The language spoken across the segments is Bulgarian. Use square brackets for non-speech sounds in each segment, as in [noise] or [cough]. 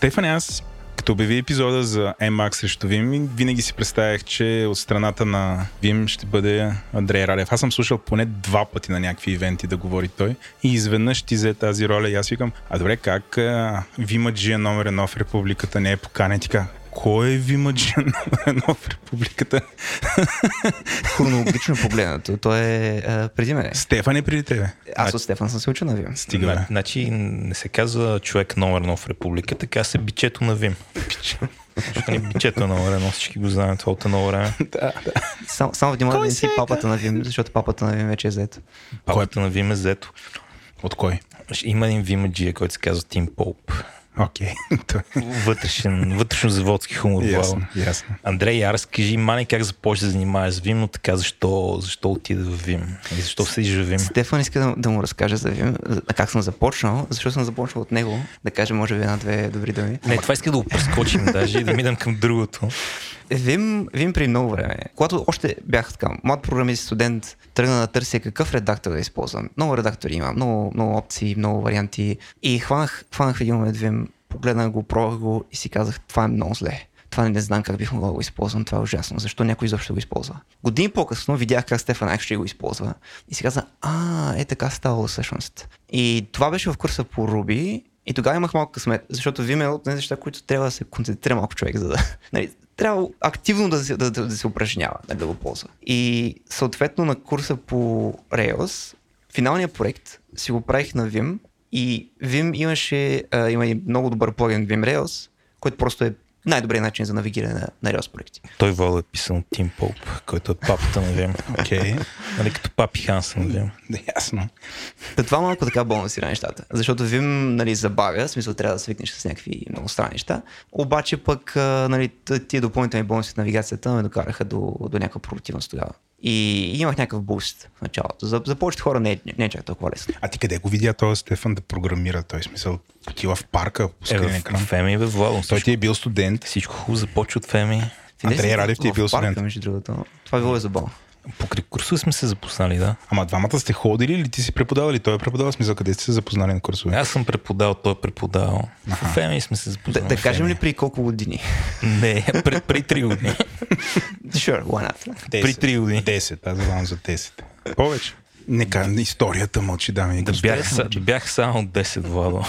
Стефан, аз като обяви епизода за Emax срещу Vim, винаги си представях, че от страната на Vim ще бъде Андрей Радев. Аз съм слушал поне два пъти на някакви ивенти да говори той и изведнъж ти взе тази роля и аз викам, а добре, как Vimage номер едно в републиката не е поканен? Така, кой е Вимаджи едно в републиката? Хронологично погледнато, той е а, преди мен. Стефан е преди тебе. Аз от Стефан съм се учил на Вим. Стига, бе. Значи не се казва човек номер едно в републиката, така се бичето на Вим. Защото ни бичето е номер едно, всички го знаем това от едно време. да, да. Само, само внимавай да не си папата на Вим, защото папата на Вим вече е зет. Папата на Вим е зето. От кой? Има един Вимаджия, който се казва Тим Поуп. Окей. [laughs] Okay. Вътрешен, вътрешно заводски хумор. Ясно, ясно. Андрей, аз кажи, мани как започна да занимаваш с Вим, но така защо, защо отида в Вим? И защо седиш в Вим? Стефан иска да, да му разкаже за Вим, как съм започнал, защото съм започнал от него, да кажа може би една-две добри думи. Не, това иска да го прескочим [laughs] даже и да минем към другото. Вим, Вим при много време. Когато още бях така, млад програмист, студент, тръгна да търся какъв редактор да използвам. Много редактори има, много, много опции, много варианти. И хванах, хванах един момент Вим, погледнах го, пробвах го и си казах, това е много зле. Това не знам как бих могъл да го използвам, това е ужасно. Защо някой изобщо го използва? Години по-късно видях как Стефан Айк ще го използва и си каза, а, е така ставало всъщност. И това беше в курса по Ruby и тогава имах малко късмет, защото Vim е от тези неща, които трябва да се концентрира малко човек, за да... [laughs] Нали, трябва активно да се, да, да, да се упражнява, нали, да го ползва. И съответно на курса по Rails, финалният проект си го правих на Vim и Vim имаше, а, има и много добър плагин Vim Rails, който просто е най-добрият начин за навигиране на, на Rails проекти. Той Вол е писан от Тим Поп, който е папата на Vim. [laughs] Окей. Нали, като папи Хансен на Vim. Да, ясно. Та това малко така балансира нещата. Защото Vim нали, забавя, в смисъл трябва да свикнеш с някакви много странни неща. Обаче пък нали, тия допълнителни бонуси от навигацията ме докараха до, до някаква продуктивност тогава. И имах някакъв буст в началото. За, за повечето хора не, е- не е чак толкова лесно. А ти къде го видя този Стефан да програмира? Той смисъл отива в парка, пуска Е, в екран. Феми бе, Владо. Той ти е бил студент. Всичко хубаво започва от Феми. Андрей Радев ти е в бил парка, студент. между другото. Това е било и забавно. Покрай курсове сме се запознали, да. Ама двамата сте ходили или ти си преподавал или той е преподавал? Смисъл, къде сте се запознали на курсове? Аз съм преподал, той е преподал. В Феми сме се Да, запознали. да в кажем ли при колко години? Не, при, при 3 години. [laughs] Sure, why not? При 3 години. 10, аз знам за 10. Повече. Нека историята мълчи, дами и Да бях, са, бях само 10, Владо.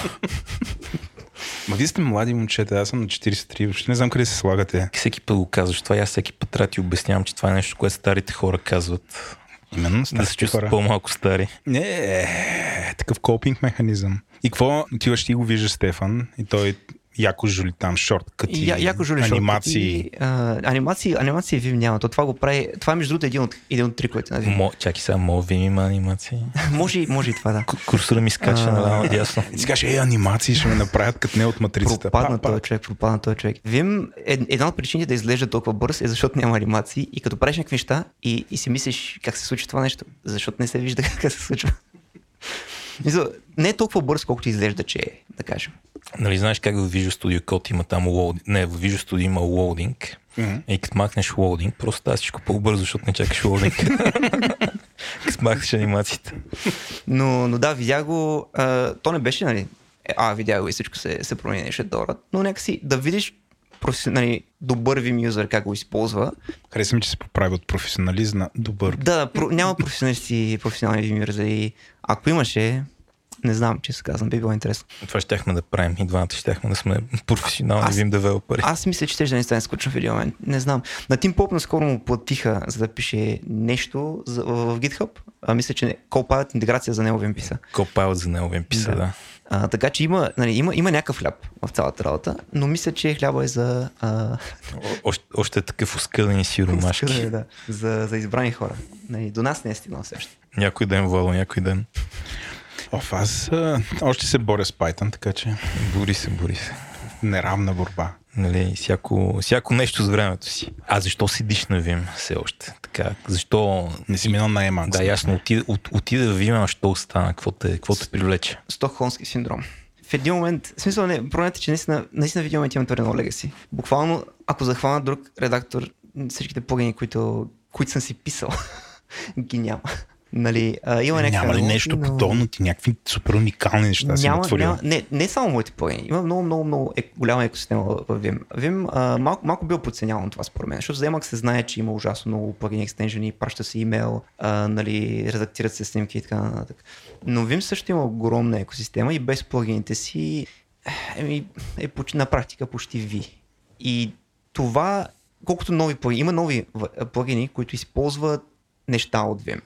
Ма вие сте млади момчета, аз съм на 43, въобще не знам къде се слагате. Всеки път го казваш това и аз всеки път трябва да ти обяснявам, че това е нещо, което старите хора казват. Именно, Да се чувстват по-малко стари. Не, е, такъв копинг механизъм. И какво отиваш ти го виждаш Стефан и той яко жули там шорткъти, Я, яко жули анимации. шорткъти, а, анимации, анимации Vim няма. То това го прави. Това е между другото един от, един от триковете на Vim. Мо, чакай сега, мога ви има анимации. [laughs] може, и- може и това да. Ку- Курсора ми скача А. наляво дясно. И [laughs] си кажеш, е, анимации ще ме направят като не от матрицата. Пропадна Па, па. този човек, пропадна този човек. Vim, е, една от причините да изглежда толкова бърз е защото няма анимации и като правиш някакви неща и, и си мислиш как се случва това нещо, защото не се вижда [laughs] как се случва. Не е толкова бърз, колкото изглежда, че е, да кажем. Нали знаеш как в Visual Studio Code има там лоудинг? Не, в Visual Studio има лоудинг. Мгм. И като махнеш лоудинг, просто става всичко по-бързо, защото не чакаш лоудинг. [laughs] като махнеш анимациите. Но, но да, видях го. А, то не беше, нали, е, а, видях го и всичко се, се промени нещо долара. Но някакси да видиш професи, нали, добър Vim юзър как го използва. Хареса ми, че се поправи от професионалист на добър. Да, про, няма професионалисти, професионални Vim юзери. Ако имаше, не знам, че се казвам, би било интересно. Това щяхме да правим. И двамата щяхме да сме професионални Аз- Vim девелопери. Аз мисля, че ще да не стане скучно в един момент. Не знам. На Тим Поп наскоро му платиха, за да пише нещо за, в, в GitHub. А, мисля, че не. Copilot интеграция за него ви писа. Копайлът за него им писа, Да. да. А, така че има, нали, има, има някакъв хляб в цялата работа, но мисля, че хляба е за, а, О- Още, още е такъв оскъден и сиромашки. да, да, за, за избрани хора. Нали, до нас не е стигнал все още. Някой ден, Вало, някой ден. Оф, аз а, още се боря с Python, така че Бори се, бори се. неравна борба. Нали, всяко, всяко нещо с времето си. А защо седиш на Vim все още? Така, защо... Не си минал на Emacs. Да, ясно, отида, от, отида в Vim, а що остана? Какво те, какво те привлече? Стокхолмски синдром. В един момент, в смисъл не, проблемът е, че наистина, наистина в един момент имам твърде много легаси. Буквално, ако захвана друг редактор, всичките плагини, които, които съм си писал, [laughs] ги няма. Нали, а, има някакви Няма ли нещо но... подобно ти? Някакви супер уникални неща си няма, натворил? няма, не, не само моите плагини. Има много, много, много е, голяма екосистема в Vim. Vim а, малко, малко бил подценяван това според мен, защото за Emacs се знае, че има ужасно много плагини екстенжени, праща се имейл, а, нали, редактират се снимки и така нататък. Но Vim също има огромна екосистема и без плагините си еми, е почти, на практика почти ви. И това, колкото нови плагини, има нови плагини, които използват неща от Vim,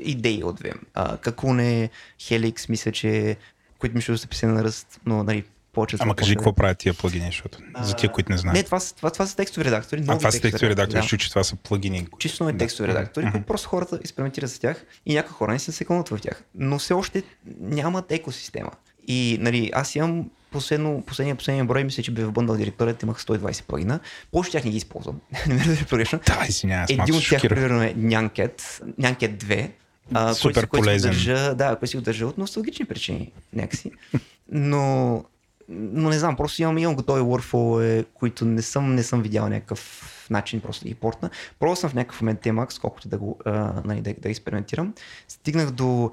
идеи от Vim. А, какво не Helix, мисля, че които ми ще са писани на ръст, но нали, повече Ама са кажи какво правят тия плагини, защото за тия, които не знаят. Не, това, са- това, това са текстови редактори. а това са текстови редактори, да. защото че това са плагини. Чисто нови Да. текстови редактори, Мгм. които просто хората експериментират с тях и някои хора не се секунат в тях. Но все още нямат екосистема. И нали, аз имам последно, последния, последния брой, мисля, че бе в бъндал директорията, имах 120 плагина. Повече тях не ги използвам. [laughs] не ме разбира погрешно. Да, извинявай, Един от тях, примерно, е Nyanket, Nyanket 2. А, Супер който, който полезен. Си го държа, да, който си го държа от носталгични причини някакси. [laughs] Но, но не знам, просто имам, имам готови workflow, които не съм, не съм видял някакъв начин просто да ги портна. Пробвал съм в някакъв момент Tmax, колкото да го а, нали, да, да експериментирам. Стигнах до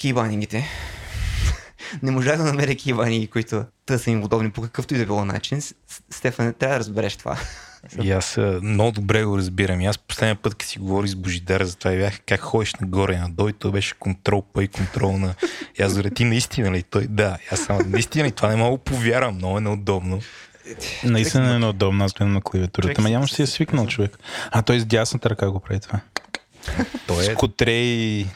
кейбайнингите. Не можах да намеря кейбайнинги, които да са им удобни по какъвто и да било начин. Стефан, трябва да разбереш това. И аз много добре го разбирам. И аз последния път, като си говори с Божидар за това, и бях как ходиш нагоре и надолу, и той беше контрол, па и контрол на... И аз говоря, ти наистина ли? Той, да. И аз само, наистина ли? Това не мога повярвам, много е неудобно. Наистина е неудобно, аз гледам на клавиатурата, ама си- няма ще си е свикнал човек. А той с дясната ръка го прави това. Той е, С котре и...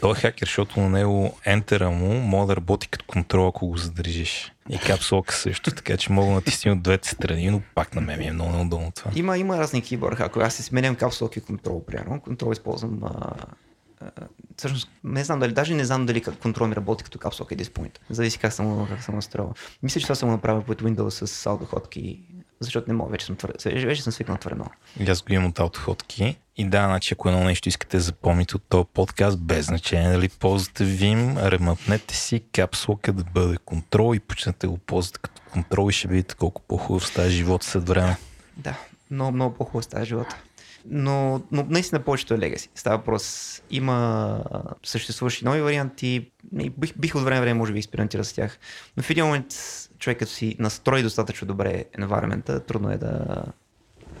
той е хакер, защото на него ентера му може да работи като контрол, ако го задържиш. И капсулка също, така че мога да натисна от двете страни, но пак на мен ми е много неудобно това. Има, има разни кибър Ако аз си сменям капсулки контрол, примерно. Контрол използвам. А, а, всъщност, не знам дали, даже не знам дали как контрол ми работи като капсулка и диспоинт. Зависи как съм, как съм настроил. Мисля, че това съм направил под Windows с аудоходки, защото не мога, вече съм, твърде, вече, съм свикнал твърде много. И аз го имам от аутоходки. И да, значи ако едно нещо искате да запомните от този подкаст, без значение дали ползвате Vim, ремъпнете си капсулка да бъде контрол и почнете го ползвате като контрол и ще видите колко по-хубав става живот след време. Да, много, много по-хубаво става живота. Но, но наистина повечето е легаси. Става въпрос. Има съществуващи нови варианти. И Бих, бих от време време може би експериментира с тях. Но в един момент човек като си настрои достатъчно добре environment трудно е да,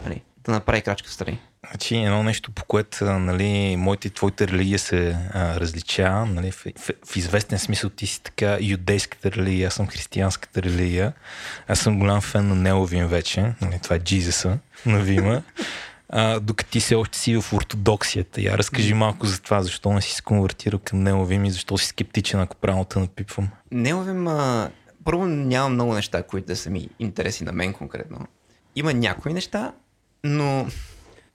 нали, да направи крачка в страни. Значи едно нещо, по което нали, моите и твоите религия се а, различава. Нали, в, в, в, известен смисъл ти си така юдейската религия, аз съм християнската религия. Аз съм голям фен на Неовин вече. Нали, това е Джизеса на Вима. [laughs] А, докато ти все още си в ортодоксията. Я разкажи малко за това, защо не си се конвертирал към Неовим и защо си скептичен, ако правилно те напипвам. Не ловим, а... първо нямам много неща, които да са ми интереси на мен конкретно. Има някои неща, но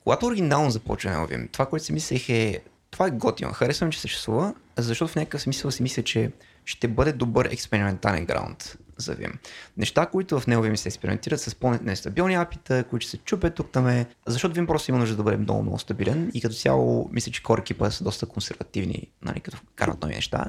когато оригинално започва да ловим, това, което си мислех е, това е готино, харесвам, че съществува, защото в някакъв смисъл си мисля, че ще бъде добър експериментален граунд за Vim. Неща, които в него Vim се експериментират с по-нестабилни апита, които се чупят тук там защото Vim просто има нужда да бъде много, много стабилен и като цяло мисля, че core екипа са доста консервативни, нали, като карат нови неща.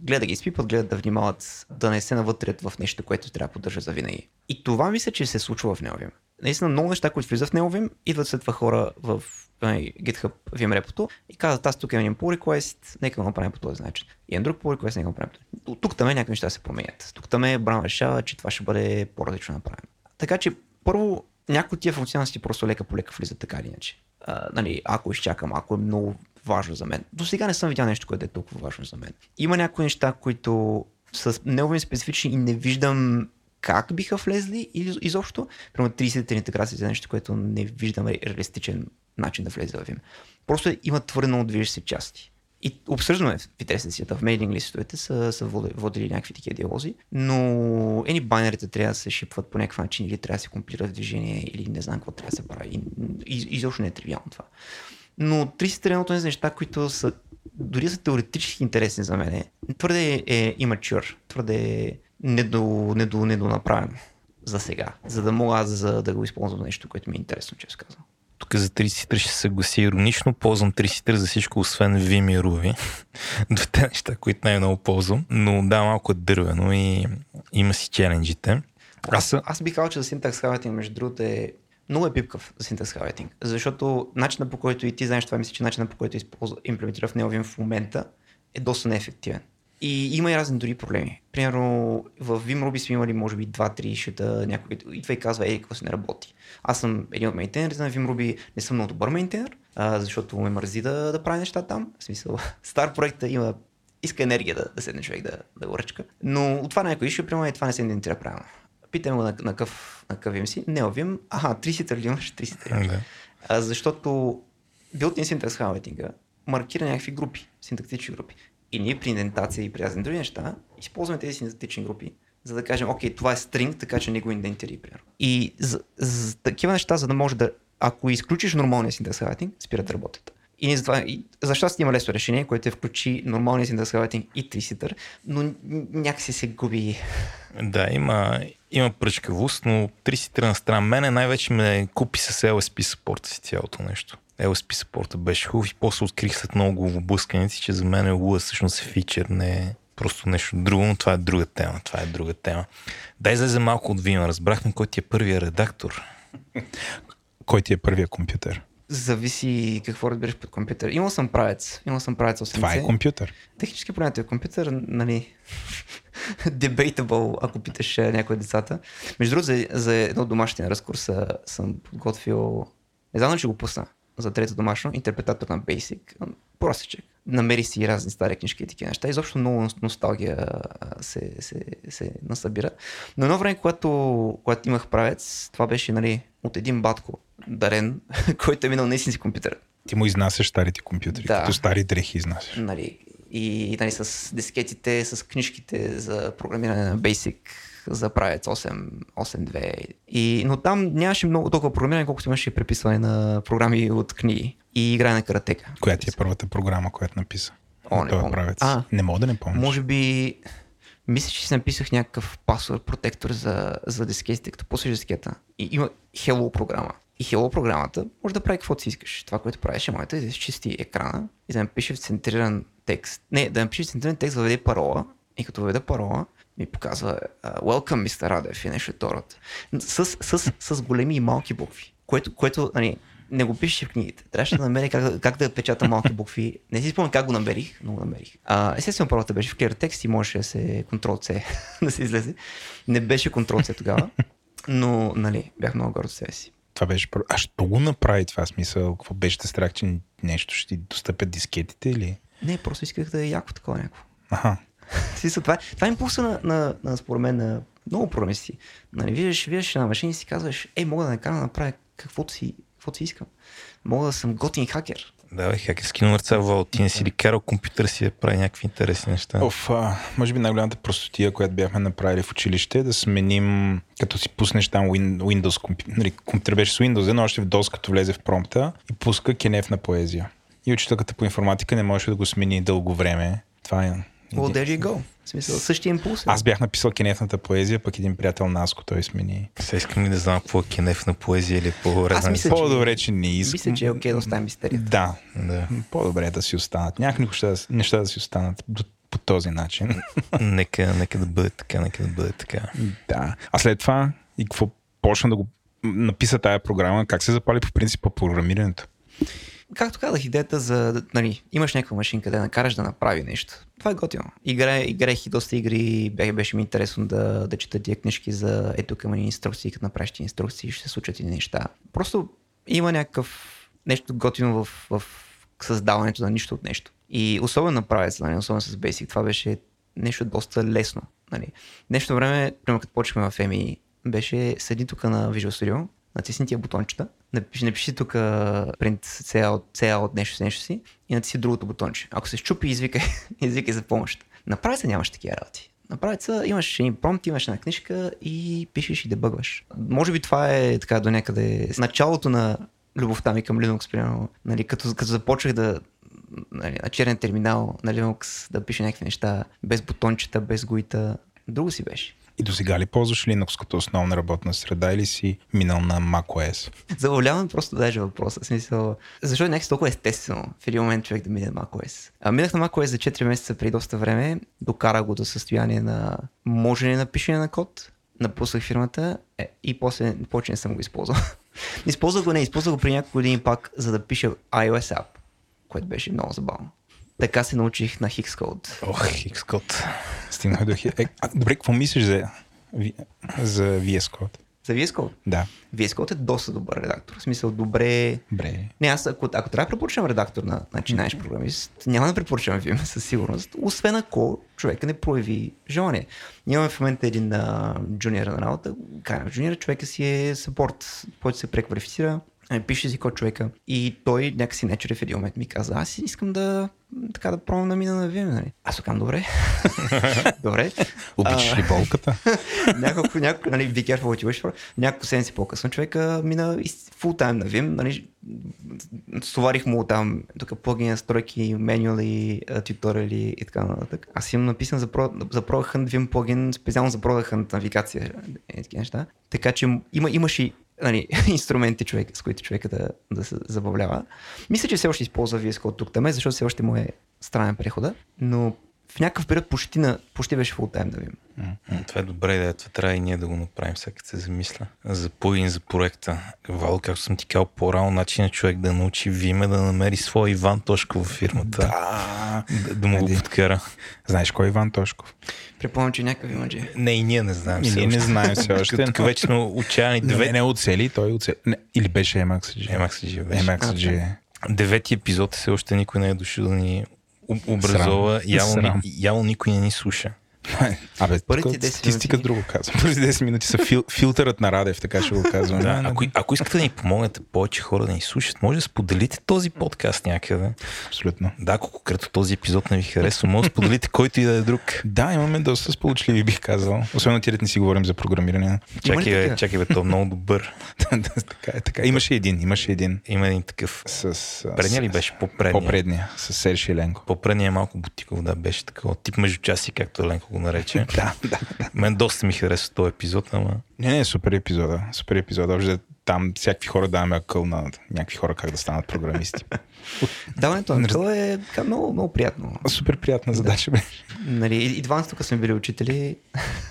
Гледа да ги изпипат, гледат да внимават да не се навътрят в нещо, което трябва да поддържа за винаги. И това мисля, че се случва в Neovim. Наистина много неща, които влизат в Neovim, идват след това хора в GitHub Vim репото и казват, аз тук имам един pull request, нека го направим по този начин. И един друг pull request, нека го направим. този. Тук там е някакви неща се променят. Тук там е Браун решава, че това ще бъде по-различно направено. Така че първо някои от тия функционалности просто лека по лека влизат така или иначе. А, нали, ако изчакам, ако е много важно за мен. До сега не съм видял нещо, което е толкова важно за мен. Има някои неща, които са негови специфични и не виждам как биха влезли изобщо. Примерно 30 интеграция за нещо, което не виждам ре- реалистичен начин да влезе в Vim. Просто има твърде много движещи се части. И обсъждаме в сесията, в мейлинг листовете са, са води- водили някакви такива диалози, но ени байнерите трябва да се шипват по някакъв начин или трябва да се комплират в движение или не знам какво трябва да се прави. И, изобщо не е тривиално това. Но 30 едното са неща, които са дори са теоретически интересни за мен. Твърде е имачур, твърде е недо, недо, недонаправено за сега, за да мога аз за да го използвам нещо, което ми е интересно, често казвам. Тук за 33 ще се съгласи иронично. Ползвам 33 за всичко, освен Vim и. [laughs] Двете неща, които най-много ползвам. Но да, малко е дървено и има си челенджите. Аз, Аз бих казал, че за синтакс хабитинг, между другото, е много е пипкав за синтекс хайлайтинг, защото начинът по който и ти знаеш това, мисля, че начинът по който имплементира в Neovim в момента е доста неефективен. И има и разни други проблеми. Примерно в VimRuby сме имали може би 2-3 шута, някой идва и казва, ей, какво се не работи. Аз съм един от мейнтейнерите на VimRuby, не съм много добър мейнтейнер, а, защото ме мързи да, да прави неща там. В смисъл, [laughs] стар проекта има иска енергия да, да седне човек да, да го ръчка. Но от това някой ише, примерно, и това не се идентифицира правилно. Питам го на, на, къв, на къв си. Не овим. Аха, три ситър ли имаш? Три ситър. Да. А, защото синтекс хайлайтинга маркира някакви групи, синтактични групи. И ние при индентация и при разни други неща използваме тези синтактични групи, за да кажем, окей, това е стринг, така че не го индентири, примерно. И за, за, такива неща, за да може да, ако изключиш нормалния синтекс хайлайтинг, спират да работят. И, затова, и за щастие има лесно решение, което е включи нормалния синтекс хайлайтинг и триситър, но някакси се губи. Да, има, има пръчкавост, но триситър на страна мене най-вече ме купи с LSP саппорта си цялото нещо. LSP саппорта беше хубав и после открих след много облъсканици, че за мен Lua всъщност е фичър, не е просто нещо друго, но това е друга тема. Това е друга тема. Дай излезе малко от Vim. Разбрахме кой ти е първия редактор. [laughs] Кой ти е първия компютър? Зависи какво разбираш под компютър. Имал съм правец. Имал съм правец 80. Това е компютър. Технически понятие компютър, нали, [laughs] debatable, ако питаш е, някои децата. Между другото, за, за едно домашния разкурс съм подготвил, не знам че го пусна, за трето домашно, интерпретатор на Basic. Простичек. Намери си разни стари книжки и такива неща. Изобщо много носталгия се, се, се насъбира. Но едно време, когато, когато имах правец, това беше нали, от един батко, дарен, [laughs] който е минал на истински компютър. Ти му изнасяш старите компютри, да. като стари дрехи изнасяш. Нали, и нали, с дискетите, с книжките за програмиране на Basic, за правец 8.2. И, но там нямаше много толкова програмиране, колкото имаше преписване на програми от книги и играе на каратека. Коя ти е първата програма, която написа? О, не, правец. А, не мога да не помня. Може би мисля, че си написах някакъв пасвърд протектор за, за дискетите, като после дискета. И има Hello програма. И Hello програмата може да прави каквото си искаш. Това, което правиш е моята да изчисти екрана и да напише в центриран текст. Не, да напише в центриран текст, въведе парола и като въведе парола, ми показва Welcome, мистер Радев и нещо второто. С, с, с, големи и малки букви. Което, което нали, не го пише в книгите. Трябваше да намеря как, как да печата малки букви. Не си спомням как го намерих, но го намерих. А, естествено, първата беше в clear текст и можеше да се Ctrl-C [laughs] да се излезе. Не беше Ctrl-C тогава, но нали, бях много горд себе си. Това беше първо. А що го направи това смисъл? Какво беше те страх, че нещо ще ти достъпят дискетите или? Не, просто исках да е яко такова някакво. Аха. [laughs] това, това е импулса на, на, на, според мен, на много програмисти. Нали, виждаш, виждаш на машина и си казваш, ей, мога да накара да направя каквото си, каквото си искам. Мога да съм готин хакер. Да, бе, хакерски номер цял Ти не си ли карал компютър си да прави някакви интересни неща? Оф, а, може би най-голямата простотия, която бяхме направили в училище е да сменим, като си пуснеш там Windows, компютър, нали, компютър беше с Windows, но още в DOS, като влезе в промпта и пуска кенеф на поезия. И учителката по информатика не можеше да го смени дълго време. Това е Well, there you go. В смисъл, същия импулс. Аз бях написал кенефната поезия, пък един приятел Наско, той смени. Сега искам ли да знам какво е кенефна поезия или по Аз мисля, По-добре, че не искам. Мисля, че е окей да оставим мистерията. Да, да. По-добре да си останат. Някакви неща, неща да си останат по този начин. [laughs] нека, нека да бъде така, нека да бъде така. Да. А след това и какво почна да го написа тая програма, как се запали по принцип по програмирането? Както казах, идеята за, нали, имаш някаква машинка да накараш да направи нещо. Това е готино. Игра, играех и доста игри, беше ми интересно да, да чета тия книжки за ето към инструкции, като направиш ти инструкции, ще се случат и неща. Просто има някакъв нещо готино в, в създаването на нищо от нещо. И особено на правец, нали, особено с Basic, това беше нещо доста лесно. Нали. Нещо време, примерно като почнахме в EMI, беше седи тук на Visual Studio, натисни тия бутончета, напиши, напиши тук print CA от нещо с нещо си и натисни другото бутонче. Ако се щупи, извикай, [laughs] извикай за помощ. Направи се нямаш такива работи. Направи се, имаш един промпт, имаш една книжка и пишеш и дебъгваш. Може би това е така до някъде началото на любовта ми към Linux, примерно, нали, като, като започнах да нали, на черен терминал на Linux да пише някакви неща без бутончета, без гуита. Друго си беше. И до сега ли ползваш Linux като основна работна среда или си минал на macOS? Забавлявам просто даже въпроса. Смисъл, защо е някакси толкова естествено в един момент човек да мине на macOS? А, минах на macOS за 4 месеца преди доста време, докара го до състояние на можене на пишене на код, напуснах фирмата е, и после повече не съм го използвал. [laughs] използвах го не, използвах го при няколко години пак, за да пиша iOS app, което беше много забавно. Така се научих на Xcode. Ох, Xcode. Стигнах до... Хи- Е, добре, какво мислиш за, за VS Code? За VS Code. Да. VS Code е доста добър редактор. В смисъл, добре... Добре. Не, аз ако, ако трябва да препоръчам редактор на начинаеш програмист, няма да препоръчам Vim със сигурност, освен ако човека не прояви желание. Ние имаме в момента един а, джуниор на работа, карам джуниор, човека си е сапорт, който се преквалифицира, а, пише си код човека и той някакси не в един момент ми каза, аз искам да така да пробвам да мина на Vim, нали? Аз казвам, добре. [laughs] добре. Обичаш ли болката? [laughs] няколко, няколко, нали, be careful what you wish for. Няколко седмици по-късно човека мина фул тайм на Vim, нали, стоварих му там тук плагини, настройки, менюали, туториали и така нататък. Аз имам написан за, Pro, за Pro Hunt Vim плагин, специално за Pro Hunt навигация и такива неща. Така че има, имаше нали, [laughs] инструменти, човек, с които човека да, да се забавлява. Мисля, че все още използва VS Code тук там, защото все още му е странен прехода, но в някакъв период почти, на, почти беше full time да видим. Това е добре идея. Това трябва и ние да го направим, като се замисля. За плагин за проекта. Вал, както съм ти казал по-рано, начин на човек да научи Виме да намери свой Иван Тошков в фирмата. А, Да, да му го подкара. знаеш кой е Иван Тошков? Припомням, че някакъв имаджи. Не, и ние не знаем. И ние не знаем все още. Тук вече сме отчаяни. Две... Девет... Не оцели, той оцели. Не, или беше MXG. MXG беше. MXG. Девети епизод все още никой не е дошъл да ни об- образова. Явно, явно никой не ни слуша. Абе, Първите тук 10 статистика минути. друго казвам. Първите 10 минути са фил, филтърът на Радев, така ще го [laughs] казвам. Да, ако, ако искате да ни помогнете повече хора да ни слушат, може да споделите този подкаст някъде. Абсолютно. Да, ако конкретно този епизод не ви харесва, може да споделите който и да е друг. [laughs] Да, имаме доста сполучливи, бих казал. Особено тия, не си говорим за програмиране. Чакай, бе, чакай, бе, то е много добър. [laughs] така е, така. Имаше един, имаше един. Има един такъв. С, с, Предния ли беше? По-предния. По-предния, с Серж Еленко. По-предния е малко бутиков, да, беше такова. Тип междучаси, както Еленко го нарече. [laughs] Да, да. Мен доста ми харесва този епизод, ама Не, не, супер епизода. Супер епизода. Въобще там всякакви хора даваме акъл на някакви хора как да станат програмисти. [laughs] Даването на къл е така, много, много приятно. Супер приятна задача бе. Нали, и и двамата тук сме били учители.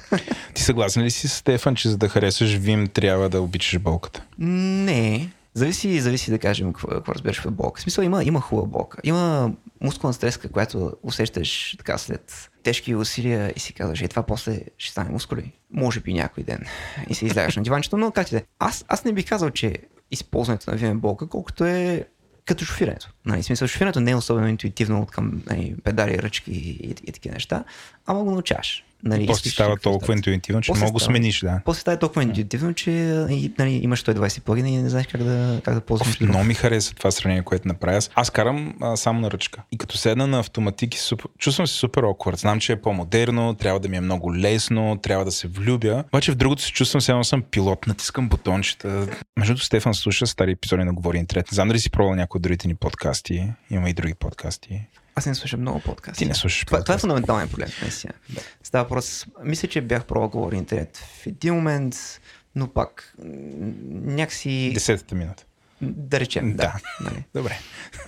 [laughs] Ти съгласен ли си с Стефан, че за да харесаш Вим трябва да обичаш болката? Не. Зависи, зависи да кажем какво, какво разбираш в болка. В смисъл има, има хубава болка. Има мускулна стреска, която усещаш така след тежки усилия и си казваш, е това после ще стане мускули. Може би някой ден. И се излягаш на диванчето, но как ти е. Аз, аз не бих казал, че използването на вимен болка, колкото е като шофирането. Нали, смисъл, шофирането не е особено интуитивно от към нали, педали, ръчки и, и, такива неща, ама го научаваш. Нали, После става толкова интуитивно, че После много става- смениш, да. После става толкова интуитивно, че нали, имаш 120 плагина и не знаеш как да, как да ползваш. друго. Много ми хареса това сравнение, което направя. Аз, карам а, само на ръчка. И като седна на автоматики, супер, чувствам се супер awkward. Знам, че е по-модерно, трябва да ми е много лесно, трябва да се влюбя. Обаче в другото се чувствам, едно съм пилот, натискам бутончета. Между Стефан слуша стари епизоди на Говори Интернет. Не знам дали си пробвал някои от другите ни подкасти. Има и други подкасти. Аз не слушам много подкасти. Ти не слушаш Това, това е подкасти. фундаменталният проблем, наистина. Става въпрос. Мисля, че бях пробвал да говори интернет в един момент, но пак някакси, Десетата минута. да речем, да. Да. нали. [laughs] Добре.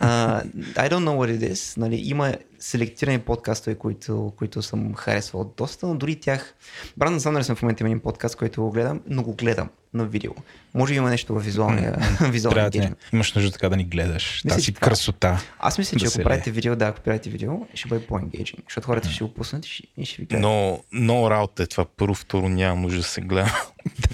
Uh, I don't know what it is. Нали, има селектирани подкастове, които, които съм харесвал доста, но дори тях... Бран, не знам дали съм в момента има един подкаст, който го гледам, но го гледам на видео. Може би има нещо в визуалния, [laughs] визуалния да. Имаш нужда така да ни гледаш. Мисля, Тази че красота. Аз мисля, че да ако се правите видео, да, ако правите видео, ще бъде по-енгейджинг, защото хората ще го пуснат и ще, и ще ви гледат. но много работа е това. Първо, второ, няма нужда да се гледам.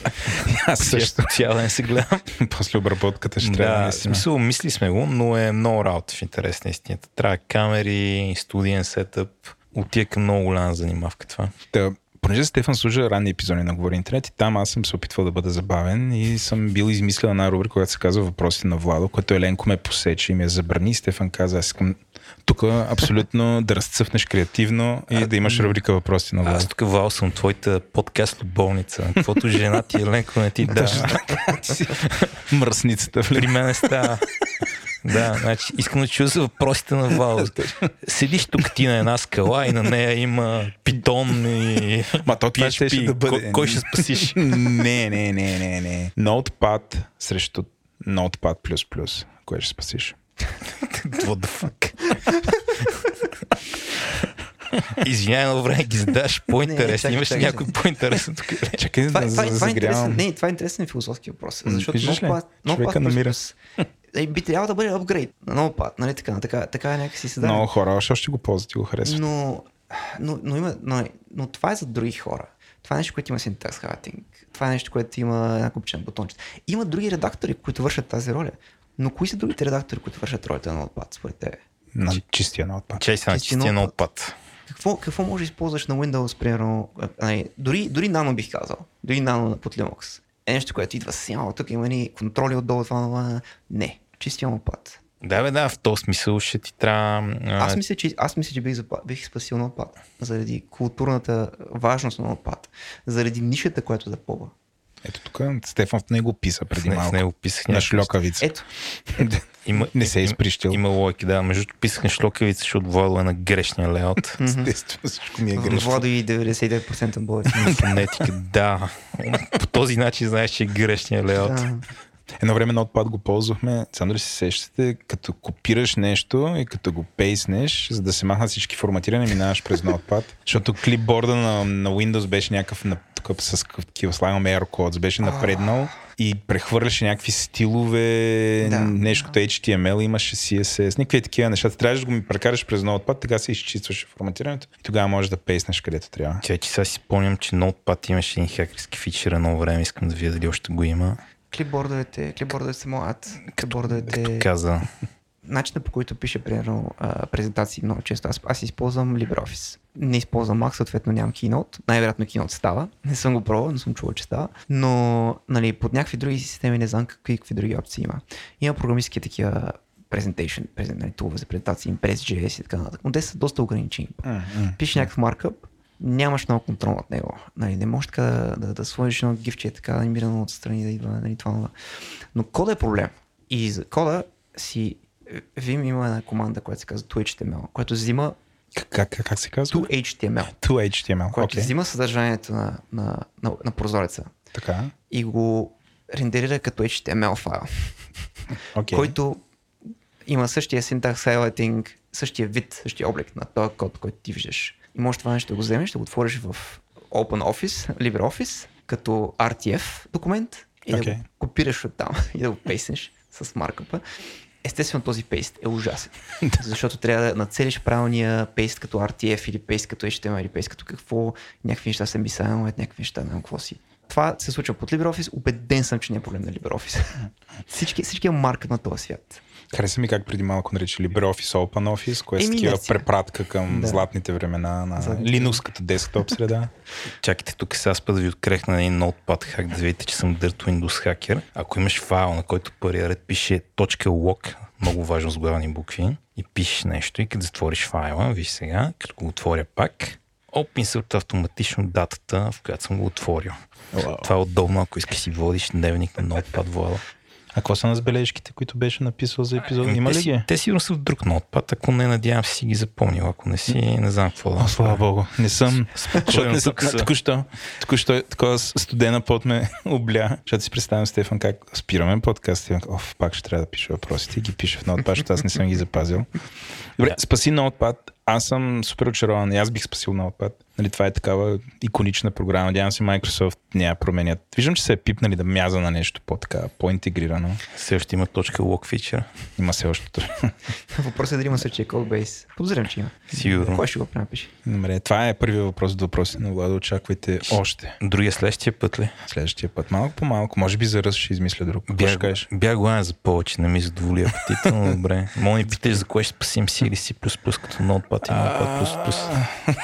[laughs] Аз също. Цял ден се гледам. [laughs] После обработката ще трябва Да, смисъл, мисли сме го, но е много работа в интерес на истината. Трябва камери, студиен сетъп. Отива към много голяма занимавка това. Та, понеже Стефан служа ранни епизоди на Говори Интернет и там аз съм се опитвал да бъда забавен и съм бил измислил една рубрика, която се казва Въпросите на Владо, което Еленко ме посече и ме забрани. Стефан каза, аз искам тук абсолютно [laughs] да разцъфнеш креативно и да имаш рубрика Въпросите на Владо. Аз тук вал съм твоята подкаст любовница. Каквото жена ти Еленко не ти [laughs] да. [laughs] Мръсницата. При мен става. Да, значи искам да чуя за въпросите на Вал. Седиш тук ти на една скала и на нея има питон и Ма то това PHP. щеше да бъде. Кой, кой ще спасиш? [laughs] не, не, не, не, не. Notepad срещу Notepad++. Кое ще спасиш? What the fuck? Извинявай, едно време ги задаш по-интересно. Имаш чакай, някой по-интересен тук. Чакай Това, да това, това, е интересен, не, това е интересен философски въпрос. Защото виждаш ли? много много Човека намира. Е, би трябвало да бъде апгрейд на много път, нали така, така, така е някакси се Много хора още ще го ползват и го харесват. Но, но, но, има, но, но това е за други хора. Това е нещо, което има syntax hacking. Това е нещо, което има една купче на бутончета. Има други редактори, които вършат тази роля. Но кои са другите редактори, които вършат ролята на отпад, според тебе? На чистия на отпад. Чай се на Чистия ноутпад. Какво, какво може да използваш на Windows, примерно, а, дори, дори нано бих казал, дори нано под Linux. Е нещо, което идва с ямо, тук има ни контроли отдолу, това, това. Не, чистия отпад. Да, бе, да, в този смисъл ще ти трябва... а, Аз мисля, че, аз мисля, че бих, запа, бих спасил на отпад. Заради културната важност на отпад. Заради нишата, която запълва. Ето тук Стефан в него писа преди не- в малко. него писах На шлокавица. Ето, [laughs] Има, Не се е изприщил. Има лойки, да. Между другото писах на шлокавица, защото Владо е на грешния леот. [laughs] Естествено, всичко ми е грешно. Владо и 99% от българите. [laughs] Фонетика, да. По този начин знаеш, че е грешния леот. Едно време на отпад го ползвахме, само да се сещате, като копираш нещо и като го пейснеш, за да се махнат всички форматирания, минаваш през Notepad. Защото клипборда на, на Windows беше някакъв, на, тук с такива слагаме AirCodes, беше напреднал и прехвърляше някакви стилове, Да. нещо като HTML, имаше CSS, никакви такива неща. Трябваше да го ми прекараш през Notepad, така се изчистваше форматирането и тогава можеш да пейснеш където трябва. Че, че сега си спомням, че Notepad имаше един хакерски фичър едно време, искам да видя дали още го има. Клипбордовете, клипбордовете са моят. Като Клипбордовете, каза, начинът по който пише, примерно, презентации много често. Аз, аз използвам LibreOffice. Не използвам Mac, съответно нямам Keynote. Най-вероятно Keynote става. Не съм го пробвал, но съм чувал, че става. Но нали, под някакви други системи не знам какви, какви други опции има. Има програмистски такива presentation, презент, нали, тулове за презентации, Impress.js и така нататък. Но те са доста ограничени. Пишеш някакъв маркъп, нямаш много контрол над него. Нали, не можеш така да, да, да сложиш едно гифче така анимирано отстрани да идва нали, това. това. Но кода е проблем. И за кода си Vim има една команда, която се казва ToHTML, която взима Как, как, как се казва? 2HTML, 2HTML. която Окей. взима съдържанието на, на, на, на прозореца Така. и го рендерира като HTML файл, Окей. който има същия syntax highlighting, същия вид, същия облик на този код, който ти виждаш. И можеш това нещо да го вземеш, да го отвориш в OpenOffice, LibreOffice, като RTF документ и да Окей. го копираш от там [laughs] и да го пейснеш с маркъпа. Естествено този пейст е ужасен, [laughs] защото трябва да нацелиш правилния пейст като RTF или пейст като HTML или пейст като какво, някакви неща са мисали, някакви неща, не какво си. Това се случва под LibreOffice, убеден съм, че не е проблем на LibreOffice. [laughs] всички, всички е маркът на този свят. Хареса ми как преди малко нарича LibreOffice OpenOffice, което е такива препратка към Да. златните времена на Златните. Linux като десктоп среда. [laughs] чакайте тук сега аз път да ви открехна един Notepad хак, да видите, че съм Dirt Windows хакер. Ако имаш файл, на който първия ред пише .log, много важно с главни букви, и пишеш нещо и като затвориш файла, виж сега, като го отворя пак, оп, автоматично датата, в която съм го отворил. Това е удобно, ако искаш си водиш дневник на Notepad Влада. А какво са на забележките, които беше написал за епизод? Ами, Има ли ги? Те сигурно са в друг Notepad, ако не, надявам се си ги запомнил. Ако не си, не знам какво да О, слава богу, не съм. Защото не съм. Току-що, току-що такова студена пот ме [laughs] обля. Защото си представям Стефан как спираме подкаст и оф, пак ще трябва да пиша въпросите и ги пиша в Notepad, защото аз не съм ги запазил. Добре, спаси Notepad. Аз съм супер очарован. Аз бих спасил Notepad. Нали, това е такава иконична програма. Надявам се Microsoft няма променят. Виждам, че се е пипнали да мяза на нещо по-така, по-интегрирано. Все още има точка log фичър. Има се още. [laughs] Въпросът е дали има същия кодбейс. Подозирам, че има. Сигурно. Кой ще го пренапише? Добре, това е първият въпрос от въпроси на Владо. Очаквайте още. Другия следващия път ли? Следващия път. Малко по малко. Може би за ръст ще измисля друг. Какво ще Бях, бях гладен за повече, не ми задоволи апетита, но добре. Мога да ни питаш за кое ще спасим C или C++ като Notepad и Notepad++.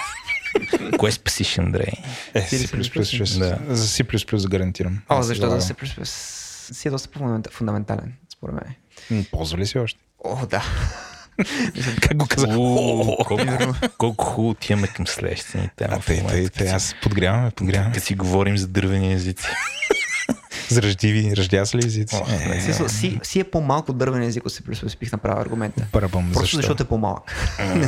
[laughs] Кое спасиш, Андрей? Е, C++, C++, да. За C++ гарантирам. О, си да се си е доста фундамента- фундаментален, според мен. Ползва ли си още? О, да. [laughs] Как го казах? Колко, колко хубаво отиваме към следващия ни тема. А, аз подгряваме, подгряваме. Като си говорим за дървени езици. С ръждиви, ръждясли езици. Е, смисъл, си, си е по-малко дървен език, ако се плюс бих направил аргумента. Парабам, Просто защо? защото е по-малък. [laughs] Не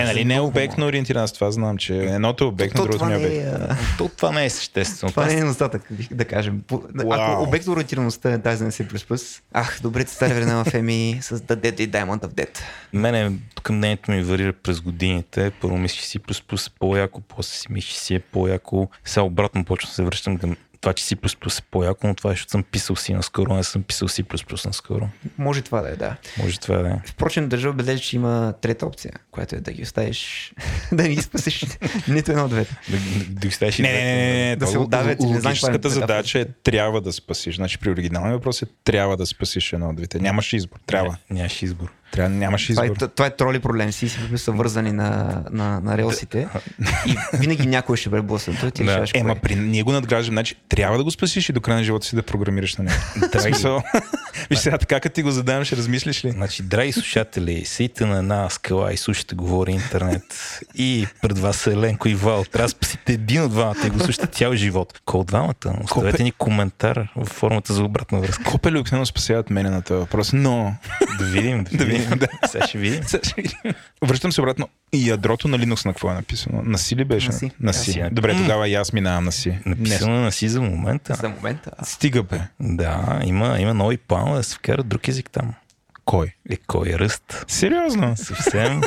Е, нали не е обектно ориентиран, аз това знам, че едното е обектно, То другото това не е не обектно. е, а, То, това не е съществено. това не е недостатък, бих да кажем. Ако обект ориентираността е тази на C++, ах, добрите стари времена в Еми с The Dead и Diamond of Dead. Мене тук мнението ми варира през годините. Първо мислиш си C++ е по-яко, после си мислиш си е по-яко. Сега обратно почвам да се връщам към това, че C++ е по-яко, но това е, защото съм писал си наскоро, не съм писал C++ наскоро. Може това да е, да. Може това да е. Впрочем, държа отбележа, че има трета опция, която е да ги оставиш, [laughs] да не ги спасиш [laughs] нито едно от двете. Да, да, да ги ставиш и Не, не, не, не, не. Да се отдавят е Логическата задача е трябва да спасиш. Значи при оригиналния въпрос е трябва да спасиш едно от двете. Нямаш избор. Трябва. Не, нямаш избор. Трябва, нямаш Това е, избор. това е троли проблем. Си си са вързани на, на, на релсите и винаги някой ще бъде блъснато. Ти Да. решаваш Ема, кое. при ние го надграждаме. Значи, трябва да го спасиш и до края на живота си да програмираш на него. [laughs] Смисъл, Виж сега, така като ти го задавам, ще размислиш ли? Значи, драги слушатели, седите на една скала и слушате говори интернет и пред вас е Еленко и Вал. Трябва да спасите един от двамата и го слушате цял живот. От двамата? Оставете Копе- ни коментар в формата за обратна връзка. Копели обикновено спасяват мене на този въпрос, но... Да видим, да [laughs] Да видим. да. Сега ще видим. Сега ще видим. Връщам се обратно. И ядрото на Linux на какво е написано? На си ли беше? На си. На На си. Добре, тогава и аз минавам на си. Написано на си за момента. За момента. Не. Стига бе. Да, има, има нови планове да се вкара друг език там. Кой? Е, кой е ръст? Сериозно? Съвсем.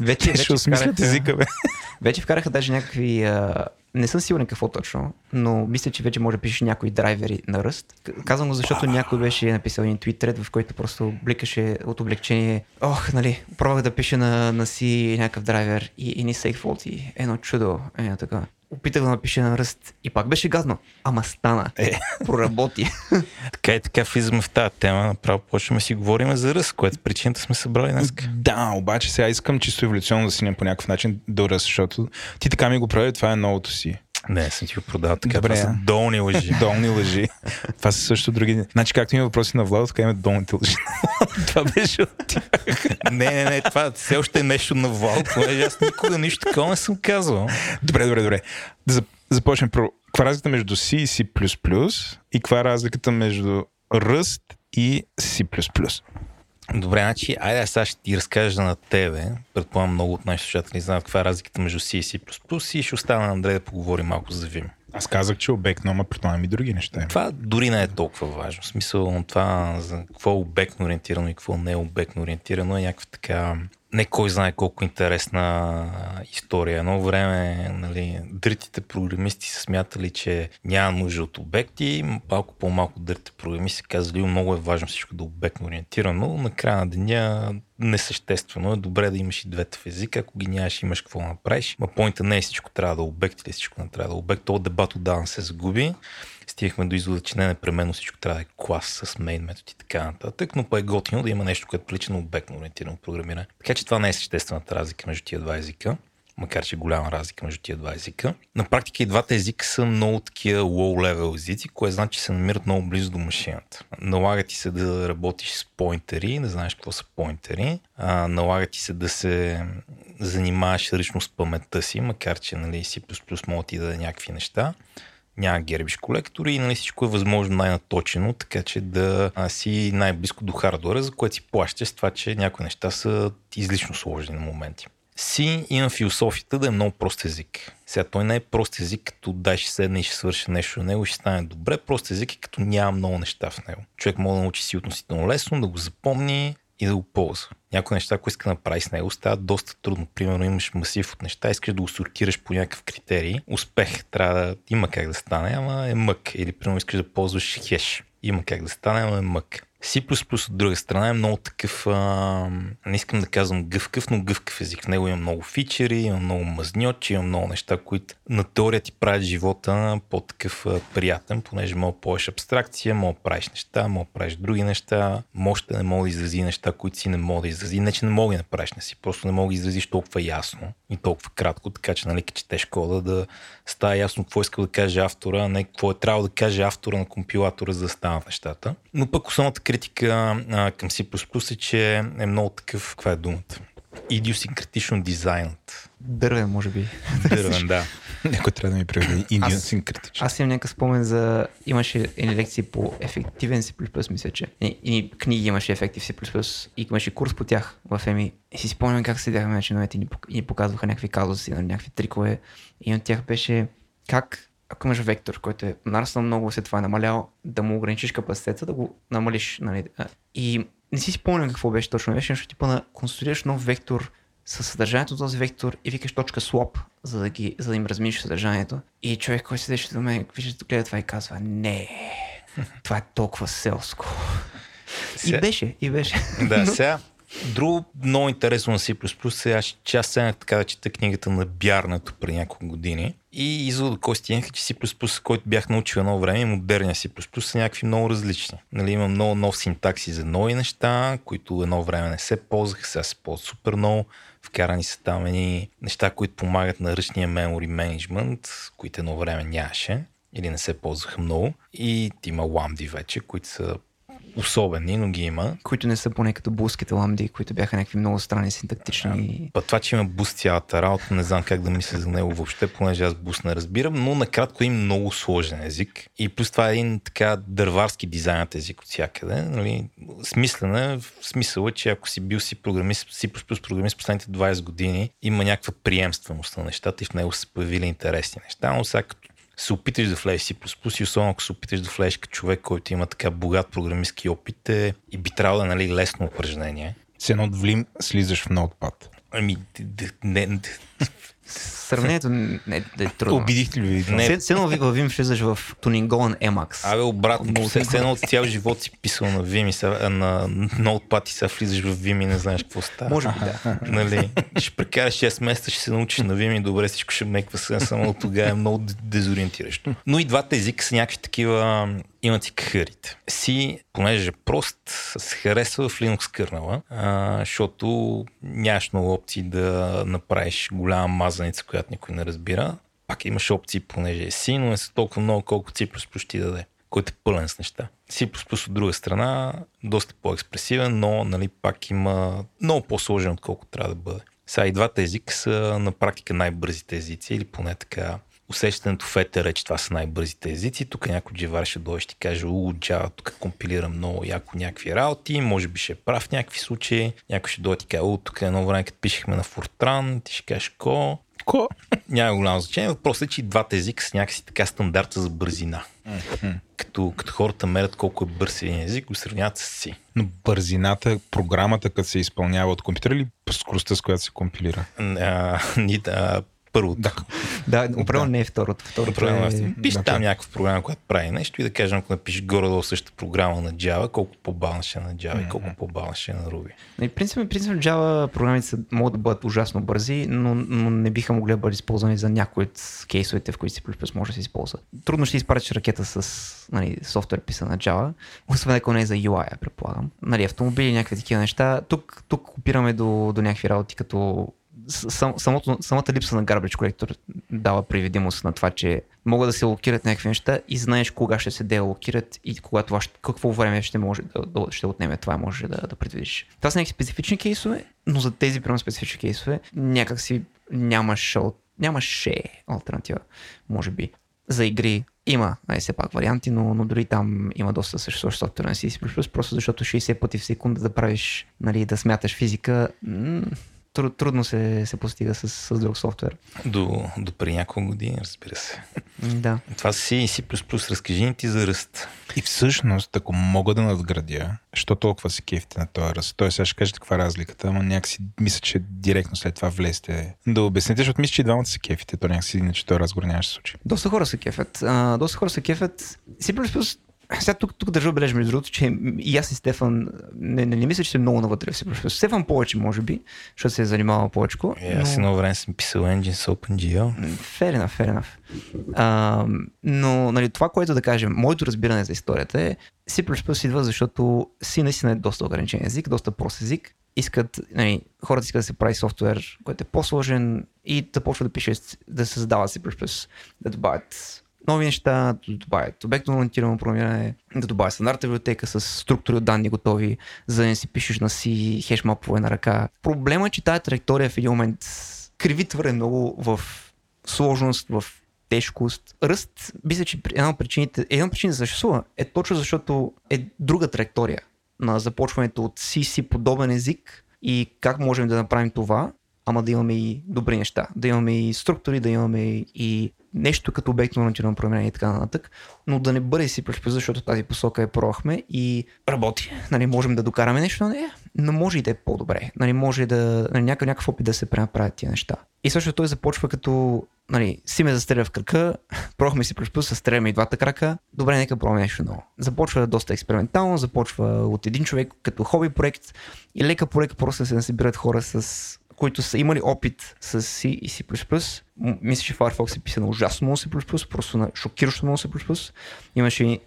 Вече, [laughs] вече, ще осмислят езика, бе. вече вкараха даже някакви... А, не съм сигурен какво точно, но мисля, че вече може да пишеш някои драйвери на ръст. Казвам го, защото някой беше написал един твит тред, в който просто бликаше от облегчение. Ох, нали, пробвах да пиша на, на си някакъв драйвер и, и ни сейк фолти. Едно чудо. Е, така. Опитах да напиша на ръст и пак беше гадно. Ама стана. Е. Проработи. така и така влизаме в тази тема. Направо почваме да си говорим за ръст, което причината сме събрали днес. Да, обаче сега искам чисто еволюционно да си по някакъв начин до ръст, защото ти така ми го прави, това е новото си. Не, съм ти го продал така. Добре. Това са долни лъжи. [laughs] Долни лъжи. Това са също други. Значи, както има въпроси на Владо, така има долните лъжи. [laughs] това беше от тях. не, не, не, това все още е нещо на Вал, понеже аз никога нищо такова не съм казвал. Добре, добре, добре. Да зап- започнем първо. Каква е разликата между C и C++? И каква е разликата между Rust и C++? Добре, значи, айде сега ще ти разкажа на тебе. Предполагам много от нашите слушатели знаят каква е разликата между C и C++ и ще остана на Андрей да поговори малко за Vim. Аз казах, че е обектно, ама предполагам и други неща. Това дори не е толкова важно. В смисъл това за какво е обектно ориентирано и какво не е обектно ориентирано е някаква така не кой знае колко интересна история. Едно време нали, дритите програмисти са смятали, че няма нужда от обекти, малко по-малко дритите програмисти са казали, много е важно всичко да е обектно ориентирано. Накрая на деня несъществено е добре да имаш и двете в езика, ако ги нямаш, имаш какво направиш. Ма поинта не е всичко трябва да е обект или всичко не трябва да е обект. Това дебат отдавна се загуби стигахме до извода, че не непременно всичко трябва да е клас с мейн метод и така нататък, но па е готино да има нещо, което прилича на обектно ориентирано програмиране. Така че това не е съществената разлика между тия два езика макар че е голяма разлика между тия два езика. На практика и двата езика са много такива low-level езици, което значи, че се намират много близо до машината. Налага ти се да работиш с поинтери, не знаеш какво са поинтери, а, налага ти се да се занимаваш ръчно с паметта си, макар че нали, може да ти даде някакви неща няма гербиш колектори и нали, всичко е възможно най-наточено, така че да си най-близко до хардуера, за което си плащаш с това, че някои неща са излишно сложни на моменти. Си има философията да е много прост език. Сега той не е прост език, като дай ще седне и ще свърши нещо на него и ще стане добре. Прост език е като няма много неща в него. Човек може да научи си относително лесно, да го запомни и да го ползва. Някои неща, които иска да направи с него, стават доста трудно. Примерно имаш масив от неща, искаш да го сортираш по някакъв критерий. Успех трябва да има как да стане, ама е мък. Или примерно искаш да ползваш хеш. Има как да стане, ама е мък. C++ от друга страна е много такъв, а, не искам да казвам гъвкав, но гъвкав език. В него има много фичери, има много мазньочи, има много неща, които на теория ти правят живота по-такъв а, приятен, понеже мога поеш абстракция, мога правиш неща, мога правиш други неща, може да не мога да изрази неща, които си не мога да изрази. Не, че не мога да направиш, не си, просто не мога да изразиш толкова ясно и толкова кратко, така че нали, четеш кода да става ясно какво иска да каже автора, а не какво е трябвало да каже автора на компилатора, за да станат нещата. Но пък основната критика а, към C++ е, че е много такъв, каква е думата? Идиосинкратично дизайнът. Дървен, може би. Дървен, да. Някой трябва да ми приведе идиосинкратичен. Аз имам някакъв спомен за... Имаше едни лекции по ефективен C++, мисля, че. И, и книги имаше ефекти в C++. И имаше курс по тях в ЕМИ. И си спомням как седяхме на чиновете и ни, пок- и ни показваха някакви казуси, нали, някакви трикове. И от тях беше как ако имаш вектор, който е нараснал много, след това е намалял, да му ограничиш капацитета, да го намалиш. Нали. И не си спомням какво беше точно. Беше нещо типа на конструираш нов вектор със съдържанието този вектор и викаш точка swap, за да, ги, за да им разминиш съдържанието. И човек, който седеше до мен, вижда, гледа това и казва, не, това е толкова селско. И Сега- беше, и беше. Да, сега друго много интересно на C++ е, аз, че аз седнах така да чета книгата на Бярнато преди няколко години и извода кой стигнаха, че C++, който бях научил едно време, модерния C++ са някакви много различни. Нали, има много нов синтакси за нови неща, които едно време не се ползваха, сега се ползват супер много. Вкарани са там едни неща, които помагат на ръчния memory management, които едно време нямаше или не се ползваха много. И има ламди вече, които са особени, но ги има. които не са поне като булските ламди, които бяха някакви много странни синтактични. Па това, че има буст цялата работа, не знам как да мисля за него въобще, понеже аз буст не разбирам, но накратко има много сложен език. И плюс това е един така дърварски дизайнът език от всякъде. Нали? Смислен е, в смисъл е, че ако си бил си програмист, си програмист последните 20 години, има някаква приемственост на нещата и в него са появили интересни неща, но сега като се опиташ да влезеш C++ и особено ако се опиташ да влезеш като човек, който има така богат програмистски опит е, и би трябвало да е нали, лесно упражнение. С едно влим слизаш в ноутпад. Ами, не, д- Сравнението не е, е трудно. Обидихте ли ви? Не. Все- едно ви- във Vim влизаш в тунинголен Emacs. Абе, обратно, все, се все едно от цял живот си писал на Vim и сега, на Notepad и сега влизаш в Vim и не знаеш какво става. Може би да. Нали, ще прекараш 6 месеца, ще се научиш на Vim и добре всичко ще меква се, само тогава е много дезориентиращо. Но и двата езика са някакви такива, имат и кахърите. Си, понеже е прост, се харесва в Linux кърнала, защото нямаш много опции да направиш голяма мазаница, която никой не разбира. Пак имаш опции, понеже е си, но не са толкова много, колкото C++ ще ти даде който е пълен с неща. C++ от друга страна, доста по-експресивен, но нали, пак има много по-сложен, отколкото трябва да бъде. Сега и двата езика са на практика най-бързите езици, или поне така усещането в етера, че това са най-бързите езици. Тук някой джевар ще дойде и ще каже, у, Java тук компилира много яко някакви работи, може би ще е прав в някакви случаи. Някой ще дойде и каже, у, тук едно време, като пишехме на Fortran, ти ще кажеш, ко, Ко? [laughs] няма голямо значение. Въпросът е, че и двата езика са някакси така стандарта за бързина. Като, като хората мерят колко е бърз един език, го сравняват с си. Но бързината, програмата, като се изпълнява от компютъра или скоростта, с която се компилира? А, [laughs] ни, да, първото. Да. Да, определено не е второто. Второто Определено е... Пиш да, там че- някаква програма, която прави нещо и да кажем, ако напишеш горе-долу същата програма на Java, колко по-бавна ще е на Java и колко по-бавна ще е на Ruby. Нали, принципно, принципно Java програмите са, могат да бъдат ужасно бързи, но, но не биха могли да бъдат използвани за някои от кейсовете, в които C++ може да се използва. Трудно ще изпратиш ракета с нали, софтуер писан на Java, освен ако не е за UI, предполагам. Нали, автомобили, някакви такива неща. Тук, тук опираме до, до някакви работи, като сам, самото, самата липса на garbage collector дава привидимост на това, че могат да се локират някакви неща и знаеш кога ще се делокират и кога това ще, какво време ще може да, ще отнеме това, може да, да предвидиш. Това са някакви специфични кейсове, но за тези прямо специфични кейсове някакси нямаше, ал- нямаше альтернатива, може би. За игри има, нали, все пак варианти, но, но дори там има доста съществуващ софтуер на C++, просто защото 60 пъти в секунда да правиш, нали, да смяташ физика, труд, трудно се, се постига с, с друг софтуер. До, до преди няколко години, разбира се. Да. Това са си и C++, разкажи ни ти за ръст. И всъщност, ако мога да надградя, що толкова се кефите на този ръст? Той сега ще кажете каква е разликата, ама някакси мисля, че директно след това влезте да обясните, защото мисля, че и двамата се кефите, то някакси иначе този разговор нямаше се случи. Доста хора се кефят. А, доста хора се кефят. C++, сега тук, тук държа бележ между другото, че и аз и Стефан не, не, не мисля, че сте много навътре в C++. Стефан повече, може би, защото се е занимавал повече. Е, аз едно време съм писал engine с OpenGL. Fair enough, fair enough. А, но нали, това, което да кажем, моето разбиране за историята е C++ идва, защото си наистина е доста ограничен език, доста прост език. Искат, нали, хората искат да се прави софтуер, който е по-сложен и да почва да пише, да се създава C++, да добавят нови неща, да добавят обектно ориентирано програмиране, да добавят стандартна библиотека с структури от данни готови, за да не си пишеш на си хешмапове на ръка. Проблема е, че тази траектория в един момент криви твърде много в сложност, в тежкост. Ръст, мисля, че една от причините, една от причините съществува е точно защото е друга траектория на започването от CC подобен език и как можем да направим това, ама да имаме и добри неща, да имаме и структури, да имаме и нещо като обектно ориентирано програмиране и така нататък, но да не бъде си защото тази посока е пробвахме и работи. Нали, можем да докараме нещо на нея, но може и да е по-добре. Нали, може да, нали, някакъв, някакъв опит да се пренаправят тия неща. И също той започва като нали, си ме застреля в кръка, [laughs] пробвахме си плюс стреляме и двата крака, добре, нека пробваме нещо ново. Започва доста експериментално, започва от един човек като хоби проект и лека по лека просто се насибират хора с които са имали опит с C и C++. Мисля, че Firefox е писан ужасно много C++, просто на шокиращо много C++. Имаше е,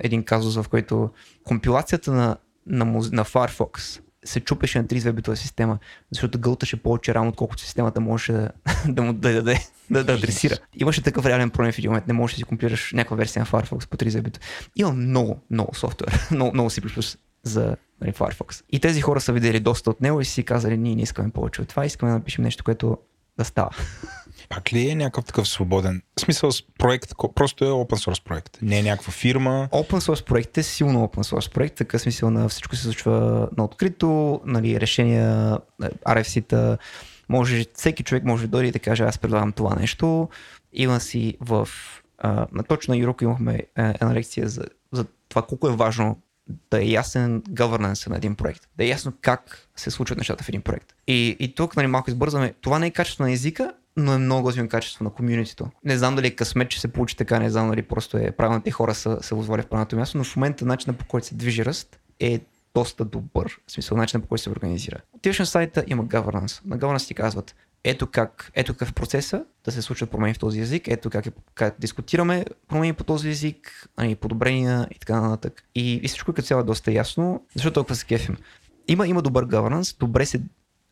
един казус, в който компилацията на, на, на Firefox се чупеше на 32-битова система, защото гълташе повече рамо, отколкото системата можеше да, [laughs] да му да, да, да, да, да адресира. Имаше такъв реален проблем в един момент. Не можеш да си компилираш някаква версия на Firefox по 32 бита. Има много, много софтуер, [laughs] много, много C++ за нали, Firefox. И тези хора са видели доста от него и си казали, ние не искаме повече от това, искаме да напишем нещо, което да става. [laughs] Пак ли е някакъв такъв свободен? В смисъл проект, просто е open source проект. Не е някаква фирма. Open source проект е силно open source проект, така смисъл на всичко се случва на открито, нали, решения, RFC-та, може, всеки човек може да дойде и да каже, аз предлагам това нещо. Има си в а, на точно на Юроко имахме една лекция за, за това колко е важно да е ясен governance на един проект. Да е ясно как се случват нещата в един проект. И, и тук нали, малко избързваме. Това не е качество на езика, но е много готино качество на комьюнитито. Не знам дали е късмет, че се получи така, не знам дали просто е правилните хора са се озвали в правилното място, но в момента начинът по който се движи ръст е доста добър. В смисъл начинът по който се организира. Отиваш на сайта, има governance. На governance ти казват, ето как, ето какъв процеса да се случват промени в този език, ето как, е, как дискутираме промени по този език, ани, подобрения и така нататък. И, и всичко като цяло е доста ясно, защото толкова се кефим. Има, има добър governance, добре се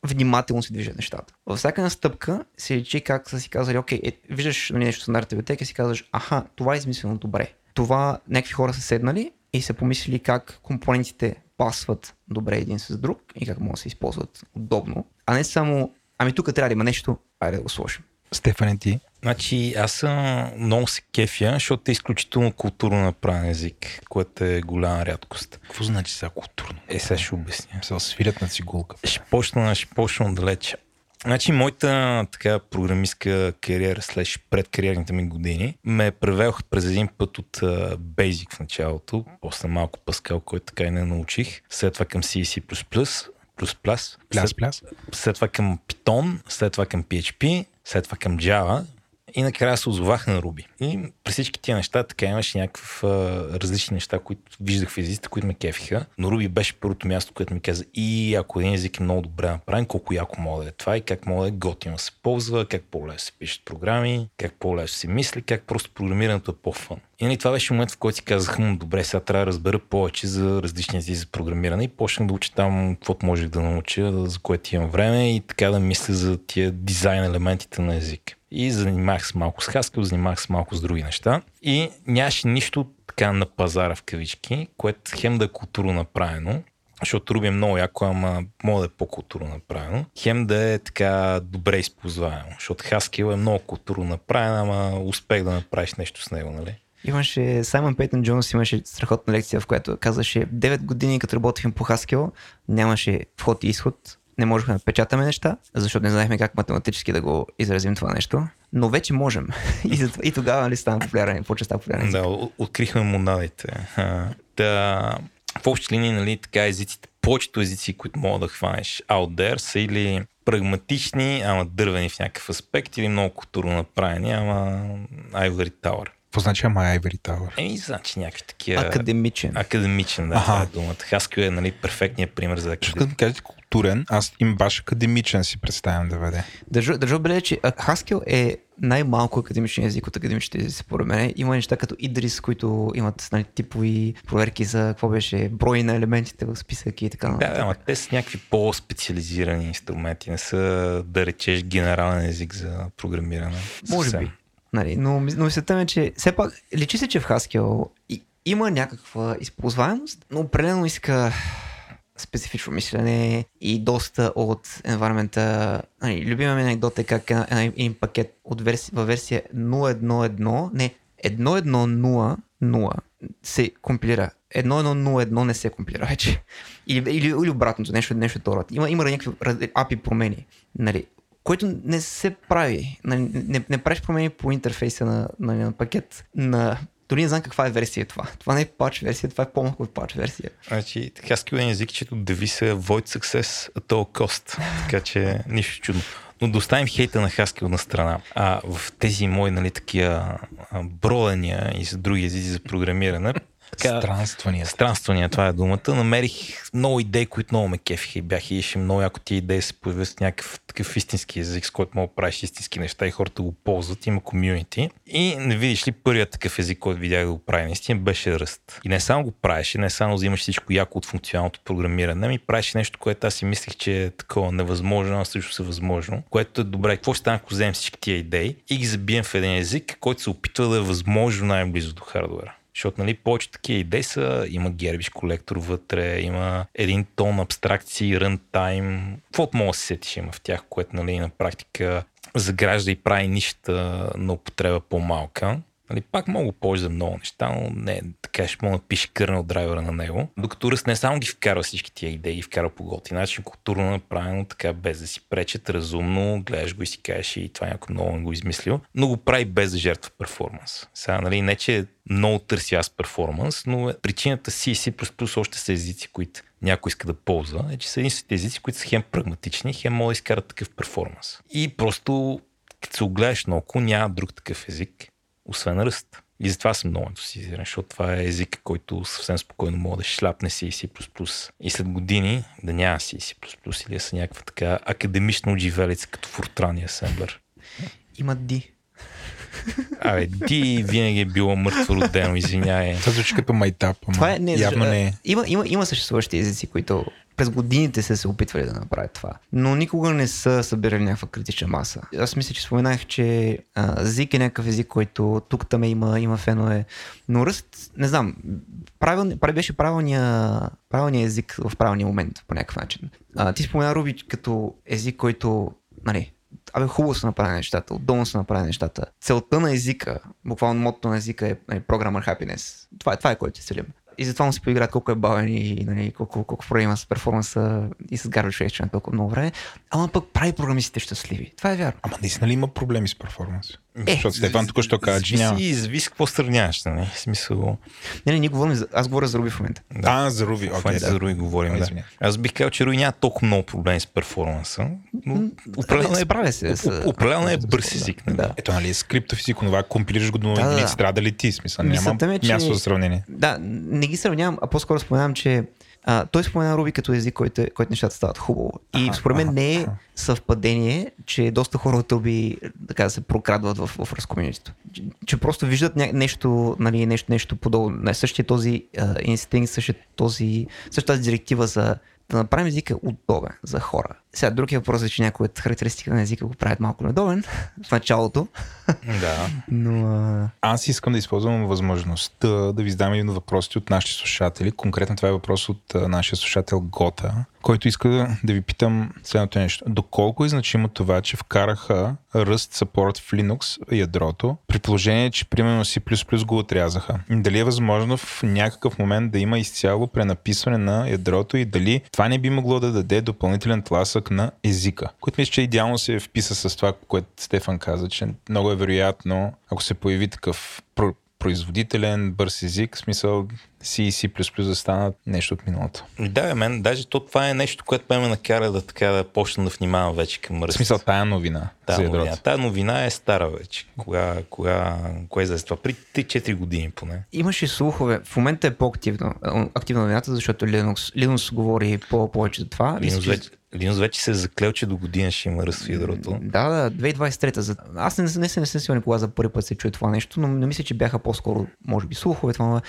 внимателно се движат нещата. Във всяка една стъпка се личи как са си казали, окей, е, виждаш нали, нещо в стандартната библиотека и си казваш, аха, това е измислено добре. Това някакви хора са седнали и са помислили как компонентите пасват добре един с друг и как могат да се използват удобно, а не само Ами тук трябва да има нещо, айде да го сложим. Стефане ти? Значи аз съм много се кефя, защото е изключително културно направен език, което е голяма рядкост. Какво значи сега културно? Е, сега ще обясня. Се свирят на цигулка. Ще почна, ще почна далече. Значи моята така програмистка кариера след предкариерните ми години ме превелха през един път от uh, Basic в началото, после малко Pascal, който така и не научих, след това към C++, плюс. Пляс, пляс. След това към Python, след това към PHP, след това към Java и накрая се озовах на Руби. И при всички тия неща така имаше някакъв различни неща, които виждах в езиците, които ме кефиха. Но Руби беше първото място, което ми каза и ако един език е много добре направен, колко яко мога да е това и как мога да е готино се ползва, как по-лесно се пишат програми, как по-лесно се мисли, как просто програмирането е по-фън. И нали, това беше момент, в който си казах, добре, сега трябва да разбера повече за различни езици за програмиране и почнах да уча там каквото можех да науча, за което имам време и така да мисля за тия дизайн елементите на език и занимах се малко с Haskell, занимах се малко с други неща. И нямаше нищо така на пазара в кавички, което хем да е културно направено, защото Руби е много яко, ама мога да е по-културно направено. Хем да е така добре използваемо, защото Haskell е много културно направен, ама успех да направиш нещо с него, нали? Имаше Саймън Пейтън Джонс, имаше страхотна лекция, в която казваше 9 години, като работихме по Haskell, нямаше вход и изход, не можехме да печатаме неща, защото не знаехме как математически да го изразим това нещо. Но вече можем. [laughs] и, и тогава нали, стана популярен, почва става популярен. Да, открихме монадите. Да, в общи линии, нали, така езиците, повечето езици, които мога да хванеш out there, са или прагматични, ама дървени в някакъв аспект, или много културно направени, ама Ivory Tower. Какво значи ама Ivory Tower? Еми, значи някакви такива... Академичен. Академичен, да, това е думата. Хаскил е нали, перфектният пример за академичен. Като кажете културен, аз им баш академичен си представям да веде. Държа, държа беле, че Haskell е най-малко академичен език от академичните езици, според мен. Има неща като Идрис, които имат нали, типови проверки за какво беше брой на елементите в списък и така нататък. Да, ама те са някакви по-специализирани инструменти, не са да речеш генерален език за програмиране. Може би. Нали, но, но мисълта ми е, че все пак личи се, че в Haskell има някаква използваемост, но определено иска специфично мислене и доста от енвайрмента. Нали, любима ми анекдот е как една, един пакет от верси, във версия 0.1.1, не, 1.1.0.0 се компилира. 1.1.0.1 не се компилира вече. Или, или, или обратното, нещо, нещо второ. Има, има някакви API промени. Нали, което не се прави. Нали, не, не правиш промени по интерфейса на, на, на пакет на дори не знам каква е версия това. Това не е пач версия, това е по-малко от пач версия. Значи, така скилен език, чето девиз е Void Success at all cost. така че нищо чудно. Но да оставим хейта на Haskell на страна. А в тези мои, нали, такива броления и за други езици за програмиране, така, странствания. Странствания, това е думата. Намерих много идеи, които много ме кефиха и бяха и ще много яко тия идеи се появят с някакъв такъв истински език, с който мога да правиш истински неща и хората го ползват, има комюнити. И не видиш ли, първият такъв език, който видях да го прави наистина, беше ръст. И не само го правиш, не само взимаш всичко яко от функционалното програмиране, ми правиш нещо, което аз си мислех, че е такова невъзможно, а също се възможно, което е добре. Какво ще стане, ако вземем всички тия идеи и ги забием в един език, който се опитва да е възможно най-близо до хардвера? Защото нали, повече такива идеи са, има гербиш колектор вътре, има един тон абстракции, рънтайм. Каквото мога да се сетиш има в тях, което нали, на практика загражда и прави нищата на употреба по-малка. Нали, пак мога повече за много неща, но не така ще мога да напише кърнел драйвера на него. Докато Ръст не само ги вкарва всички тия идеи, ги вкарва по готи начин, културно направено, така без да си пречат, разумно, гледаш го и си кажеш и това някой много го измислил, но го прави без да жертва перформанс. Сега, нали, не че много търси аз перформанс, но е, причината си и C++ още са езици, които някой иска да ползва, е, че са единствените езици, които са хем прагматични, хем могат да изкарат такъв перформанс. И просто, като се огледаш наоколо, няма друг такъв език, освен ръст. И затова съм много ентусизиран, защото това е език, който съвсем спокойно мога да шляпне C и C++. И след години да няма C и C++ или са някаква така академична отживелица като Fortran и Assembler. Има D. Абе, ти винаги е било мъртво родено, извиняй. Това звучи като майтап, ама това е, не, явно не е. Има, има, има съществуващи езици, които през годините са се опитвали да направят това, но никога не са събирали някаква критична маса. Аз мисля, че споменах, че а, е някакъв език, който тук там има, има фенове, но Ръст, не знам, правил, беше правилния, правилния език в правилния момент по някакъв начин. А, ти спомена Руби като език, който нали, абе, хубаво са направени нещата, отдолно са направени нещата. Целта на езика, буквално мотото на езика е нали, Programmer Happiness. Това е, това е което целим. И затова му се поиграят колко е бавен и нали, колко, колко проблема има с перформанса и с garbage rate на толкова много време. Ама пък прави програмистите щастливи. Това е вярно. Ама наистина ли има проблеми с перформанса? Е, Защото Стефан тук ще каза, че няма. И зависи какво сравняваш, нали? Смисъл... Не, не, ние говорим за... Аз говоря за Руби в момента. Да. А, за Руби, окей. Okay, да. За Руби говорим, да. Аз бих казал, че Руби няма толкова много проблеми с перформанса, но определено е, Правя се, с... определено е бърз език. Нали? Да. Ето, нали, е скриптов език, това компилираш го до да, единици, трябва да лети, смисъл, няма е, че... място за сравнение. Да, не ги сравнявам, а по-скоро споменавам, че а, той спомена Руби като език, който, е, който нещата стават хубаво. И според мен не е съвпадение, че доста хора от Руби така се прокрадват в, в разкомьюнитито. Че, че просто виждат ня, нещо, нали, нещо, нещо подобно. Не, същия този uh, инстинкт, същия този, същата тази директива за да направим езика удобен за хора. Сега другия въпрос е, че някои от характеристика на езика го правят малко недобен в началото. Да. Но, а... Аз искам да използвам възможността да ви задам един въпрос от нашите слушатели. Конкретно това е въпрос от нашия слушател Гота, който иска да, да ви питам следното нещо. Доколко е значимо това, че вкараха ръст support в Linux ядрото, при положение, че примерно C++ го отрязаха? Дали е възможно в някакъв момент да има изцяло пренаписване на ядрото и дали това не би могло да даде допълнителен тласък на езика, който мисля, че идеално се вписа с това, което Стефан каза, че много е вероятно, ако се появи такъв производителен, бърз език, в смисъл C и C++ да станат нещо от миналото. Да, мен, даже то това е нещо, което ме накара да така да почна да внимавам вече към ръст. В смисъл, тая новина. Тая новина, тая новина е стара вече. Кога, кога, кое е това? При 3-4 години поне. Имаше слухове. В момента е по-активно. Активна новината, защото Linux, Linux говори по-повече за това. Linux вече, Линус вече се е заклел, че до година ще има ръст в ядрото. Да, да, 2023. Аз не, не, не, съм сигурен кога за първи път се чуе това нещо, но не мисля, че бяха по-скоро, може би, слухове. Това,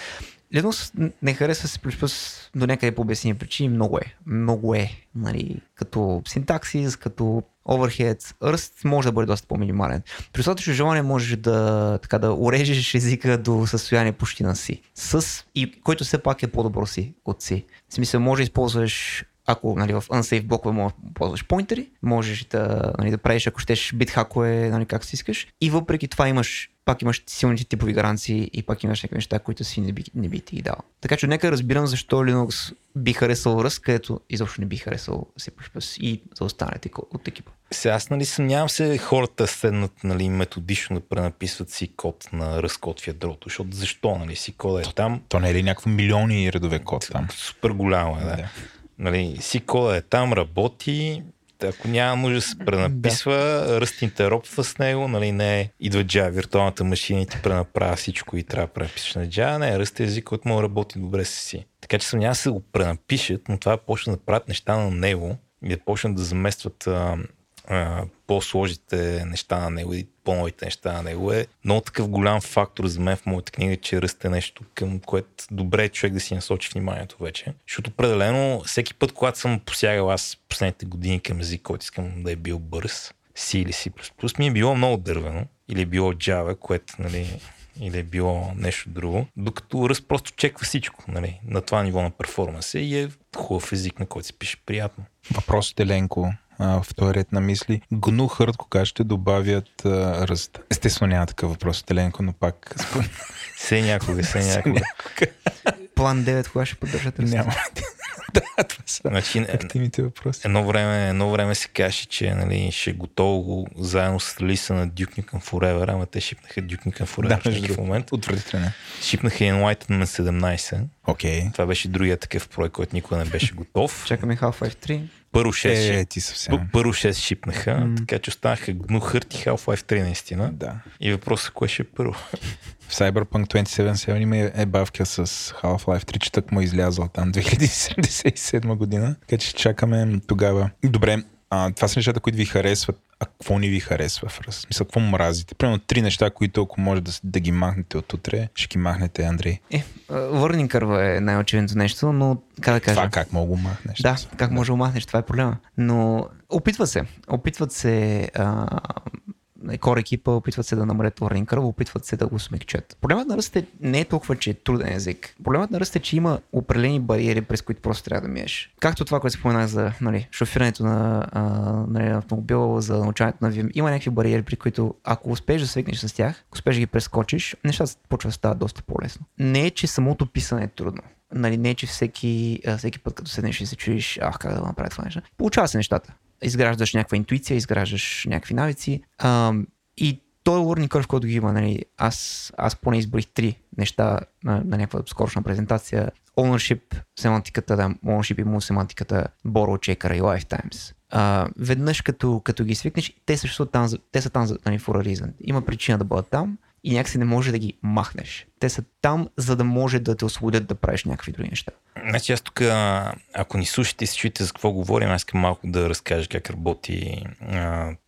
Linux не харесва C++ до някъде по обясними причини. Много е. Много е. Нали, като синтаксис, като overhead, ръст може да бъде доста по-минимален. При достатъчно желание можеш да, така, да урежеш езика до състояние почти на си. С, и който все пак е по-добро си от си. В смисъл, може да използваш ако нали, в unsafe блокове можеш да ползваш поинтери, можеш да, нали, да правиш, ако щеш бит хакове, нали, как си искаш. И въпреки това имаш пак имаш силните типови гаранции и пак имаш някакви неща, които си не би, не би ти ги дал. Така че нека разбирам защо Linux би харесал ръст, където изобщо не би харесал C++ и за останалите от екипа. Сега аз нали съмнявам се хората седнат нали, методично да пренаписват си код на ръст код в ядрото, защото защо нали, си кода е там? То не е ли някакво милиони редове код там? Супер голямо е, да. да. Нали, си кода е там, работи, ако няма нужда да се пренаписва, да. ръстните ропва с него, нали, не идва Java, виртуалната машина и ти пренаправя всичко и трябва да пренапишеш на Java, не, ръст е език, който може да работи добре с си. Така че съм няма да се го пренапишат, но това е почне да правят неща на него и да почнат да заместват а, по-сложите неща на него и по-новите неща на него е много такъв голям фактор за мен в моята книга, че расте нещо към което добре е човек да си насочи вниманието вече. Защото определено всеки път, когато съм посягал аз последните години към език, който искам да е бил бърз, C или C++, ми е било много дървено или е било Java, което нали, или е било нещо друго, докато Ръст просто чеква всичко нали, на това ниво на перформанса и е хубав език, на който се пише приятно. Въпросът е, Ленко, а, в този ред на мисли. Гну хърт, кога ще добавят а, ръст? Естествено няма такъв въпрос, Теленко, но пак... [laughs] се някога, се някога. План 9, кога ще поддържат ръст? Няма. [laughs] да, това са значи, активните въпроси. Едно време, едно време се каже, че нали, ще е готово заедно с лиса на Duke Nukem Forever, ама те шипнаха Duke Nukem Forever да, в такъв момент. Отвратително. Шипнаха Enlightenment 17. Okay. Това беше другия такъв проект, който никога не беше готов. Чакаме Half-Life 3. Първо 6, е, ти съвсем. първо 6 шипнаха, mm. така че останаха гнухърт и Half-Life 3 наистина. Да. И въпросът кое ще е първо? В Cyberpunk 2077 има е бавка с Half-Life 3, че тък му е излязъл там 2077 година. Така че чакаме тогава. Добре, а, това са нещата, които ви харесват. А какво не ви харесва в раз? Мисля, какво мразите? Примерно три неща, които ако може да, да ги махнете от утре, ще ги махнете, Андрей. Е, Върнин кърва е най-очевидното нещо, но как да кажа? Това как мога го махнеш? Да, как може да го махнеш, това е проблема. Но опитва се. Опитват се а, Core екипа опитват се да намалят learning curve, опитват се да го смекчат. Проблемът на ръст е, не е толкова, че е труден език. Проблемът на ръст е, че има определени бариери, през които просто трябва да миеш. Както това, което споменах за нали, шофирането на, а, нали, автомобил, за научаването на ВИМ, има някакви бариери, при които ако успееш да свикнеш с тях, ако успееш да ги прескочиш, нещата почва да стават доста по-лесно. Не е, че самото писане е трудно нали, не е, че всеки, всеки път, като седнеш и се чуеш, ах, как да направя това нещо. Получава се нещата изграждаш някаква интуиция, изграждаш някакви навици. А, и той learning curve, който ги има, нали, аз, аз поне изборих три неща на, на някаква скорошна презентация. Ownership, семантиката, да, ownership и му семантиката, borrow checker и lifetimes. А, веднъж като, като ги свикнеш, те, също там, те са там нали, for. Има причина да бъдат там и някакси не може да ги махнеш. Те са там, за да може да те освободят да правиш някакви други неща. Значи аз тук, ако ни слушате и се чуете за какво говорим, аз искам малко да разкажа как работи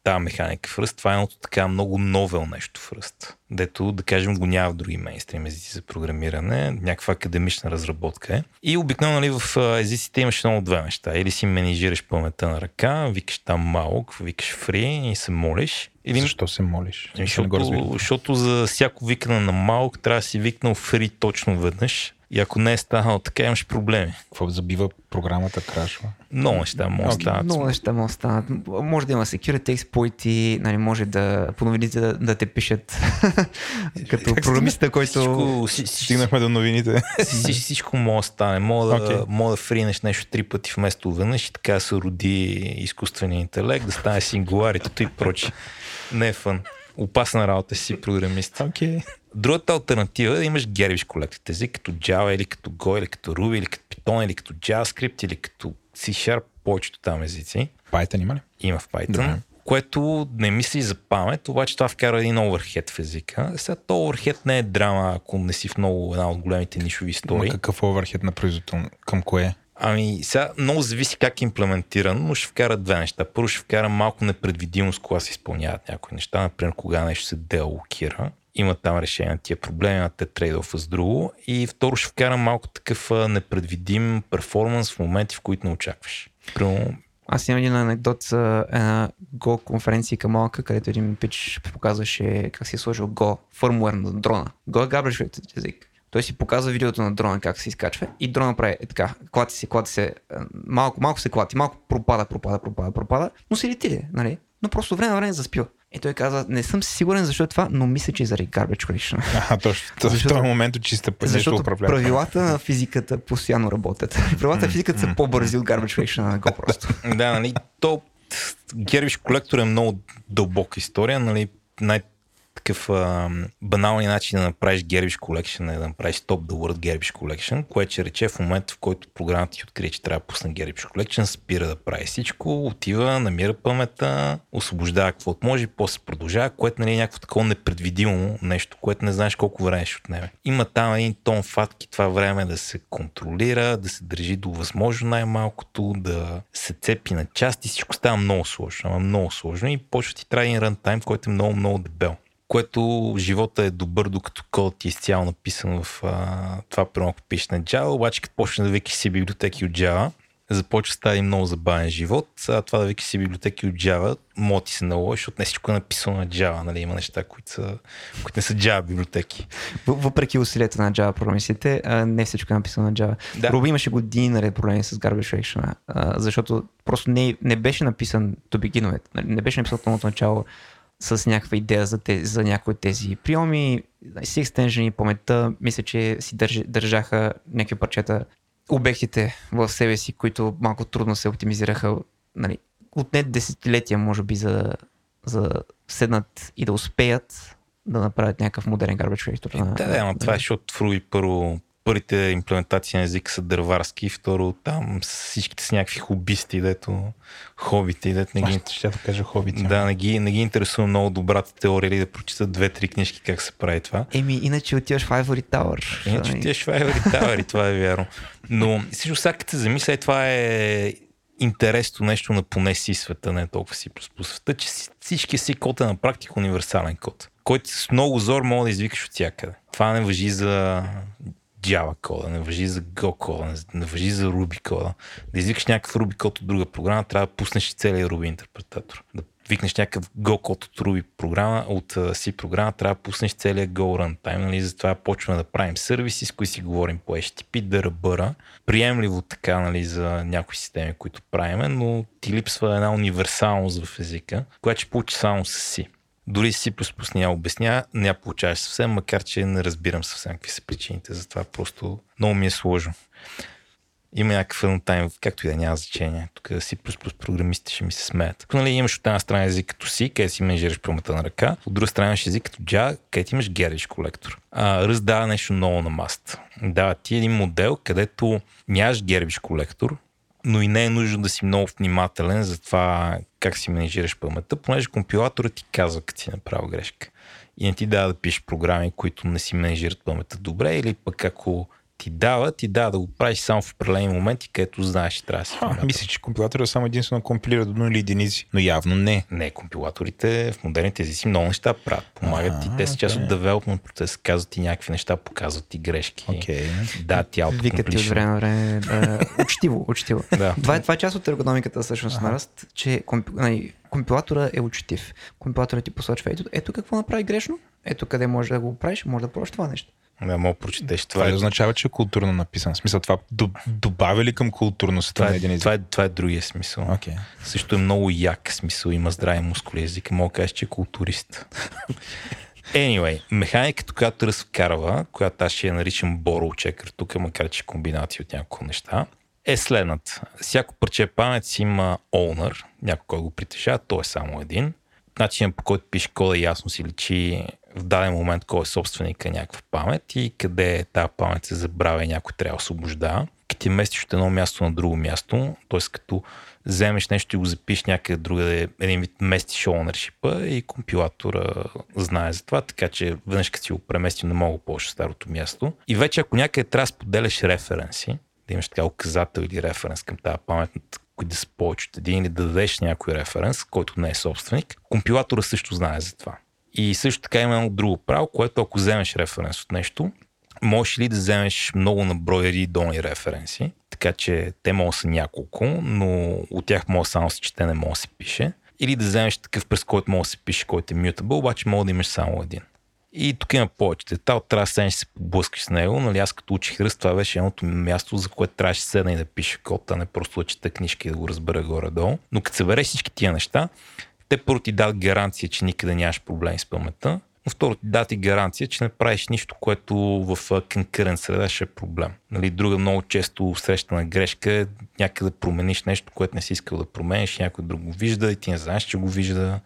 тази механика в ръст. Това е едното така много новел нещо в ръст. Дето, да кажем, го няма в други мейнстрим езици за програмиране. Някаква академична разработка е. И обикновено нали, в езиците имаш много две неща. Или си менижираш паметта на ръка, викаш там малък, викаш фри и се молиш. Или... Защо се молиш? Защото, защото за всяко викане на малък трябва да си викнал фри точно веднъж и ако не е станало така, имаш проблеми. Какво забива програмата, крашва? Много неща може да станат. Много неща може да станат. Може да има security exploit, нали, може да по новините да, да те пишат [laughs] като програмиста, който... Всичко, Стигнахме до новините. всичко може да стане. Мога да, okay. мога да фринеш нещо три пъти вместо веднъж и така се роди изкуствения интелект, да стане сингуларитето и прочи. Не е фън. Опасна работа си програмист. Okay. Другата альтернатива е да имаш гербиш колектите език, като Java или като Go или като Ruby или като Python или като JavaScript или като C-Sharp, повечето там езици. Python има ли? Има в Python. Да. Което не мисли за памет, обаче това вкара един оверхед в езика. Сега то оверхед не е драма, ако не си в много една от големите нишови истории. Но какъв оверхед на производител? Към кое? Ами, сега много зависи как е имплементиран, но ще вкара две неща. Първо ще вкара малко непредвидимост, кога се изпълняват някои неща, например, кога нещо се делокира има там решение на тия проблеми, а те трейд с друго. И второ ще вкарам малко такъв непредвидим перформанс в моменти, в които не очакваш. Примерно, аз имам един анекдот за една Go конференция малка, където един пич показваше как си е сложил Go фърмуер на дрона. Go е габриш език. Той си показва видеото на дрона как се изкачва и дрона прави е така, клати се, клати се, малко, малко се клати, малко пропада, пропада, пропада, пропада, но се лети, нали? Но просто време на време заспива. И той каза, не съм сигурен защо е това, но мисля, че е заради garbage collection. [laughs] А, точно. Защото, в този момент чиста пътя Защото правилата на физиката постоянно работят. [laughs] Правилата на физиката са по-бързи от garbage collection на Go просто. [laughs] да, нали, то Гервиш колектор е много дълбока история, нали, най- такъв а, баналният начин да направиш Garbage Collection е да направиш Stop the Word Garbage Collection, което ще рече в момента, в който програмата ти открие, че трябва да пусне Garbage Collection, спира да прави всичко, отива, намира паметта, освобождава каквото може и после продължава, което нали, е някакво такова непредвидимо нещо, което не знаеш колко време ще отнеме. Има там един тон фатки това време да се контролира, да се държи до възможно най-малкото, да се цепи на части, всичко става много сложно, много сложно и почва ти трябва един рантайм, който е много, много дебел което живота е добър, докато кодът ти е изцяло написан в а, това, примерно, ако пишеш на Java, обаче като почне да викаш си библиотеки от Java, започва да става много забавен живот. А това да викаш си библиотеки от Java, може ти се наложи, защото не всичко е написано на Java, нали? има неща, които, са, които не са Java библиотеки. Въпреки усилията на Java програмистите, не всичко е написано на Java. Да. Руби имаше години наред проблеми с Garbage Collection, защото просто не, не беше написан to begin. Нали, не беше написан от начало с някаква идея за, те, за някои от тези приеми. Си екстенжени паметта, мисля, че си държ, държаха някакви парчета обектите в себе си, които малко трудно се оптимизираха. Нали, отне десетилетия, може би, за, за седнат и да успеят да направят някакъв модерен garbage collector. Да, да, ама това е, защото Фруи първо първите имплементации на езика са дърварски, второ там всичките са някакви хобисти, дето хобите, дето не ги... Ще да кажа хобите. Да, не ги, не ги интересува много добрата теория или да прочитат две-три книжки как се прави това. Еми, иначе отиваш в Ivory Tower. Иначе отиваш в Ivory Tower и това е вярно. Но всичко сега като се замисля, това е интересно нещо на поне си света, не толкова си по света, че всички си код е на практика универсален код, който с много зор мога да извикаш от всякъде. Това не въжи за Java кода, не въжи за Go кода, не, въжи за Ruby кода. Да извикаш някакъв Ruby код от друга програма, трябва да пуснеш целият Ruby интерпретатор. Да викнеш някакъв Go код от Ruby програма, от C програма, трябва да пуснеш целият Go runtime. Нали? Затова почваме да правим сервиси, с които си говорим по HTTP, да ръбъра. Приемливо така нали, за някои системи, които правиме, но ти липсва една универсалност в езика, която ще получи само с C. Дори си не я обясня, не получаваш съвсем, макар че не разбирам съвсем какви са причините. Затова просто много ми е сложно. Има някакъв runtime, както и да няма значение. Тук плюс плюс програмисти ще ми се смеят. Тук нали, имаш от една страна език като си, където си менежираш промата на ръка, от друга страна имаш език като Java, където имаш гериш колектор. А, раздава нещо много на маст. Дава ти един модел, където нямаш гербиш колектор, но и не е нужно да си много внимателен за това как си менежираш паметта, понеже компилаторът ти казва като си направил грешка. И не ти дава да пишеш програми, които не си менежират паметта добре, или пък ако ти дава, ти дава да го правиш само в определени моменти, където знаеш, че трябва да си. Мисля, че компилаторът само единствено компилира до 0 или единици, но явно не. Не, компилаторите в модерните езици много неща правят. Помагат ти, те са част от девелопмент процес, казват ти някакви неща, показват ти грешки. Okay. Да, ти Викат ти от време на време. учтиво, учтиво. [laughs] да. това, е, това е част от ергономиката всъщност на Rust, че нали, компилатора е учтив. Компилаторът ти посочва, ето, ето какво направи грешно, ето къде може да го правиш, може да пробваш това нещо. Да, мога прочетеш това. Това е... означава, че е културно написан. В смисъл, това добавя ли към културността това на един език? Това е, това е другия смисъл. Okay. Също е много як смисъл, има здрави мускули език. Мога да кажеш, че е културист. Anyway, механиката, която разкарва, която аз ще я наричам Borrow Checker тук, макар че е комбинация от няколко неща, е следната. Всяко парче памет си има owner, някой, който го притежава, той е само един. Начинът по който пише кода ясно си личи в даден момент кой е собственика някаква памет и къде тази памет се забравя и някой трябва да освобождава. Като ти местиш от едно място на друго място, т.е. като вземеш нещо и го запишеш някъде другаде, един вид местиш ownership и компилатора знае за това, така че веднъж като си го премести не мога повече старото място. И вече ако някъде трябва да споделяш референси, да имаш така указател или референс към тази памет, които да са повече от един или да дадеш някой референс, който не е собственик, компилатора също знае за това И също така има едно друго право, което ако вземеш референс от нещо, можеш ли да вземеш много на брой редовни референси, така че те могат да са няколко, но от тях може само се чете, не може да се пише. Или да вземеш такъв, през който може да се пише, който е mutable, обаче може да имаш само един. И тук има повече детал, трябва да седнеш се поблъскаш с него. Нали, аз като учих ръст, това беше едното място, за което трябваше да седна и да пише код, а не просто да чета книжки и да го разбера горе-долу. Но като събереш всички тия неща, те първо ти дадат гаранция, че никъде нямаш проблеми с паметта, но второ ти дадат и гаранция, че не правиш нищо, което в конкурент среда ще е проблем. Нали, друга много често срещана грешка е някъде промениш нещо, което не си искал да промениш, някой друг го вижда и ти не знаеш, че го вижда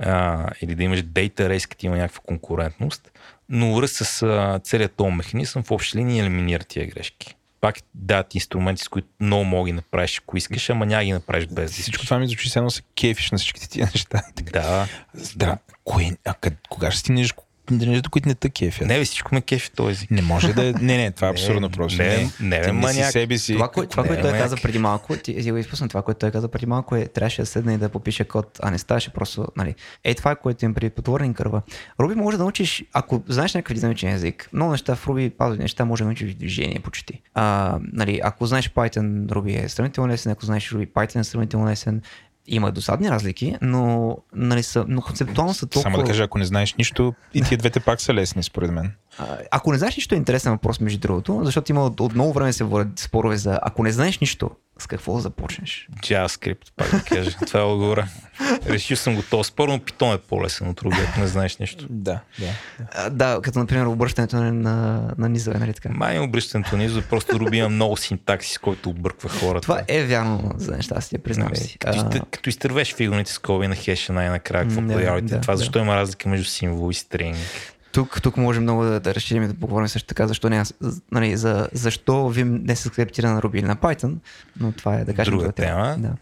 а, или да имаш дейта рейс, като има някаква конкурентност, но връз с целият този механизъм в общи линии елиминира тия грешки. Пак дадат инструменти, с които много мога да направиш, ако искаш, ама няма ги направиш без да Всичко това ми звучи, едно се кефиш на всичките тия неща. Да. Да. Кое, а къд, кога ще стигнеш нещата, които не те кефят? Не, бе, всичко ме кефи този. Не може да е. [laughs] Не, не, това е абсурдно просто. не, Не, не, ти бе, не си себе си. Това, кое, това не, което той каза преди малко, ти си го изпусна, това, което той каза преди малко е, трябваше да седне и да попише код, а не ставаше просто, нали. Е, това е което им преди потворен кърва. Руби може да научиш, ако знаеш някакъв динамичен език, много неща в Руби, пазови неща може да научиш движение почти. А, нали, ако знаеш Python, Ruby е сравнително лесен, ако знаеш Ruby, Python е сравнително лесен. Има досадни разлики, но, нали, са, но концептуално са толкова... Само да кажа, ако не знаеш нищо, и тия двете пак са лесни, според мен. Ако не знаеш нищо е интересен въпрос, между другото, защото има от, от много време се водят спорове за ако не знаеш нищо, с какво да започнеш? JavaScript, пак да кажа. [laughs] Това е отгоре. Решил съм го този спор, но Python е по-лесен от Ruby, ако не знаеш нищо. [laughs] Да, да. А, да, като например обръщането на, на, на низове, нали така? Май обръщането низо, просто Ruby има много синтаксис, който обърква хората. Това е вярно за неща, аз ти я признавам Нали, си. Като, А, като изтървеш фигурните скоби на хеша най-накрая, какво Да, да, появите, да, това да. защо има разлика между символ и стринг. Тук, тук можем много да, да разширим и да поговорим също така, защо не, нали, за, защо Vim не се скриптира на Ruby или на Python, но това е да кажем. Друга тема. Да.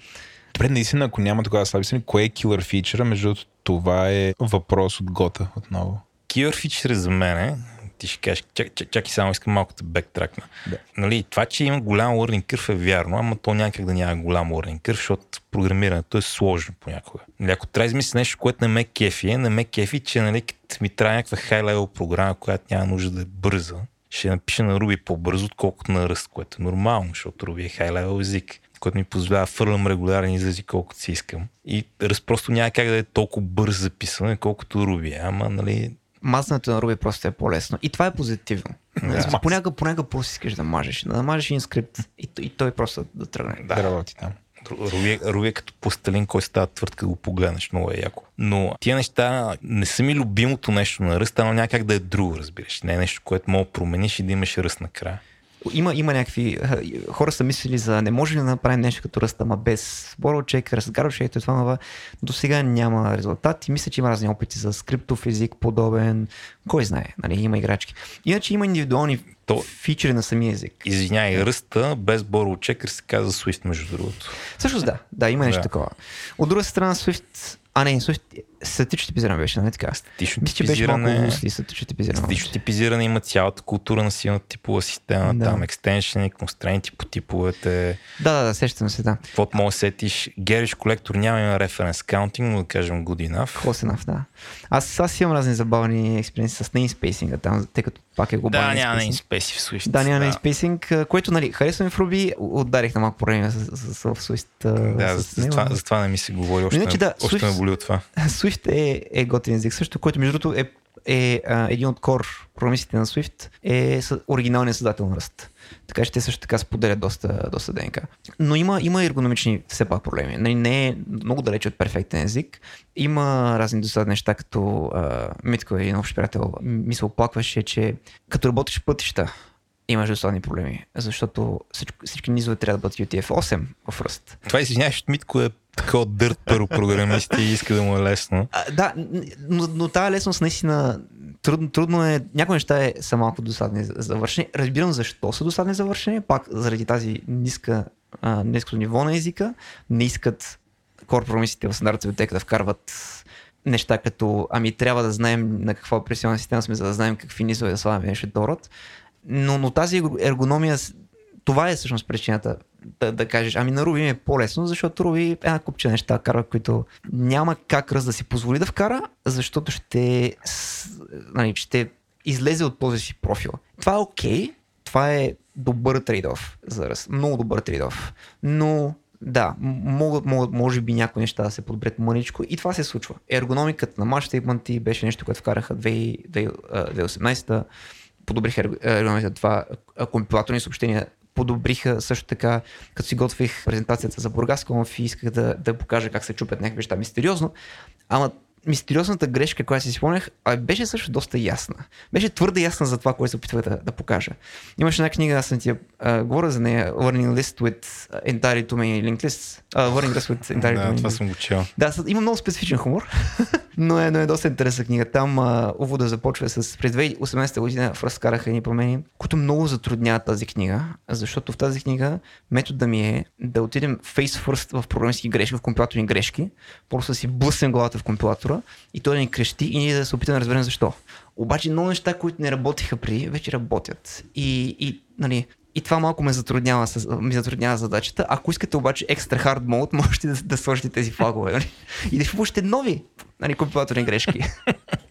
Добре, наистина, ако няма тогава слаби страни, кое е килър фичъра? Между другото, това е въпрос от Гота отново. Killer feature за мен е, ти ще кажеш, чак, чак, чакай само искам малко да бектракна. Да. Нали, това, че има голям learning curve е вярно, ама то някак да няма голям learning curve, защото програмирането е сложно понякога. Нали, ако трябва да измисля нещо, което не ме кефи, е, не ме кефи, че нали, ми трябва някаква high-level програма, която няма нужда да е бърза, ще напиша на Ruby по-бързо, отколкото на Rust, което е нормално, защото Ruby е high-level език който ми позволява фърлям регулярни изрази колкото си искам. И Rust просто няма как да е толкова бърз записване, колкото Ruby. е. Ама, нали, Мазнането на Ruby просто е по-лесно. И това е позитивно. Да. Да. Понякога, понякога просто искаш да мажеш. Да мажеш един скрипт и, и той просто да тръгне. Да, работи там. Руби, Руби е като пластелин, който става твърд, като го погледнеш, много е яко. Но тия неща не са ми любимото нещо на ръста, но някак да е друго, разбираш. Не е нещо, което мога да промениш и да имаш ръст накрая. Има, има някакви... Хора са мислили за не може ли да направим нещо като ръста, ама без борочек, разгарочек, това, това. До сега няма резултат и мисля, че има разни опити за скриптов език, подобен. Кой знае, нали, има играчки. Иначе има индивидуални То- фичери на самия език. Извиняй, ръста без Checker се казва Swift, между другото. Всъщност да, да, има нещо Да. такова. От друга страна, Swift... А, не, статично типизиран беше, нали така? Статично Мисля, че беше малко типизиране, статично типизиран. статично типизиране има цялата култура на силната типова система, Да. там екстеншени, констрейнти по типовете, Да, да, да, сещам се, да. каквото мога да сетиш. Гериш колектор няма има референс каунтинг, но да кажем good enough. Close enough, да. Аз, аз имам разни забавни експериенции с namespacing там, тъй като пак е Да, глобален няма namespacing. в Swift. Да, няма namespacing, а, което, нали, харесвам в Ruby, ударих на малко проблеми с, с, с, в Swift. Да, с за, това, за това не ми се говори. Още, Иначе да, още Swift- от това. [laughs] Swift е, е готин език също, който между другото е, е а, един от core програмистите на Swift, е оригиналният създател на Rust. Така че те също така споделят доста, доста ДНК. Но има, има ергономични все пак проблеми. Нали, не е много далече от перфектен език. Има разни досадни неща, като а, Митко, един общ приятел, ми се оплакваше, че като работиш пътища, имаш досадни проблеми, защото всичко, всички низове трябва да бъдат UTF-8 в Rust. Това извинявай, защото Митко е такова дърт първо програмист и иска да му е лесно. А, да, но, но тази лесност наистина трудно, трудно е. Някои неща е, са малко досадни за за вършене. Разбирам защо са досадни за вършене. Пак заради тази ниска, а, ниското ниво на езика. Не искат кор програмистите в стандартната библиотека да вкарват неща като ами трябва да знаем на каква операционна система сме, за да знаем какви низове да слагаме нещо до род. Но, но тази ерго- ергономия това е всъщност причината да, да кажеш, ами на Руби ми е по-лесно, защото Руби е една купче неща кара, които няма как раз да си позволи да вкара, защото ще, нали, ще излезе от този си профил. Това е окей, okay, това е добър трейдов за раз, много добър трейдов, но да, могат, могат, може би някои неща да се подбрят мъничко. И това се случва. Ергономиката на матч беше нещо, което вкараха 2018 подобриха ергономиката това компилаторни съобщения подобриха също така, като си готвих презентацията за Бургас Конф и исках да, да покажа как се чупят някакви неща мистериозно. Ама мистериозната грешка, която си спомнях, беше също доста ясна. Беше твърде ясна за това, което се опитвах да, да покажа. Имаше една книга, аз съм ти а, говоря за нея, Learning List with Entirely Too Many Linked Lists. Uh, learning List with Entirely Too Many. това съм го чел. Да, има много специфичен хумор, [laughs] но, е, но е доста интересна книга. Там а, увода започва с през 2018 година в разкараха едни промени, които много затрудняват тази книга, защото в тази книга метода ми е да отидем face first в програмистски грешки, в компилаторни грешки, просто да си блъснем главата в и той да ни крещи и ние да се опитаме да разберем защо. Обаче много неща, които не работиха преди, вече работят. И, и, нали, и това малко ме затруднява, ми затруднява задачата. Ако искате обаче екстра хард мод, [laughs] можете да, да сложите тези флагове нали? и да включите нови нали, компилаторни грешки.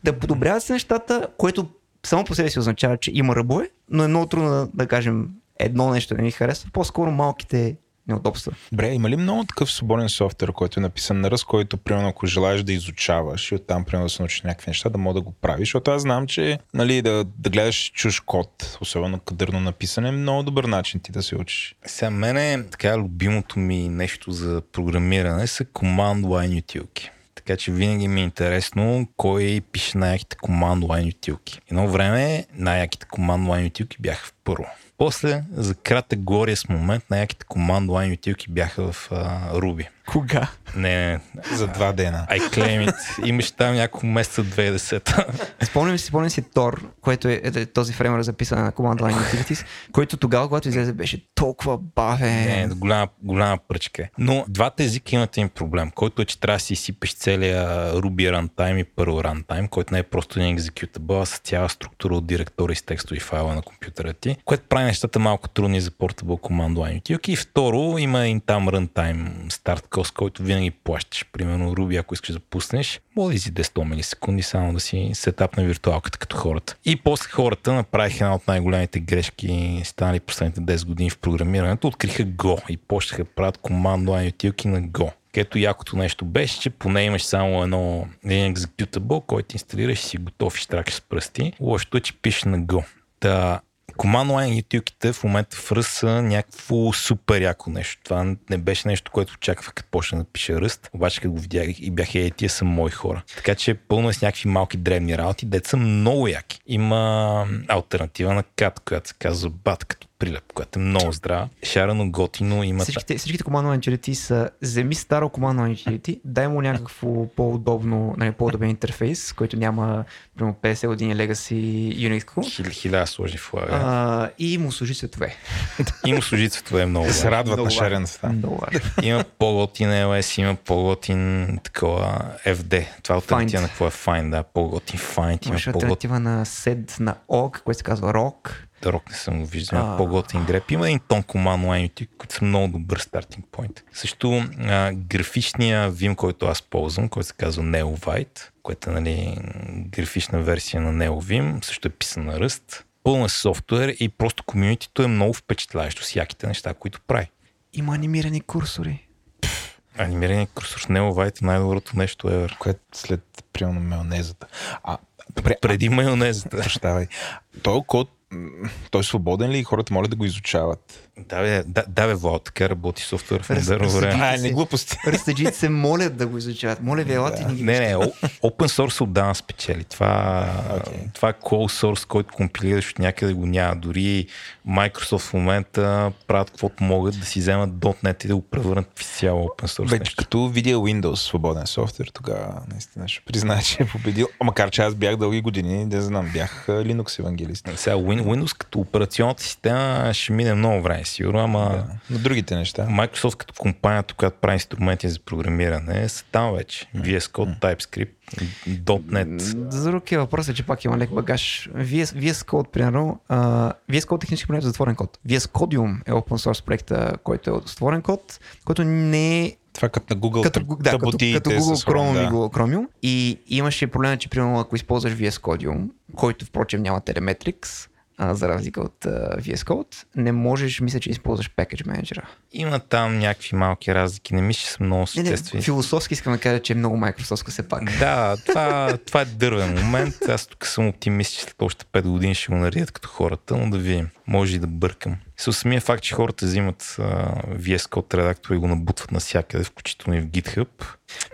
да подобряват се нещата, което само по себе си означава, че има ръбове, но е много трудно да, да кажем едно нещо не ми харесва. По-скоро малките неудобства. Добре, има ли много такъв свободен софтуер, който е написан на ръст, който, примерно, ако желаеш да изучаваш и оттам, примерно, да се научиш някакви неща, да мога да го правиш? Защото аз знам, че нали, да, да гледаш чуж код, особено кадърно написане, е много добър начин ти да се учиш. Сега, мене така любимото ми нещо за програмиране са command line ютилки. Така че винаги ми е интересно кой пише най-яките command line ютилки. Едно време най-яките command line ютилки бяха в първо. После, за кратък глория с момент, най-яките команд лайн ютилки бяха в uh, Ruby. Кога? Не, не. За два дена. I claim it. Имаш там няколко месеца 2010. спомням си, спомням си Тор, което е, е този фреймър за писане на Command Line Utilities, който тогава, когато излезе, беше толкова бавен. Не, голяма, голяма пръчка. Е. Но двата езика имат един проблем, който е, че трябва да си изсипеш целия Ruby runtime и първо runtime, който не е просто един executable, а с цяла структура от директори с текстови файла на компютъра ти, което прави нещата малко трудни за Portable Command Line утилки. И второ, има един там runtime старт кост, който винаги плащаш. Примерно Ruby, ако искаш да пуснеш, може да си 10 милисекунди, само да си сетап на виртуалката като хората. И после хората направиха една от най-големите грешки, станали последните 10 години в програмирането, откриха Go и почнаха да правят командо line утилки на Go. Където якото нещо беше, че поне имаш само едно, един executable, който инсталираш и си готов и штракаш с пръсти. Лошото е, че пишеш на Go. Та, Command Line ютилките в момента в ръст са някакво супер яко нещо. Това не беше нещо, което очаквах като почна да пиша ръст, обаче като го видях и бях е, тия са мои хора. Така че пълно е с някакви малки древни работи, деца са много яки. Има альтернатива на кат, която се казва бат, като прилеп, която е много здрава. Шарено, готино, има... Всичките, всичките Command Line Utility са вземи старо Command Line Utility, дай му някакво по-удобно, нали, по-удобен интерфейс, който няма примерно 50 години Legacy Unix. Хиляда сложи в а, И му служи цветове. и му служи цветове много. се радват на шареността. има по-готин LS, има по-готин такова FD. Това е альтернатива на какво е Find, да, по-готин Find. Има альтернатива на SED, на OG, което се казва ROC Рок не съм го виждал. По-готин греб. Има един тон команд лайнити, които са много добър стартинг поинт. Също а, графичния Vim, който аз ползвам, който се казва NeoVite, което е нали, графична версия на NeoVim, също е писан на ръст. Пълна софтуер и просто комьюнитито е много впечатляващо с яките неща, които прави. Има анимирани курсори. Анимирани курсор с NeoVite е най-доброто нещо ever. Което след, примерно, майонезата. А, Добре, преди майонезата. Прощавай. Той код той е свободен ли и хората могат да го изучават? Да, бе, да, да, бе Влад, така работи софтуер в модерно време. А, не глупости. Разтъджите се молят да го изучават. Моля ви, елате да. не ги Не, не, open source отдавна спечели. Това, okay. това е closed source, който компилираш от някъде го няма. Дори Microsoft в момента правят каквото могат да си вземат .NET и да го превърнат в изцяло open source. Вече нещо. като видя Windows свободен софтуер, тогава наистина ще призная, че е победил. Макар че аз бях дълги години, не знам, бях Linux евангелист. Сега Windows като операционната система ще мине много време, сигурно, ама Да. Но другите неща. Microsoft като компанията, която прави инструменти за програмиране, са там вече. VS Code, TypeScript, .NET. За друг е въпросът, че пак има лек багаж. VS, VS Code, примерно, uh, VS Code технически проект е затворен код. VS Codium е open source проекта, който е отворен код, който не е Това като на Google като, тъп- да, като, като Google Chrome да. и Google Chromium. И имаше проблема, че примерно ако използваш VS Codium, който впрочем няма Telemetrics, а, за разлика от а, VS Code, не можеш, мисля, че използваш Package Manager. Има там някакви малки разлики, не мисля, че са много Не, не, съществени. философски искам да кажа, че е много Microsoft все пак. Да, това, това е дървен момент. Аз тук съм оптимист, че след още 5 години ще го наредят като хората, но да видим. Може и да бъркам. С самия факт, че хората взимат а, VS Code редактор и го набутват навсякъде, включително и в GitHub.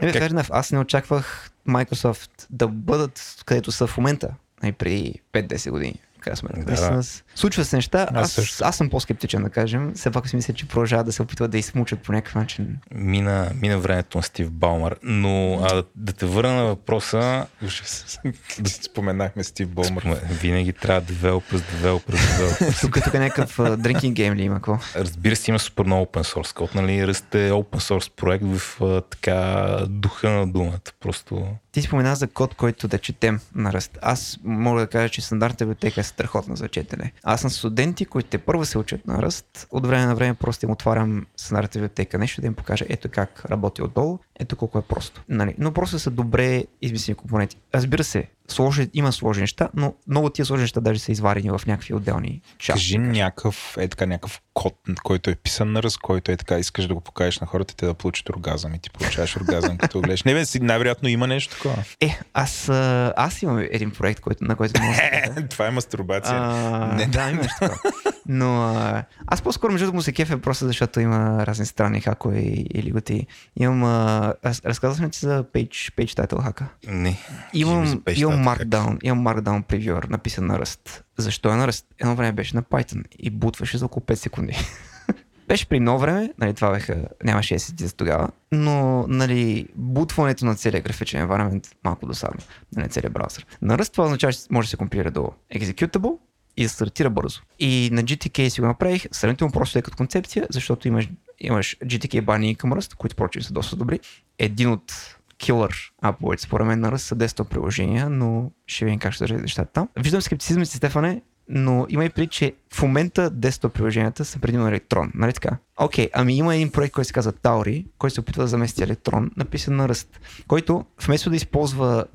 Не, бе, Как- fair enough. Аз не очаквах Microsoft да бъдат където са в момента, най преди 5-10 години. Крайна сметка. Да, да. с- Случва се неща. Аз Аз, също. аз, съм по-скептичен, да кажем. Все пак си мисля, че продължават да се опитват да измучат по някакъв начин. Мина, мина времето на Стив Балмър. Но а, да, да те върна на въпроса, Ужас. да споменахме Стив Болмър. М, Винаги трябва developers, developers, developers. Тук, тук е някакъв drinking game ли има какво? Разбира се, има супер много open source код, нали? Ръст е open source проект в а, така духа на думата. Просто Ти спомена за код, който да четем на ръст. Аз мога да кажа, че стандартната библиотека е страхотна за четене. Аз съм студенти, които те първо се учат на ръст. От време на време просто им отварям стандартната библиотека нещо да им покажа ето как работи отдолу, ето колко е просто. Нали? Но просто са добре измислени компоненти. Разбира се, сложи, има сложни неща, но много тия сложни неща даже са изварени в някакви отделни части. Кажи някакъв, е така, някакъв код, който е писан на ръст, който е така, искаш да го покажеш на хората те да получат оргазъм и ти получаваш оргазъм, като гледаш. Не бе, най-вероятно има нещо такова. Е, аз, аз имам един проект, който, на който мога да [laughs] Това е мастурбация. А, Не. да, има нещо такова. Но а, аз по-скоро между му се кефе просто защото има разни странни хакове и, или готи. Имам, а, разказах ли ти за Page, Page Title хака? не. Имам, за имам. Markdown, имам Markdown превюър, написан на ръст. Защо е на ръст? Едно време беше на Python и бутваше за около 5 секунди. [laughs] беше при едно време, нали, това беха, нямаше SSD тогава, но нали, бутването на целия графичен environment малко досадно, нали, целият браузър. На ръст това означава, че може да се компилира до executable и да стартира бързо. И на GTK си го направих сравнително просто е като концепция, защото имаш, имаш GTK бани към ръст, които прочим са доста добри. Един от килър аповете, според мен на ръст са 10 приложения, но ще видим как ще държат нещата там. Виждам скептицизъм си, Стефане, но има и преди, че в момента 10 приложенията са предимно електрон, нали така? Окей, ами има един проект, който се казва Tauri, който се опитва да замести електрон, написан на ръст, който вместо да използва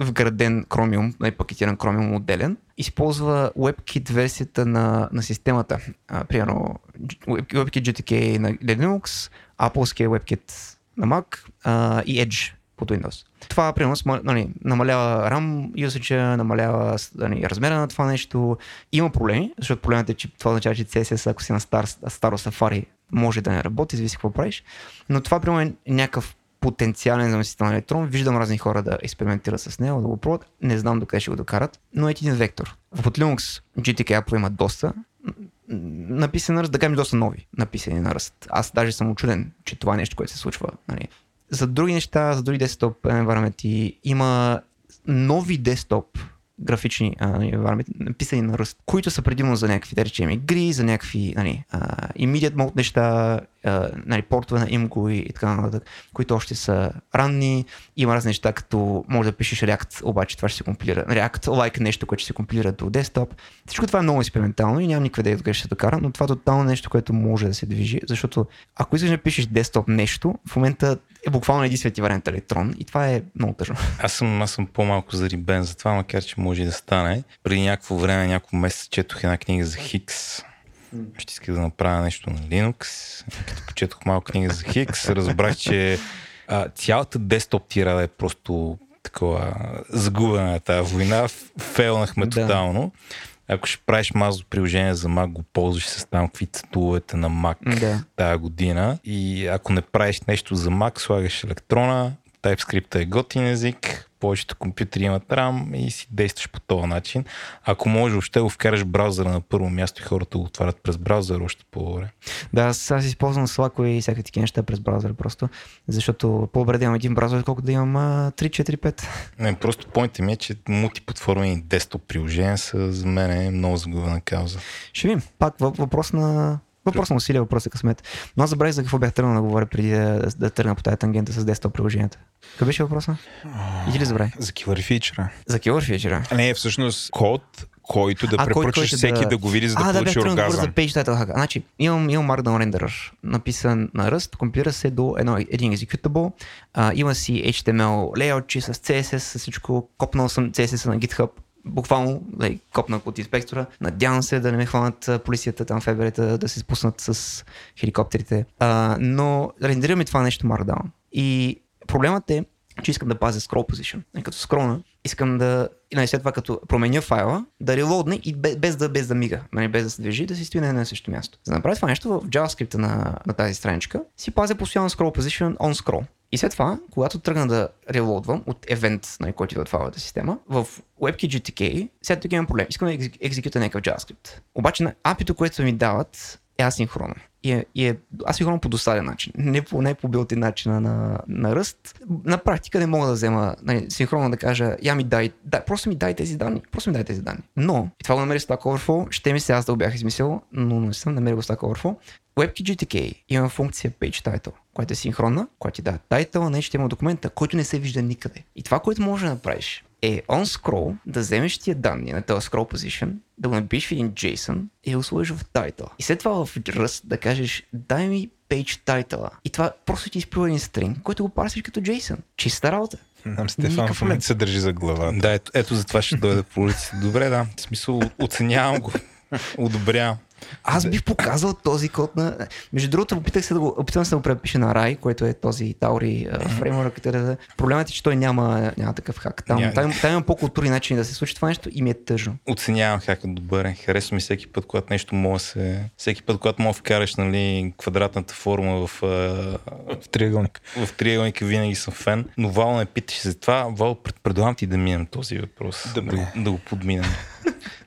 вграден Chromium, нали, пакетиран Chromium отделен, използва WebKit версията на, на системата. А, примерно Web- WebKit GTK на Linux, Appleския WebKit на Mac а, и Edge под Windows. Това, примерно, нали, намалява RAM usage, намалява нали, размера на това нещо. Има проблеми, защото проблемът е, че това означава, че CSS, ако си на стар, старо Safari, може да не работи, зависи какво правиш. Но това, примерно, е някакъв потенциален заместител на електрон. Виждам разни хора да експериментират с него, да го пробват. Не знам докъде ще го докарат, но е един вектор. В Linux GTK Apple има доста написани на ръст, да кажем доста нови написани на ръст. Аз даже съм очуден, че това е нещо, което се случва. Нали. За други неща, за други десктоп environment има нови десктоп графични а, нали, написани на ръст, които са предимно за някакви, да речем, игри, за някакви нали, immediate mode неща, а, нали, портове на имго и, и така нататък, които още са ранни. Има разни неща, като може да пишеш React, обаче това ще се компилира. React like нещо, което ще се компилира до десктоп. Всичко това е много експериментално и нямам никаква идея откъде ще се докара, но това е тотално нещо, което може да се движи, защото ако искаш да пишеш десктоп нещо, в момента е буквално единственият ти вариант електрон и това е много тъжно. Аз съм, аз съм по-малко зарибен за това, макар че може и да стане. Преди някакво време, няколко месеца четох една книга за Хикс. Ще исках да направя нещо на Linux. Като почетох малко книга за Хикс, разбрах, че а, цялата десктоп тирада е просто такова загубена на тази война. Фейлнахме Да. тотално. Ако ще правиш мазо приложение за Mac, го ползваш с там какви туловете на Mac Да. тази година. И ако не правиш нещо за Mac, слагаш електрона, TypeScript е готин език, повечето компютри имат RAM и си действаш по този начин. Ако може, въобще го вкараш браузъра на първо място и хората го отварят през браузъра, още по-добре. Да, аз, аз използвам Slack и всякакви такива неща през браузъра просто, защото по-добре да имам един браузър, колкото да имам а, 3, 4, 5. Не, просто поинтът ми е, че мултиплатформени десктоп приложения са за мен е много загубена кауза. Ще видим. Пак въпрос на Въпрос на усилия, въпрос е късмет. Но аз забравих за какво бях тръгнал да говоря преди да, да тръгна по тази тангента с 10 приложенията. Какъв беше въпроса? И ли забравих? За killer фичера. За killer фичера. Не, всъщност код, който да препоръчаш всеки да... да го види, за да а, получи да, оргазъм. за Page Title Hack. Значи, имам, имам Markdown Renderer, написан на Rust, компилира се до едно, един executable, а, има си HTML layout, с CSS, с всичко, копнал съм CSS на GitHub, буквално like, копнах от инспектора. Надявам се да не ме хванат полицията там в еберета, да се спуснат с хеликоптерите. А, но рендерира ми това нещо Markdown. И проблемът е, че искам да пазя scroll position. И като скролна, искам да, и нали, след това като променя файла, да релодне и без, да, без да мига, нали, без да се движи, да си стои на едно същото място. За да направя това нещо в JavaScript на, на тази страничка, си пазя постоянно scroll position on scroll. И след това, когато тръгна да релодвам от евент, на който идва това система, в WebKit след тук имам проблем. Искам да екзекюта някакъв JavaScript. Обаче на API-то, което ми дават, е асинхронно. И е, и е асинхронно по досаден начин. Не по, не по билти начина на, на ръст. На практика не мога да взема нали, синхронно да кажа, я ми дай, дай, просто ми дай тези данни. Просто ми дай тези данни. Но, и това го намери Stack Overflow, ще ми се аз да го бях измислил, но не съм намерил Stack Overflow. WebKit има функция Page Title, която е синхронна, която ти дава title на HTML документа, който не се вижда никъде. И това, което може да направиш, е on scroll да вземеш тия данни на този scroll position, да го напишеш в един JSON и да го сложиш в title. И след това в Rust да кажеш дай ми page title. И това просто ти изплюва един стринг, който го парсиш като JSON. Чиста работа. Нам Стефан в момента се държи за глава. Да, ето, ето за това ще дойде по улиците. Добре, да. В смисъл, оценявам го. [laughs] Одобрявам. Аз бих показал този код на... Между другото, опитах се да го, опитвам се да го препиша на Рай, който е този Таури фреймворк. Проблемът е, че той няма, няма такъв хак. Там, yeah. там, там има по-културни начини да се случи това нещо и ми е тъжно. Оценявам хака добър. Харесва ми всеки път, когато нещо може се... Всеки път, когато мога вкараш нали, квадратната форма в, в триъгълник. В триъгълника винаги съм фен. Но Вал ме питаш за това. Вал, предполагам ти да минем този въпрос. Добре. Да, да го подминем.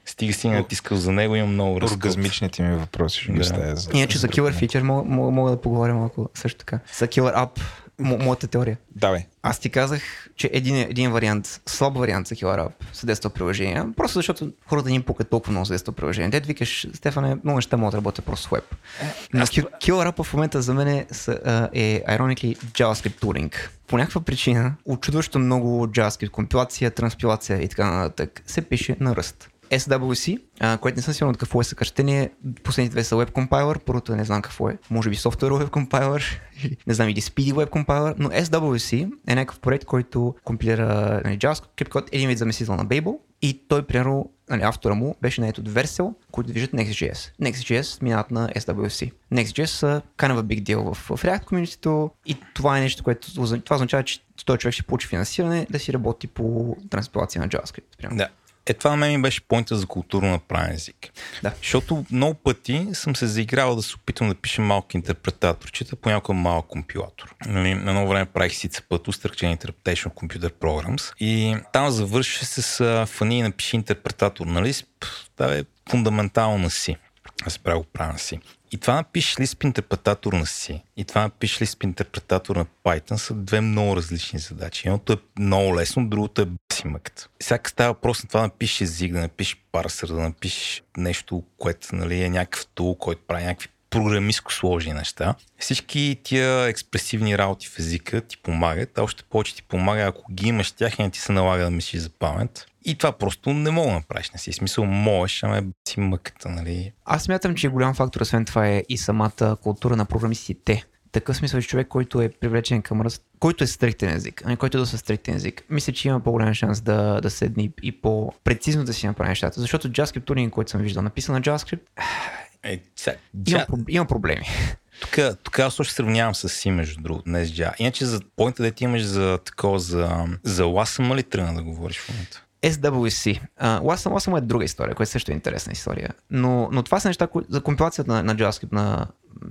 Стига си натискал за него, имам много разкоп. Оргазмичните ми въпроси ще да. За... Иначе за Killer Feature мога, мога, мога да поговоря малко също така. За Killer App, мо, моята теория. Давай. Аз ти казах, че един, един вариант, слаб вариант за Killer App са 10 приложения, просто защото хората ни пукат толкова много за 10 приложения. Те викаш, Стефане, много неща могат да работят просто с веб. Но Аз... Killer App в момента за мен е, е ironically JavaScript tooling. По някаква причина, очудващо много JavaScript компилация, транспилация и така нататък се пише на ръст. SWC, което не съм сигурен какво е съкръщение. Последните две са Web Compiler, първото не знам какво е. Може би Software Web Compiler, [laughs] не знам или Speedy Web Compiler, но SWC е някакъв проект, който компилира нали, JavaScript код, един вид заместител на Babel и той, примерно, нали, автора му беше на от Vercel, които движат Next.js. Next.js минават на SWC. Next.js са kind of a big deal в, в React community и това е нещо, което това означава, че той човек ще получи финансиране да си работи по транспилация на JavaScript. Примерно. Да. Е, това на мен ми беше поинта за културно направен език. Да. Защото много пъти съм се заиграл да се опитам да пиша малки интерпретаторчета, понякога малък компилатор. Нали, на едно време правих си цепът, Structured Interpretation Computer Programs и там завърши с фани и напиши интерпретатор. Нали? Това е фундаментално си. Аз правя го правя си. И това напишеш Lisp интерпретатор на C и това напишеш Lisp интерпретатор на Python са две много различни задачи. Едното е много лесно, другото е басимъкът. Всяка става въпрос на това да език, да напишеш парсър, да напишеш нещо, което нали, е някакъв тул, който прави някакви програмистко сложни неща. Всички тия експресивни работи в езика ти помагат, а още повече ти помага, ако ги имаш тях и не ти се налага да мислиш за памет. И това просто не мога да направиш. Не си смисъл, можеш, ама е си мъката, нали? Аз смятам, че голям фактор, освен това е и самата култура на програмистите. Такъв смисъл, че човек, който е привлечен към ръст, който е стриктен език, а не който е доста стриктен език, мисля, че има по-голям шанс да, да седне и по-прецизно да си направи нещата. Защото JavaScript туринг, който съм виждал, написан на JavaScript, е, ця... има, има проблеми. Тук, тук аз още сравнявам с си, между другото, днес джа. Иначе за поинта да ти имаш за такова, за, за Ласъм ли тръгна да говориш в момента? SWC. Uh, Wasm, Wasm е друга история, която също е интересна история. Но, но това са неща кои, за компилацията на, на JavaScript на,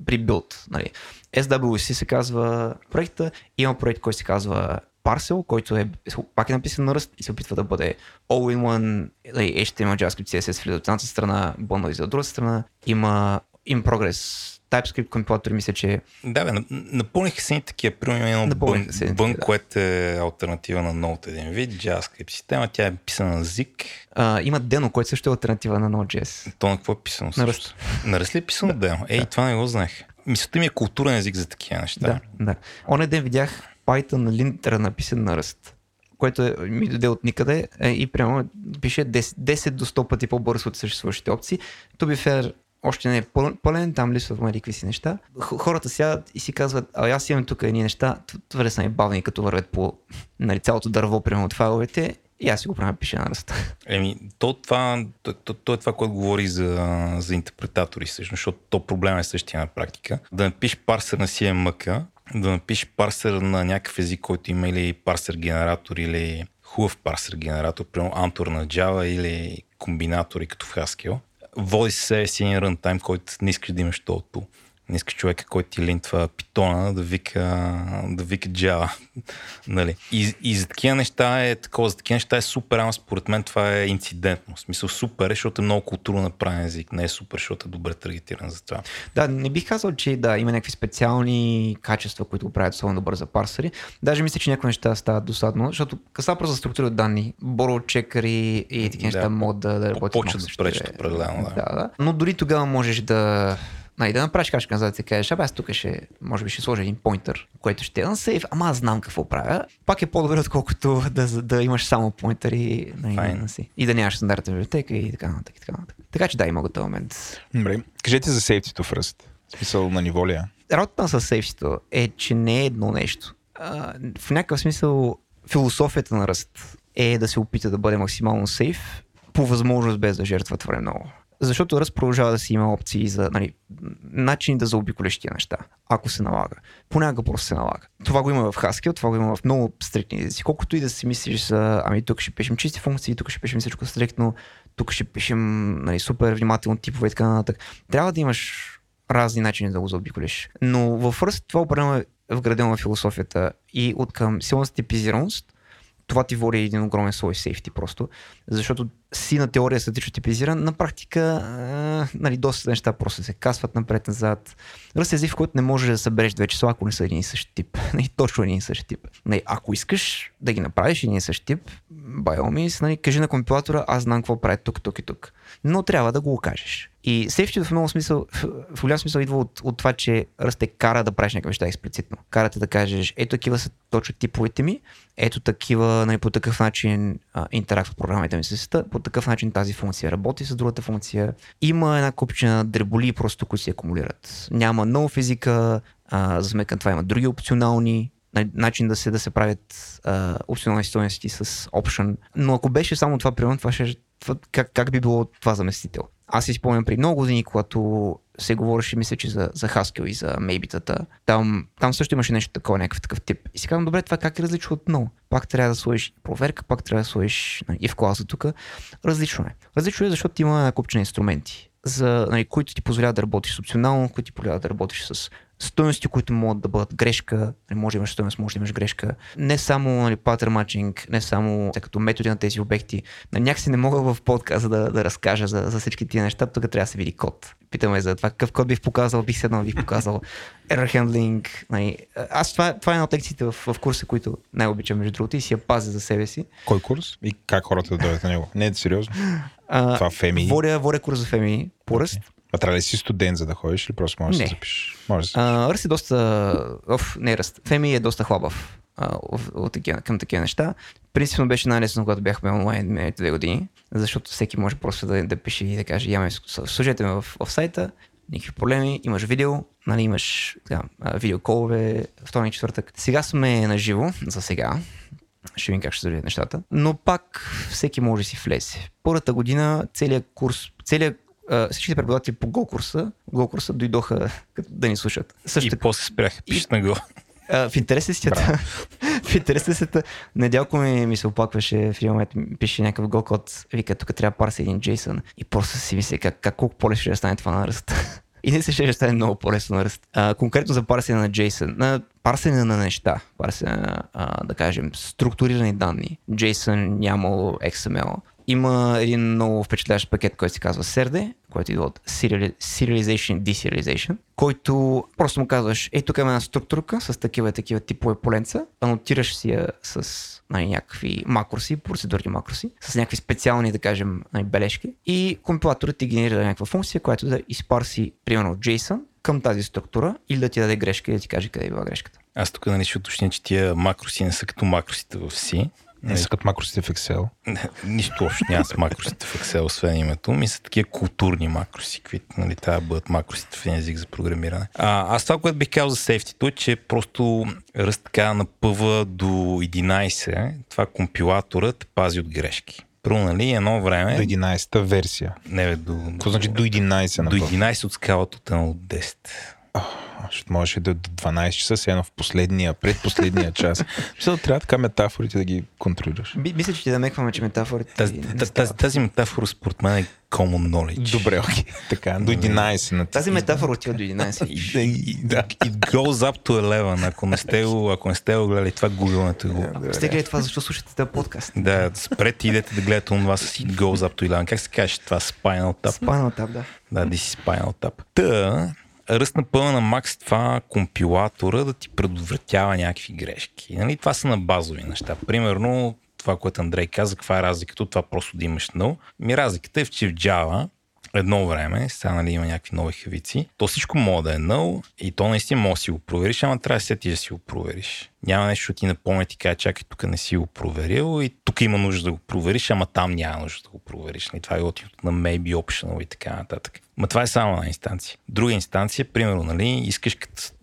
при build. Нали. SWC се казва проекта, има проект, който се казва парсел, който е пак е написан на ръст и се опитва да бъде all-in-one, like, HTML, JavaScript, CSS влиза от едната страна, Bundle от другата страна. Има in progress TypeScript компилатори, мисля, че... Да, бе, напълниха се ни такива. Примерно едно бън, бън да. което е альтернатива на Node един вид, JavaScript система, тя е писана на ZIG. А, има Deno, което също е альтернатива на Node.js. То на какво е писано? На Rust. На Rust ли е писано да. Deno? Ей, да. това не го знаех. Мисълта ми е културен език за такива неща. Да, да. Оне ден видях Python на линтера написан на Rust което е, ми дойде от никъде е, и прямо пише 10, 10 до 100 пъти по-бързо от съществуващите опции. To be fair, още не е пълен, там липсват мали какви си неща. Хората сядат и си казват, а аз имам тук едни неща, твърде са бавни, като вървят по нали, цялото дърво, примерно от файловете, и аз си го правя пише на ръста. Еми, то, това, то, то, то, е това, което говори за, за интерпретатори, всъщност, защото то проблем е същия на практика. Да напишеш парсер на CMK, да напишеш парсер на някакъв език, който има или парсер генератор, или хубав парсер генератор, примерно Антор на Java или комбинатори като в Haskell води се си един рънтайм, който не искаш да имаш толкова. Не искаш човека, който ти линтва питона да вика, да вика Java. [laughs] нали? и, и за такива неща е такова, за такива неща е супер, ама според мен това е инцидентно. В смисъл супер, защото е много културно направен език. Не е супер, защото е добре таргетиран за това. Да, не бих казал, че да, има някакви специални качества, които го правят особено добър за парсери. Даже мисля, че някои неща стават досадно, защото каса просто за структура данни, боро чекари и такива неща могат да, да работят. Почват да пречат определено. Да. да, да. Но дори тогава можеш да Нали, да направиш кашка назад и да кажеш, абе аз тук ще, може би ще сложа един поинтер, който ще е сейф, ама аз знам какво правя. Пак е по-добре, отколкото да, да имаш само поинтери нали, на си. и да нямаш стандартна библиотека и така нататък. Така, нататък. така че да, има готов момент. Добре, кажете за сейфтито в Ръст. В смисъл на ниво ли е? Работата с сейфтито е, че не е едно нещо. А, в някакъв смисъл философията на Ръст е да се опита да бъде максимално сейф, по възможност без да жертва твърде много. Защото Ръст продължава да си има опции за нали, начини да заобиколиш тия неща, ако се налага. Понякога просто се налага. Това го има в Haskell, това го има в много стрикни езици. Колкото и да си мислиш за, ами тук ще пишем чисти функции, тук ще пишем всичко стриктно, тук ще пишем нали, супер внимателно типове и така нататък. Трябва да имаш разни начини да го заобиколиш. Но в Ръст това определено е вградено в философията и от към силната типизираност това ти води един огромен слой сейфти просто, защото си на теория статично типизиран, на практика а, нали, доста неща просто се касват напред-назад. Ръст език, в който не можеш да събереш две числа, ако не са един и същи тип. [laughs] Нали, точно един и същи тип. Нали, ако искаш да ги направиш един и същи тип, by нали, кажи на компилатора, аз знам какво прави тук, тук и тук. Но трябва да го окажеш. И сейфтито в много смисъл, в голям смисъл идва от, от това, че расте кара да правиш някакви неща експлицитно. Карате да кажеш, ето такива са точно типовете ми, ето такива, нали, по такъв начин интеракт в програмите ми се по такъв начин тази функция работи с другата функция. Има една купчина дреболи просто, които се акумулират. Няма много физика, а, за сметка това има други опционални нали, начин да се, да се правят а, опционални стоености с option. Но ако беше само това, примерно, това ще, как, как би било това заместител? Аз си спомням при много години, когато се говореше, мисля, че за, за Haskell и за мейбитата. Там, там също имаше нещо такова, някакъв такъв тип. И си казвам, добре, това как е различно от много? Пак трябва да сложиш проверка, пак трябва да сложиш нали, и в класа тук. Различно е. Различно е, защото има купче инструменти, за, нали, които ти позволяват да работиш с опционално, които ти позволяват да работиш с стоености, които могат да бъдат грешка, нали, може да имаш стоеност, може да имаш грешка. Не само нали, pattern matching, не само като методи на тези обекти. Нали, някакси не мога в подказа да, да разкажа за, за всички тия неща, тук трябва да се види код. Питаме за това какъв код бих показал, бих седнал, бих показал [laughs] error handling. Нали. Аз това, това е една от лекциите в, в курса, които най-обичам между другото и си я пазя за себе си. Кой курс? И как хората да дойдат на него? Не е сериозно. [laughs] А, това Феми. Водя, водя курс за Феми по ръст. Okay. А трябва ли си студент, за да ходиш или просто можеш да се запишеш? Може да а, Ръст е доста... Оф, не Ръст. Феми е доста хлабав от, от, от, към такива неща. Принципно беше най-лесно, когато бяхме онлайн миналите две години, защото всеки може просто да, да пише и да каже, яме, служете ме в, в сайта, никакви проблеми, имаш видео, нали, имаш така, видеоколове, вторник, четвъртък. Сега сме на живо, за сега, ще видим как ще завият нещата. Но пак всеки може да си влезе. Първата година целият курс, целият всичките преподаватели по Go курса, Go курса дойдоха да ни слушат. Също и после спряха пишат на Go. в интерес истията, в интерес истията, Недялко ми, ми се оплакваше в един момент, пише някакъв Go код, вика, тук трябва парса един JSON и просто си мисля как, как колко по-лесно ще стане това на ръст. И не се ще стане много по-лесно на ръст. А, конкретно за парсене на JSON, на парсене на неща, парсене на, а, да кажем, структурирани данни, JSON, YAML, XML. Има един много впечатляващ пакет, който се казва SERDE, който идва от Seriali- Serialization Deserialization, който просто му казваш, ей, тук има една структурка с такива и такива типове поленца, анотираш си я с нали, някакви макроси, процедурни макроси, с някакви специални, да кажем, нали, бележки и компилаторът ти генерира някаква функция, която да изпарси, примерно, JSON към тази структура или да ти даде грешка и да ти каже къде е била грешката. Аз тук нали ще уточня, че тия макроси не са като макросите в C. Не са като макросите в Excel. Не, Нищо общо няма с макросите в Excel, освен името. Ми са такива културни макроси, които нали, трябва да бъдат макросите в език за програмиране. А, аз това, което бих казал за сейфтито е, че просто ръст така напъва до 11. Това компилатора те пази от грешки. Първо, нали, едно време... До 11-та версия. Не, бе, до, Какво значи до 11 на до 11 от скалата от 1 от 10. Ще можеше да е до 12 часа, се едно в последния, предпоследния [laughs] час. Мисля, трябва така метафорите да ги контролираш. Би, мисля, че ти да мекваме, че метафорите Тази, тази, тази, метафора според мен е common knowledge. Добре, окей. Така, до 11 на Тази метафора отива до 11. [laughs] И- и- да. It goes up to 11. Ако не сте го, ако не сте го гледали, това гугълнете го. Ако сте гледали това, защо слушате този подкаст? Да, спрете и идете да гледате това с It goes up to 11. Как се каже това? Spinal Tap. Спайнал тап, да. Да, this is Spinal Tap. Та, ръст на пълна на макс това компилатора да ти предотвратява някакви грешки. Нали? Това са на базови неща. Примерно, това, което Андрей каза, каква е разликата от това просто да имаш null. Ми разликата е, че в Java едно време, сега нали, има някакви нови хавици, то всичко може да е null и то наистина може да си го провериш, ама трябва да сетиш да си го провериш. Няма нещо, да ти напомня ти каже, чакай, тук не си го проверил и тук има нужда да го провериш, ама там няма нужда да го провериш. Нали, това е готиното на maybe optional и така нататък. Ма това е само една инстанция. Друга инстанция, примерно, нали, искаш,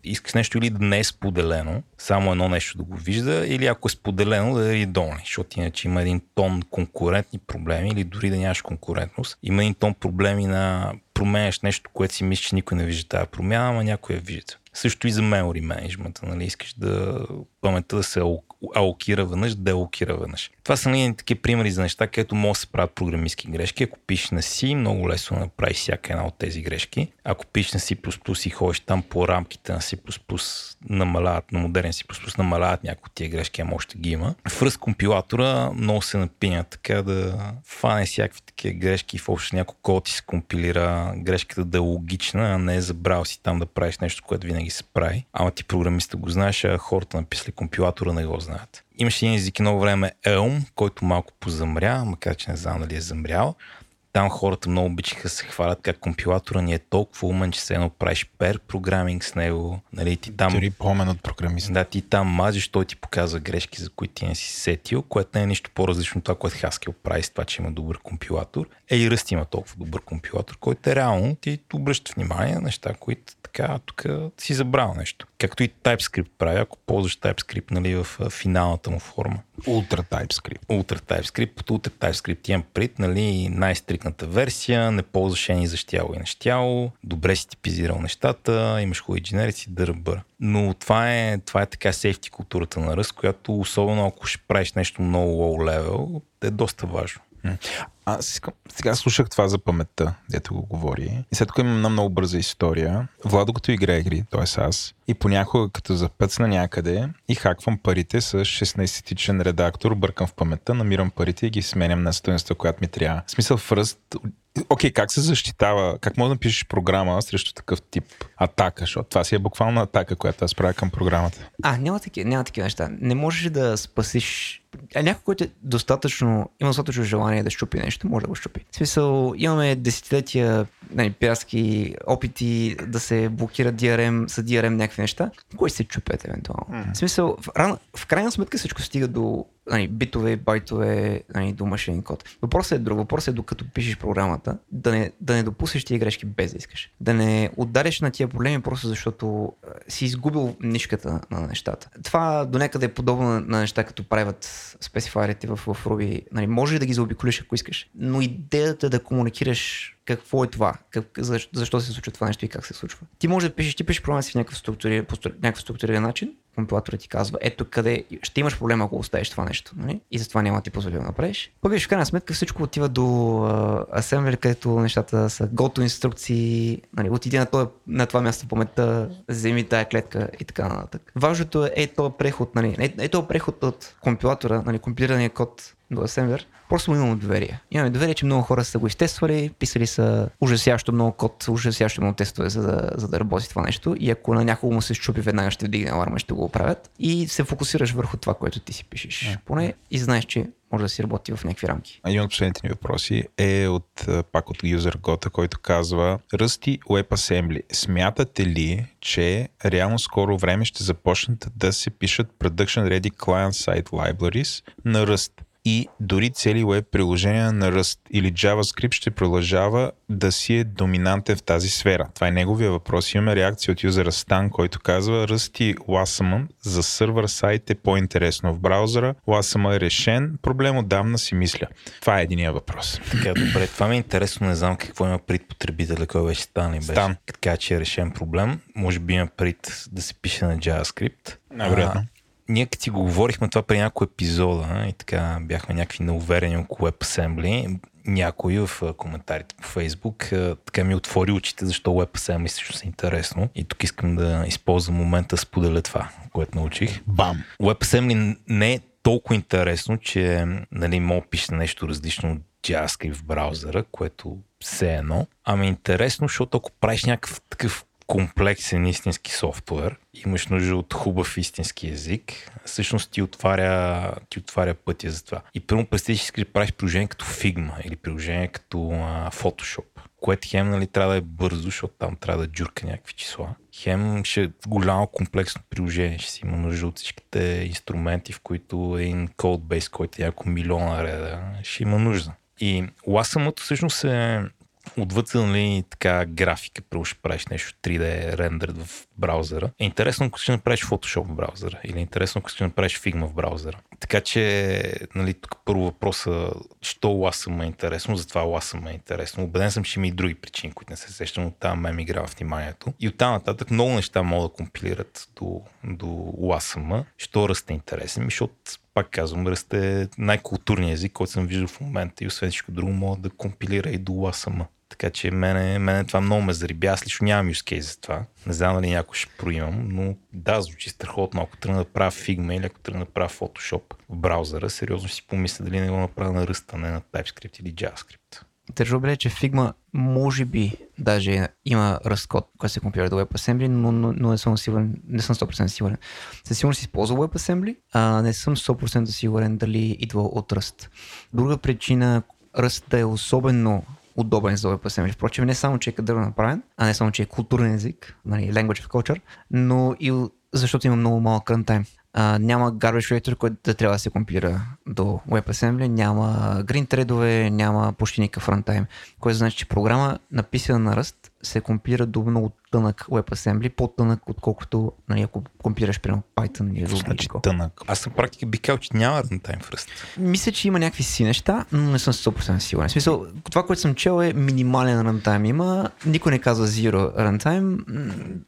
искаш нещо или да не е споделено, само едно нещо да го вижда, или ако е споделено да е редовно, защото иначе има един тон конкурентни проблеми, или дори да нямаш конкурентност. Има един тон проблеми на променяш нещо, което си мислиш, че никой не вижда тази промяна, ама някой я вижда. Също и за memory management, нали, искаш да паметта да се ал- алокира веднъж, да алокира веднъж. Това са нали, такива примери за неща, където може да се правят програмистски грешки. Ако пишеш на C, много лесно направиш всяка една от тези грешки. Ако пишеш на C++ и ходиш там по рамките на C++, намаляват, на модерен C++ намаляват някои от тия грешки, ама още ги има. В компилатора много се напиня така да фане всякакви такива грешки и в общо някой код се компилира грешката да е логична, а не е забрал си там да правиш нещо, което винаги се прави. Ама ти програмиста го знаеш, а хората написали компилатора не го знаят. Имаше един език едно време Elm, който малко позамря, макар че не знам дали е замрял. Там хората много обичаха се хвалят как компилатора ни е толкова умен, че се едно правиш пер програминг с него. Нали, ти там Дори помен от програмиста. да, ти там мазиш, той ти показва грешки, за които ти не си сетил, което не е нищо по-различно от това, което Haskell прави с това, че има добър компилатор. Е, и Rust има толкова добър компилатор, който е реално ти обръща внимание на неща, които така, тук си забрал нещо. Както и TypeScript прави, ако ползваш TypeScript нали, в финалната му форма. Ultra TypeScript. Ultra TypeScript, под Ultra TypeScript имам прит, нали, най-стрикната версия, не ползваш ни за щяло и нещяло, добре си типизирал нещата, имаш хубави дженерици, дърбър. Но това е, това е така сейфти културата на ръст, която особено ако ще правиш нещо много low level, е доста важно. Аз сега слушах това за паметта, дето го говори. И след това имам една много бърза история. Владо като играе игри, т.е. аз, и понякога като запъцна някъде и хаквам парите с 16-тичен редактор, бъркам в паметта, намирам парите и ги сменям на стоеността, която ми трябва. В смисъл в ръст, Окей, как се защитава? Как може да пишеш програма срещу такъв тип атака? Защото това си е буквално атака, която аз правя към програмата. А, няма такива, няма такива неща. Не можеш да спасиш. А някой, който е достатъчно, има достатъчно желание да щупи нещо, може да го щупи. В смисъл, имаме десетилетия нали, пиратски опити да се блокира DRM, с DRM някакви неща, кои се чупят евентуално. Mm. В смисъл, в, рано, в крайна сметка всичко стига до нали, битове, байтове, нали, до машинен код. Въпросът е друг. Въпросът е докато пишеш програмата, да не, да не допуснеш тия грешки без да искаш. Да не удариш на тия проблеми просто защото си изгубил нишката на нещата. Това до някъде е подобно на, неща, като правят специфайерите в, в Ruby. Нали, може да ги заобиколиш, ако искаш, но идеята да комуникираш какво е това, как, защо, защо се случва това нещо и как се случва. Ти можеш да пишеш, ти пишеш програма си в някакъв, структури, по някакъв структуриран начин, компилатора ти казва, ето къде ще имаш проблем, ако оставиш това нещо. Нали? И затова няма ти позволя да направиш. Пък в крайна сметка всичко отива до асемблер, където нещата са гото инструкции, нали, отиди на, това, на това място в паметта, вземи тая клетка и така нататък. Важното е този преход, нали, е, е този преход от компилатора, нали, компилирания код до асемблер, просто му имаме доверие. Имаме доверие, че много хора са го изтествали, писали са ужасящо много код, ужасящо много тестове, за да, за да работи това нещо. И ако на някого му се щупи, веднага ще вдигне аларма, ще го оправят. И се фокусираш върху това, което ти си пишеш. Yeah. Поне и знаеш, че може да си работи в някакви рамки. Един от последните ни въпроси е от, пак от юзер Гота, който казва Ръсти WebAssembly. Смятате ли, че реално скоро време ще започнат да се пишат Production Ready Client-Side Libraries на Rust? И дори цели веб приложения на Rust или JavaScript ще продължава да си е доминантен в тази сфера. Това е неговия въпрос. Имаме реакция от юзера Stan, който казва Rust и Wasm за сървър сайт е по-интересно в браузъра. Wasm е решен. Проблем отдавна си мисля. Това е единия въпрос. Така, добре. Това ми е интересно. Не знам какво има пред потребителя, кой беше Stan ли беше. Stan. Така, че е решен проблем. Може би има пред да се пише на JavaScript. Най-вероятно ние като си го говорихме това при някои епизода и така бяхме някакви неуверени около WebAssembly, някой в коментарите по Facebook така ми отвори очите, защо WebAssembly също е интересно. И тук искам да използвам момента да споделя това, което научих. Бам! WebAssembly не е толкова интересно, че нали, мога пише нещо различно от JavaScript в браузъра, което все едно. Ами интересно, защото ако правиш някакъв такъв комплексен истински софтуер, имаш нужда от хубав истински език, всъщност ти отваря, ти отваря пътя за това. И първо представи, че искаш да правиш приложение като Figma или приложение като а, Photoshop, което хем нали, трябва да е бързо, защото там трябва да джурка някакви числа. Хем ще е голямо комплексно приложение, ще си има нужда от всичките инструменти, в които е един кодбейс, който е няколко милиона реда, ще има нужда. И Wasm всъщност е отвъд нали, така графика, първо ще правиш нещо 3D рендер в браузъра. Е интересно, ако ще направиш Photoshop в браузъра или е интересно, ако ще направиш Figma в браузъра. Така че, нали, тук първо въпроса, що Wasm е интересно, затова Wasm е интересно. Обеден съм, че има и други причини, които не се сещам, от там ме ми вниманието. И оттам нататък много неща могат да компилират до, до Wasm, що расте интересен, защото пак казвам, Rъст е най-културният език, който съм виждал в момента и освен всичко друго мога да компилира и до Wasm. Така че мене, мене това много ме зарибя. Аз лично нямам use за това. Не знам дали някой ще проимам, но да, звучи страхотно. Ако тръгна да правя Figma или ако тръгна да правя Photoshop в браузъра, сериозно си помисля дали не го направя на ръста, не на TypeScript или JavaScript. Държа бе, че Figma може би даже има разкод, който се компилира до WebAssembly, но, но, но не съм сигурен, не съм 100% сигурен. Със сигурност използва WebAssembly, а не съм 100% сигурен дали идва от Rust. Друга причина Rust да е особено удобен за WebAssembly. Впрочем, не само, че е кадърно направен, а не само, че е културен език, нали, language of culture, но и защото има много малък runtime. Uh, няма garbage collector, който да трябва да се компилира до WebAssembly, няма green threadове, няма почти никакъв runtime, което значи, че програма написана на Rust се компилира до много тънък WebAssembly, по-тънък, отколкото нали, ако компилираш прямо Python или Ruby. Значи тънък. Аз на практика би казал, че няма runtime Rust. Мисля, че има някакви си неща, но не съм 100% сигурен. В смисъл, това, което съм чел е минимален runtime. Има, никой не казва zero runtime.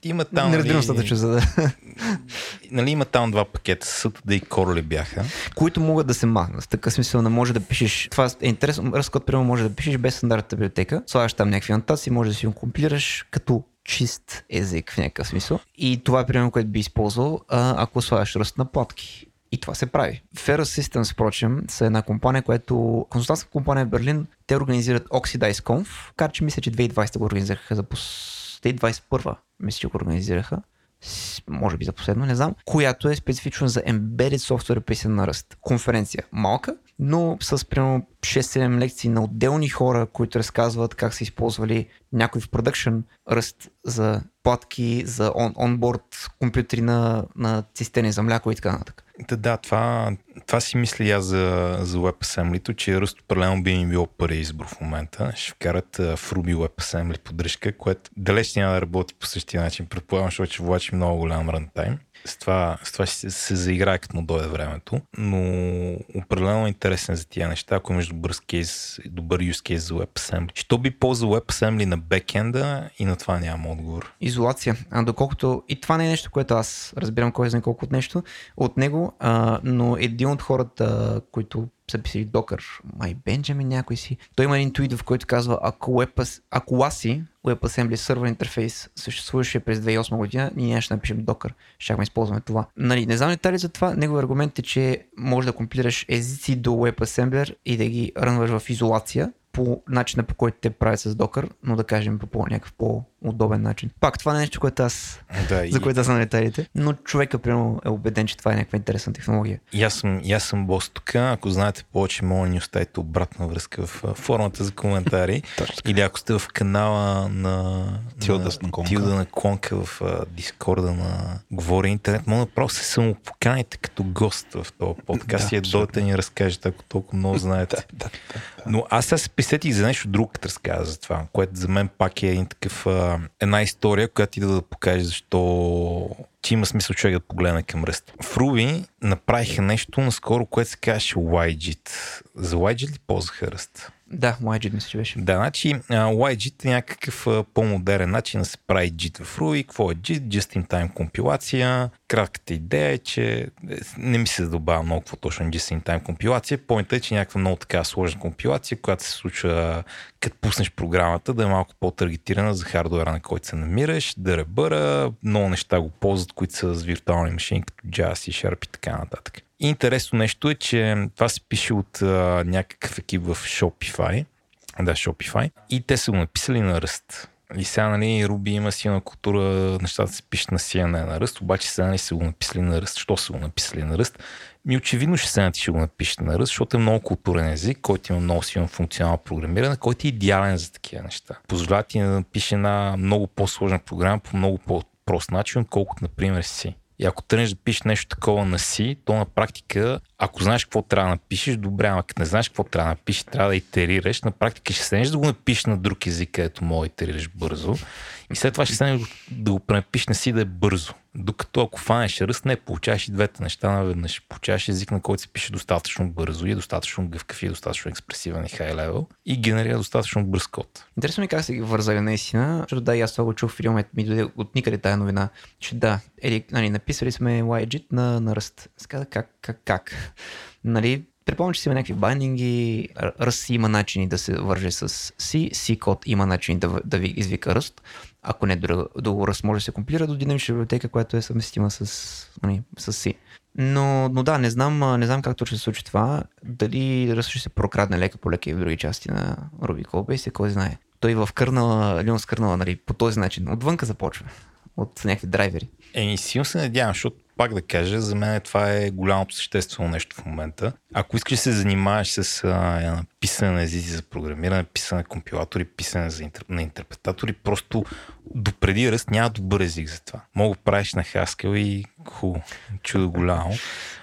Има там. Не разбирам нали, за да. [laughs] нали, има там два пакета, Saturday и Corley бяха. Които могат да се махнат. В такъв смисъл не може да пишеш. Това е интересно. Ръскот, примерно, може да пишеш без стандартната библиотека. Слагаш там някакви анотации, може да си го компилираш като чист език в някакъв смисъл. И това е примерно, което би използвал, ако слагаш ръст на платки. И това се прави. Fair Systems, впрочем, са една компания, която консултантска компания в Берлин, те организират Oxidize Conf, кар че мисля, че 2020 го организираха за пос... 2021 мисля, че го организираха може би за последно, не знам, която е специфично за embedded software писан на ръст. Конференция малка, но с примерно 6-7 лекции на отделни хора, които разказват как са използвали някой в продъкшн ръст за платки, за он, онборд компютри на, на цистерни за мляко и така нататък. Да, да, това, това си мисля аз за, за WebAssembly, че Rust определено би ми било първи избор в момента. Ще вкарат в Ruby WebAssembly поддръжка, което далеч няма да работи по същия начин. Предполагам, защото ще влачи много голям рантайм. С това, с това ще се заиграе като му дойде времето, но определено е интересен за тия неща. Ако имаш добър кейс, добър use case за WebAssembly. Що би ползвал WebAssembly на бекенда и на това нямам отговор. Изолация. А доколкото и това не е нещо, което аз разбирам кой знае колко от нещо от него, а, но един от хората, които са писали Докър, май Бенджамин някой си, той има един твит, в който казва, ако, WebAss, ако LASI, WebAssembly сервер интерфейс, съществуваше през 2008 година, ние да напишем Docker. Щяхме използваме това. Нали, не знам детали за това. Неговият аргумент е, че може да компилираш езици до WebAssembler и да ги рънваш в изолация, по начина по който те правят с Docker, но да кажем по някакъв по-удобен начин. Пак това е нещо, което аз, Да, за и, което аз съм детайлите, но човека примерно е убеден, че това е някаква интересна технология. и, аз съм, и аз съм бос тук. Ако знаете повече, моля да ни оставите обратна връзка в формата за коментари. [laughs] Или ако сте в канала на Тилда с наклонка. Тилда на клонка в Дискорда на Говори Интернет, може направо се самопоканите като гост в този подкаст Да, и да абсолютно. дойдете ни разкажете, ако толкова много [laughs] знаете. Да, да, да. Но аз сега се присетих за нещо друго, като разказа за това, което за мен пак е един такъв, а, една история, която ида да покаже защо че има смисъл човек да погледне към ръст. В Ruby направиха нещо наскоро, което се казваше YGIT. За YGIT ли ползваха ръст? Да, YGIT мисля, че беше. Да, значи YGIT е някакъв по-модерен начин да се прави JIT в Ruby. Какво е JIT? Just-in-time компилация. Кратката идея е, че е, не ми се задобава много какво точно е Just-in-time компилация. Поинтът е, че някаква много така сложна компилация, която се случва като пуснеш програмата, да е малко по-таргетирана за хардуера, на който се намираш, да ребъра, много неща го ползват, които са с виртуални машини, като Java, C Sharp и така нататък. Интересно нещо е, че това се пише от а, някакъв екип в Shopify. Да, Shopify. И те са го написали на ръст. И сега, нали, Ruby има силна култура, нещата се пишат на не на ръст, обаче сега нали, са го написали на ръст. Що са го написали на ръст? Ми очевидно ще седнат и ще го напишете на ръст, защото е много културен език, който има много силно функционално програмиране, който е идеален за такива неща. Позволява ти да напише една много по-сложна програма по много по-прост начин, отколкото, например, си. И ако тръгнеш да пишеш нещо такова на си, то на практика, ако знаеш какво трябва да напишеш, добре, ама като не знаеш какво трябва да напишеш, трябва да итерираш, на практика ще седнеш да го напишеш на друг език, където мога да итерираш бързо. И след това ще седнеш да го пренапишеш на си да е бързо. Докато ако фанеш ръст, не получаваш и двете неща наведнъж. Получаваш език, на който се пише достатъчно бързо и е достатъчно гъвкав и е достатъчно експресивен и хай левел и генерира достатъчно бърз код. Интересно ми как са ги вързали наистина, защото да, и аз това го чух в филма, ми дойде от никъде тая новина, че да, ели, нали, написали сме YGIT на, на ръст. Аз казах, как, как, как? [laughs] Нали, Предполагам, че си има някакви байдинги, ръст има начини да се върже с C, C код има начини да, да ви извика ръст. Ако не до, до ръст може да се компилира до динамична библиотека, която е съвместима с, нали, с C. Но, но да, не знам, не знам как точно се случи това. Дали ръст ще се прокрадне лека по лека и в други части на Ruby Codebase, кой знае. Той в кърнала, Linux кърнала, нали, по този начин. Отвънка започва. От някакви драйвери. Еми, силно се надявам, защото пак да кажа, за мен това е голямото съществено нещо в момента. Ако искаш да се занимаваш с а, писане на езици за програмиране, писане на компилатори, писане за интер... на интерпретатори, просто допреди ръст няма добър език за това. Мога да правиш на Haskell и хубаво, чудо голямо.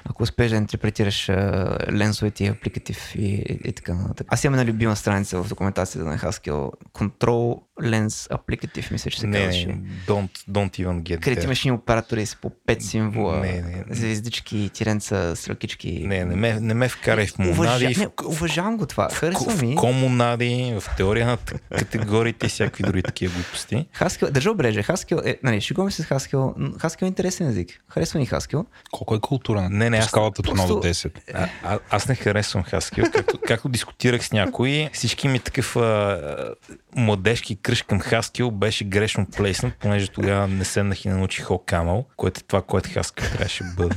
Ако успееш да интерпретираш а, ленсовете и апликатив и, и, така нататък. Аз имам една любима страница в документацията на Haskell. Control Lens Applicative, мисля, че се не, казваше. не, don't, don't even get Където имаш ни оператори с по 5 символа, Не, не. звездички, тиренца, стрелкички. Не, не ме, не ме вкарай в Уважа... монади, не, в, уважавам го това. Харесва в, ми. в комунади, в теория на категориите и всякакви други такива глупости. Haskell, държа обреже. Haskell е, нали, шегуваме се с н- Haskell е интересен език. Харесва ни Haskell. Колко е култура? Не, не, аз скалата от 1 просто- до 10. А, а, аз не харесвам Haskell. Както, както дискутирах с някой, всички ми такъв а, младежки кръж към Haskell беше грешно плейснат, понеже тогава не седнах и не научих OCaml, което е това, което Haskell трябваше да бъде.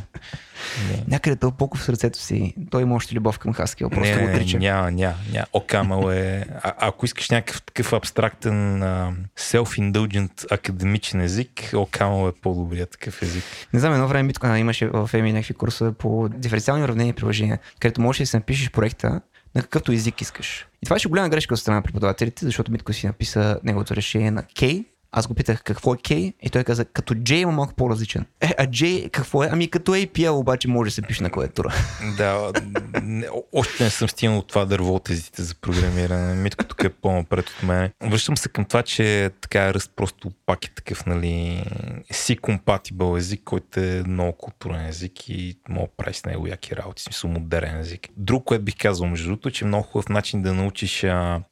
Не. Някъде тълпоко в сърцето си. Той има още любов към Haskell. Просто не, го отрича. няма, няма, няма. OCaml е... А, ако искаш някакъв такъв абстрактен а, self-indulgent академичен език, OCaml е по-добрият такъв език. Не знам, едно време а, имаше в ЕМИ някакви курсове по диференциални уравнения и приложения, където можеш да си напишеш проекта на какъвто език искаш. И това беше голяма грешка от страна на преподавателите, защото Митко си написа неговото решение на K. Аз го питах какво е K и той каза, като J има малко по-различен. Е, а J какво е? Ами като APL обаче може да се пише на клавиатура. [laughs] Да, не, още не съм стигнал от това дърво тезите за програмиране. Митко тук е по-напред от мен. Връщам се към това, че така ръст просто пак е такъв, нали, си компатибъл език, който е много културен език и мога прави с него яки работи, смисъл модерен език. Друг, което бих казал, между другото, че е много хубав начин да научиш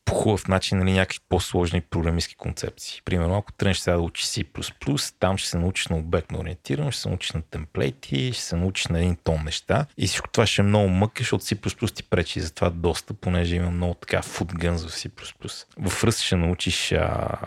по хубав начин нали, някакви по-сложни програмистски концепции. Примерно, ако тръгнеш сега да учиш C++, там ще се научиш на обектно ориентирано, ще се научиш на темплейти, ще се научиш на един тон неща и всичко това ще е много мъка, защото C++ ти пречи за това доста, понеже има много така футгънс в C++. В Rust ще научиш а,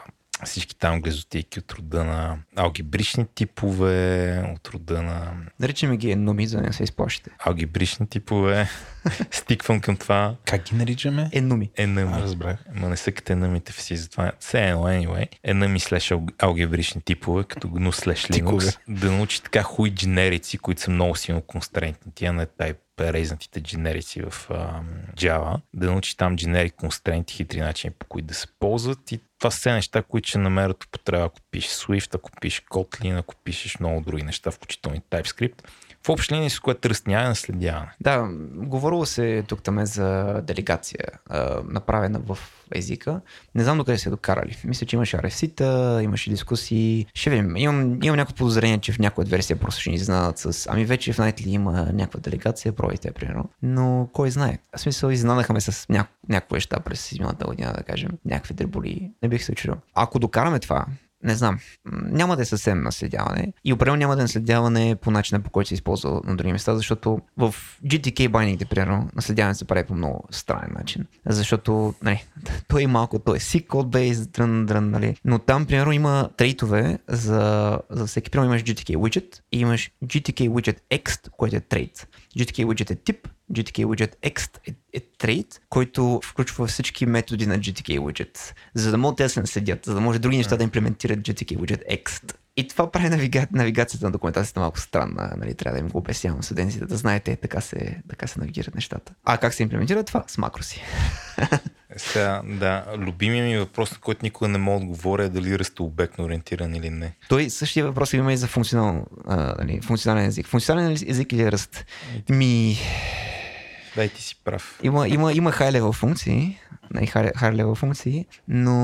всички там глезотейки от рода на алгебрични типове, от рода на Наричаме ги еноми, за да не се изплашите. алгебрични типове. [laughs] Стиквам към това. Как ги наричаме? Еноми. Енъми. А, разбрах. Ма не са като енъмите в си, затова все едно, anyway. Енъми слеш ал- алгебрични типове, като GNU слеш. Linux. Да научи така хуй дженерици, които са много силно констрентни. Тия на type резнатите дженерици в ам, Java, да научи там дженерик констренти, хитри начини по които да се ползват и това са все неща, които ще намерят употреба, ако пишеш Swift, ако пишеш Kotlin, ако пишеш много други неща, включително и TypeScript. В общи линии, с което ръстнява и наследяване. Да, говорило се тук там за делегация, направена в езика. Не знам докъде се докарали. Мисля, че имаше RFC-та, имаше дискусии. Ще видим. Имам, имам някакво подозрение, че в някоя версия просто ще ни изненадат с... Ами вече в Nightly има някаква делегация, пробайте, примерно. Но кой знае. В смисъл, изненадаха ме с ня... някакви неща през изминалата година, да кажем. Някакви дреболи. Не бих се очудил. Ако докараме това, не знам. Няма да е съвсем наследяване. И определено няма да е наследяване по начина по който се използва на други места, защото в GTK байнингите, примерно, наследяване се прави по много странен начин. Защото, нали, [laughs] той е малко, той е C code дрън, дрън, нали. Но там, примерно, има трейтове за, за всеки. Примерно имаш GTK widget и имаш GTK widget X, което е трейт. GTK widget е тип, GTK widget X е, е трейт, който включва всички методи на GTK widget, за да могат те да се наследят, за да може други неща да имплементират GTK widget X. И това прави навига... навигацията на документацията малко странна. Нали? Трябва да им го обяснявам студентите, да знаете, така се, така се навигират нещата. А как се имплементира това? С макроси. Сега, да, любимия ми въпрос, на който никога не мога да говоря е дали ръста обектно ориентиран или не. Той същия въпрос има и за функционал, а, нали, функционален език. Функционален език или ръст? Ми, Дай ти си прав. има, има, има level функции, нали, level функции, но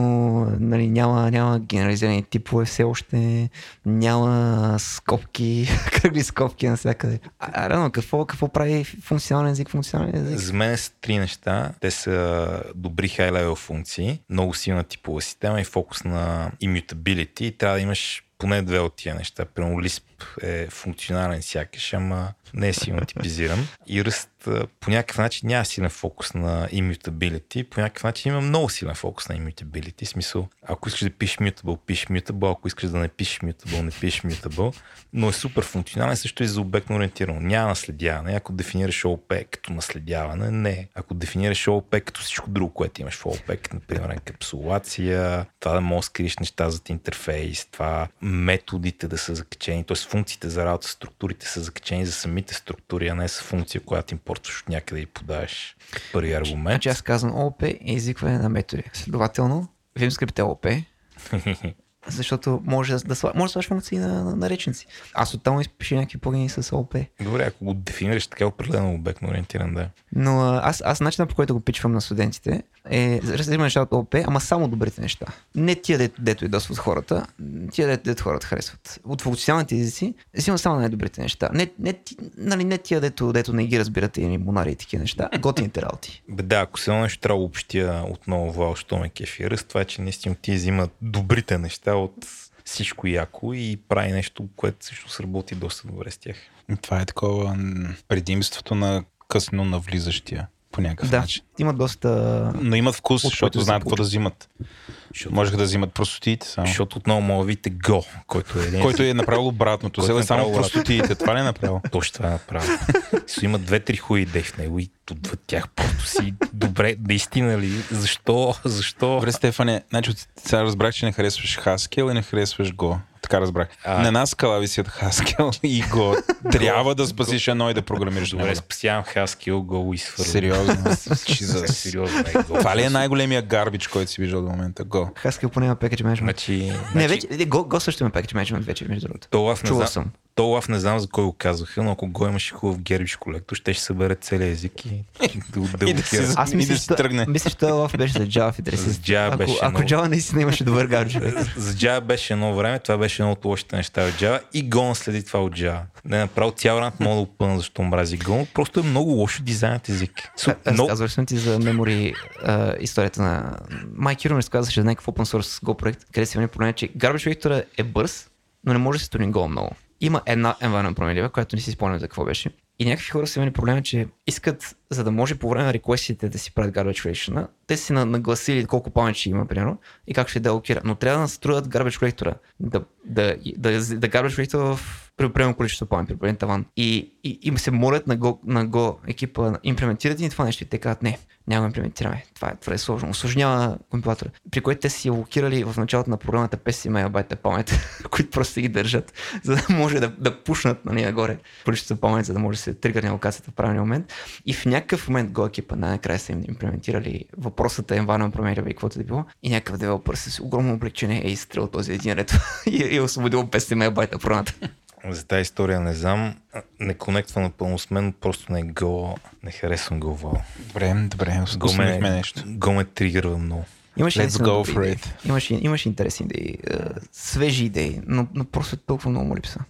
нали, няма, няма генерализирани типове все още, няма скобки, [laughs] кръгли скобки навсякъде. А, рано, какво, какво прави функционален език, функционален език? За мен са три неща. Те са добри high-level функции, много силна типова система и фокус на immutability. Трябва да имаш поне две от тия неща. Примерно Lisp е функционален сякаш, ама не е силно типизиран. И а, по някакъв начин няма силен фокус на immutability, по някакъв начин има много силен фокус на immutability. В смисъл, ако искаш да пишеш mutable, пишеш mutable, ако искаш да не пишеш mutable, не пишеш mutable, но е супер функционален, също и за обектно ориентирано. Няма наследяване. Ако дефинираш OOP като наследяване, не. Ако дефинираш OOP като всичко друго, което имаш в OOP, например енкапсулация, това да можеш да скриеш неща зад интерфейс, това методите да са закачени, т.е. функциите за работа с структурите са закачени за самите структури, а не с функция, която импортваш от някъде и подаваш първи аргумент. Значи аз казвам ООП е езикване на методи. Следователно, VimScript е ООП, [laughs] защото може да, да, може да слагаш функции на, на, на речници. Аз оттам изпиша някакви плагини с ООП. Добре, ако го дефинираш така определено обектно ориентиран, да. Но а, аз, аз начинът по който го пичвам на студентите е разделим неща от ООП, ама само добрите неща. Не тия, дето, дето идосват хората, тия, дето, дето хората харесват. От функционалните езици, взимам само най-добрите неща. Не, не, ти- нали, не тия, дето, дето не ги разбирате или монари и такива неща. Готините работи. Бе, да, ако се нещо трябва общия отново Вал, що ме кефи ръст, това е, че наистина ти взимат добрите неща от всичко яко и прави нещо, което също сработи доста добре с тях. Това е такова предимството на късно навлизащия по някакъв Да, начин. има доста... Но имат вкус, От защото знаят какво да взимат. Защото, Можеха да взимат простотиите само. защото отново мога видите Go, който е един. Който е направил обратното. Който Взел е е само простотиите. Това ли е направил? [laughs] Точно това е направил. Со има две-три хубави идеи в него и отвъд тях просто си добре, наистина ли? Защо? Защо? Добре, Стефане, значи сега разбрах, че не харесваш Haskell и не харесваш Go. Така разбрах. А. На нас скала висят Haskell [laughs] и Go. Трябва да спасиш едно и да програмираш Добре, добре. спасявам Haskell, Go и свързвам. Сериозно. [laughs] Сериозно е. Това ли е най-големия гарбич, който си виждал до момента? Go. Хаскел поне има package management. Значи, Не, значи, вече, Go, Go също има package management вече, между другото. То аз не Чувал знам. съм. То лав не знам за кой го казаха, но ако го имаше хубав гербиш колектор, ще ще събере целия език и [laughs] да, го- да да Аз мисля, да че си тръгне. мисля, че този лав беше за Java интерес. За Java ако, беше ако много- Java наистина имаше добър гаджет. [laughs] За Java беше едно време, това беше едно от лошите неща от Java и Go наследи това от Java. Не, направо цял рант мога да опъна защо мрази Go, просто е много лошо дизайнът език. Разказваш съм ти за memory а, историята на Майк ми разказваше за някакъв open source Go проект, къде си имали проблем, че Garbage Collector е бърз, но не може да се туни Go много. Има една environment променлива, която не си спомням за какво беше. И някакви хора са имали проблема, че искат, за да може по време на реквестите да си правят garbage collection, те си на- нагласили колко памет ще има, примерно, и как ще делокира. Но трябва да настроят garbage collector, да, да, да, да, да garbage collector в при определено количество памет, при определен таван. И, и, им се молят на Go, на Go екипа, имплементират ли това нещо и те казват не, няма го имплементираме. Това е твърде сложно. Осложнява компилатора. При което те си локирали в началото на програмата 50 мегабайта памет, [laughs] които просто ги държат, за да може да, да пушнат нали, нагоре количество памет, за да може да се тригърне локацията в правилния момент. И в някакъв момент Go екипа най-накрая са им имплементирали въпросът е environment променява и каквото да било. И някакъв девелопър с огромно облегчение е изстрел този един ред [laughs] и, и е освободил 50 мегабайта програмата. За тази история не знам. Не конектва напълно с мен, просто не го, не харесвам го вал. Добре, добре, Го усмихме нещо. го ме тригърва много. Имаше Let's go for идеи. it. Имаше, имаше интересни идеи, е, свежи идеи, но, но просто толкова много му липса.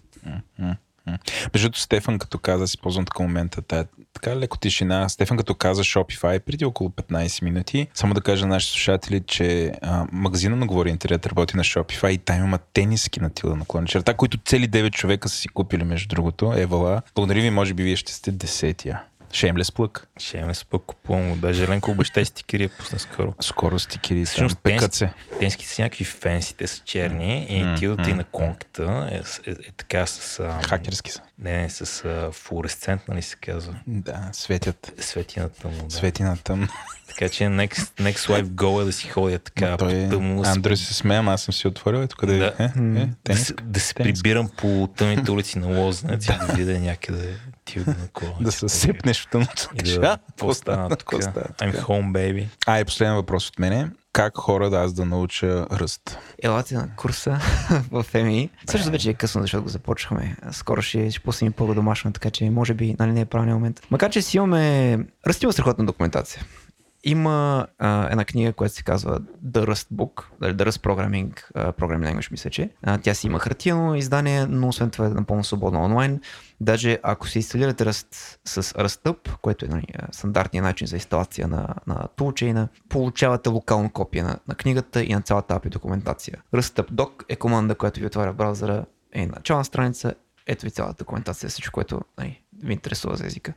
Между другото, Стефан, като каза, си ползвам така момента, тая, така леко тишина. Стефан, като каза Shopify преди около 15 минути, само да кажа на нашите слушатели, че а, магазина на Говори Интернет работи на Shopify и там има тениски на тила наклонна черта, които цели 9 човека са си купили, между другото. Евала. Благодаря ви, може би вие ще сте десетия. Шеймлес плък. Ще ме спък купувам. Даже Ленко обещай стикери я пусна скоро. Скоро стикери. Всъщност, Пекат се. Тенските са някакви фенси, те са черни и М, ти отиде м. на конката е, е, е, така с... А, Хакерски са. Не, с а, флуоресцент, нали се казва. Да, светят. Светината му, да. Свети на тъмно. Така че next, next life goal е да си ходя така Ма той, по-тъмно, да, Андрю се- ама аз съм си отворил. Ето къде Да. е. е, е да, се, да се прибирам по тъмните улици на Лознец и [laughs] да видя някъде ти на кола. Да се сепнеш в тъмното. И да, «А, [laughs] какво стана тук? I'm тук?» home, baby. А, и последен въпрос от мене. Как хора да аз да науча ръст? Елате на курса [laughs] в ФМИ. Също вече е късно, защото го започнахме. Скоро ще, ще пуснем първо домашно, така че може би нали, не е правилният момент. Макар, че си имаме... Ръст има страхотна документация. Има а, една книга, която се казва The Rust Book, дали The Rust Programming, а, Programming Language, мисля, че. А, тя си има хартиено издание, но освен това е напълно свободно онлайн. Даже ако се инсталирате Rust с RustUp, което е нали, стандартният начин за инсталация на, на toolchain, получавате локално копие на, на книгата и на цялата API документация. RustUp Doc е команда, която ви отваря браузъра, е начална страница, ето ви цялата документация, всичко, което нали, ви интересува за езика.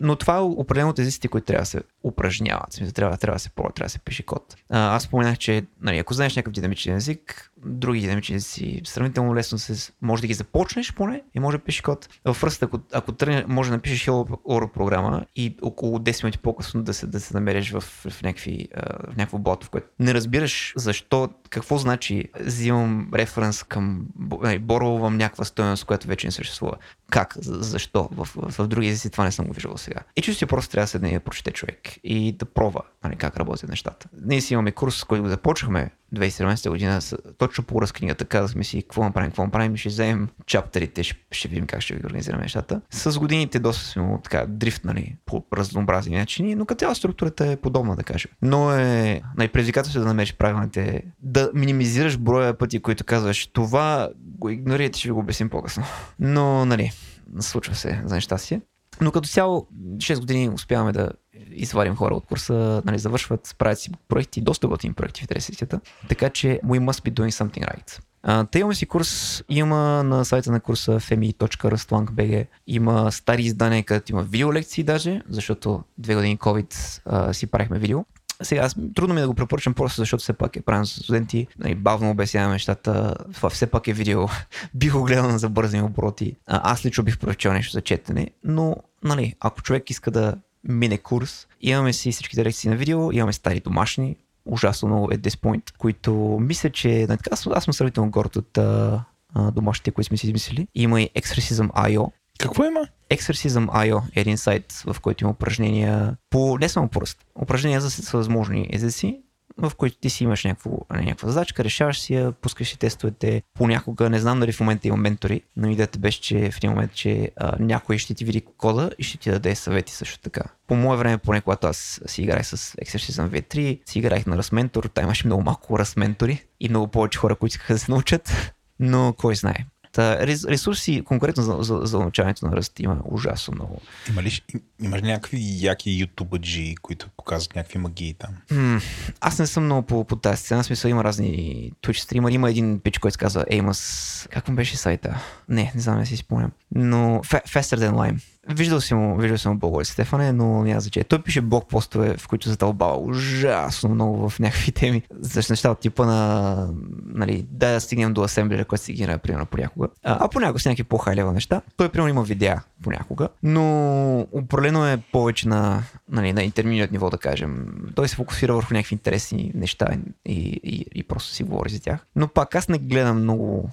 Но това е определено от езиците, които трябва да се упражняват. Смисъл, трябва, трябва да се пробва, трябва да се пише код. А, аз споменах, че нали, ако знаеш някакъв динамичен език, други динамични езици сравнително лесно се, може да ги започнеш поне и може да пишеш код. В Rust, ако, ако тръгне, може да напишеш Hello World програма и около 10 минути по-късно да се, да се намериш в, в, някакви, в някакво блато, в което не разбираш защо, какво значи взимам референс към, нали, боровам някаква стоеност, която вече не съществува. Как? За- Защо? В, в, в други езици това не съм го виждал сега. И чисто просто трябва да седне и да прочете човек и да пробва нали, как работят нещата. Ние си имаме курс, с който започнахме 2017 година, точно по разкнигата. Казахме си какво направим, какво направим, ще вземем чаптерите, ще, ще видим как ще ги организираме нещата. С годините доста сме му така дрифтнали по разнообразни начини, но като цяло структурата е подобна, да кажем. Но е най-предизвикателството да намериш правилните, да минимизираш броя пъти, които казваш това го игнорирайте, ще ви го обясним по-късно. Но, нали, случва се за нещастие. Но като цяло 6 години успяваме да извадим хора от курса, нали, завършват, правят си проекти, доста готини проекти в интересите. Така че we must be doing something right. А, те имаме си курс, има на сайта на курса femi.rustlang.bg, има стари издания, където има видеолекции даже, защото две години COVID а, си правихме видео. Сега, аз, трудно ми е да го препоръчам просто защото все пак е правен с студенти, нали, бавно обясняваме нещата, това все пак е видео, [laughs] бих го гледал на забързани обороти. А, аз лично бих прочел нещо за четене, но нали, ако човек иска да мине курс, имаме си всичките лекции на видео, имаме стари домашни, ужасно много at this point, които мисля, че нали, така, аз, съм сравнително горд от а, домашните, които сме си измислили. Има и Exorcism.io, Какво има? Exorcism.io е един сайт, в който има упражнения по, не само по ръст, упражнения за всевъзможни езици, в които ти си имаш някакво, някаква задачка, решаваш си я, пускаш си тестовете. Понякога, не знам дали в момента има ментори, но идеята беше, че в един момент, че а, някой ще ти види кода и ще ти даде съвети също така. По мое време, поне когато аз си играх с Exercism V3, си играх на разментор, там имаше много малко разментори и много повече хора, които искаха да се научат, [laughs] но кой знае. Та, ресурси конкретно за, за, за научаването на ръст има ужасно много. Има ли, имаш някакви яки ютубъджи, които показват някакви магии там? М- аз не съм много по, по тази сцена, смисъл има разни Twitch стримери, има един пич, който се казва Amos, как му беше сайта? Не, не знам, не си спомням. Но Faster Than Lime Виждал си му, виждал съм Бог Стефане, но няма значение. Той пише блог постове, в които задълбава ужасно много в някакви теми. За неща от типа на, нали, да стигнем до асемблера, който си генерира, примерно, понякога. А, а понякога с някакви по-хайлева неща. Той, примерно, има видеа понякога, но определено е повече на, нали, на интермедиат ниво, да кажем. Той се фокусира върху някакви интересни неща и, и, и просто си говори за тях. Но пак аз не гледам много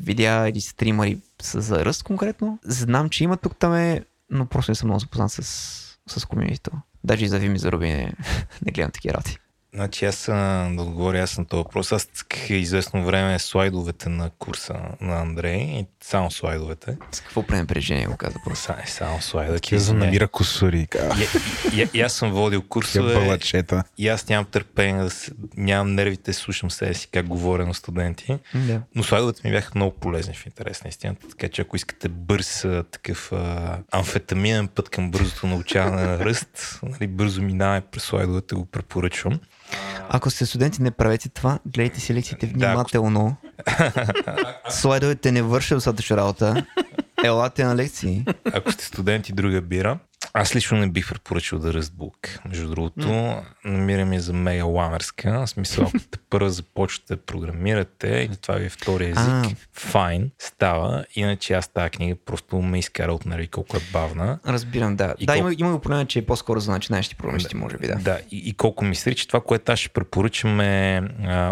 видеа или стримари за ръст конкретно. Знам, че има тук там е, но просто не съм много запознат с, с комьюнитито. Даже и за Вими за Руби не, не гледам такива работи. Значи аз да отговоря аз на този въпрос. Аз цъках известно време слайдовете на курса на Андрей и само слайдовете. С какво пренебрежение го каза просто? Само, само слайдовете. Такива за намира косури. И, и, и, аз съм водил курсове. И аз нямам търпение, да се, нямам нервите, слушам себе си как говоря на студенти. Да. Но слайдовете ми бяха много полезни в интерес на истината. Така че ако искате бърз такъв а, амфетаминен път към бързото научаване на ръст, [laughs] нали, бързо минаване през слайдовете, го препоръчвам. Ако сте студенти, не правете това. Гледайте си лекциите внимателно. [laughs] Слайдовете не вършат достатъчно работа. Елате на лекции. Ако сте студенти, друга бира. Аз лично не бих препоръчал да Rustbook. Между другото, mm. намирам я за мега ламерска. В смисъл, ако [laughs] те първо започвате да програмирате или това ви е втори език, ah. файн, става. Иначе аз тази книга просто ме изкара от нерви колко е бавна. Разбирам, да. И да, колко... има, има го проблема, че е по-скоро за начинаещи програмисти, да, може би, да. Да, и, и колко мисли, че това, което аз ще препоръчам е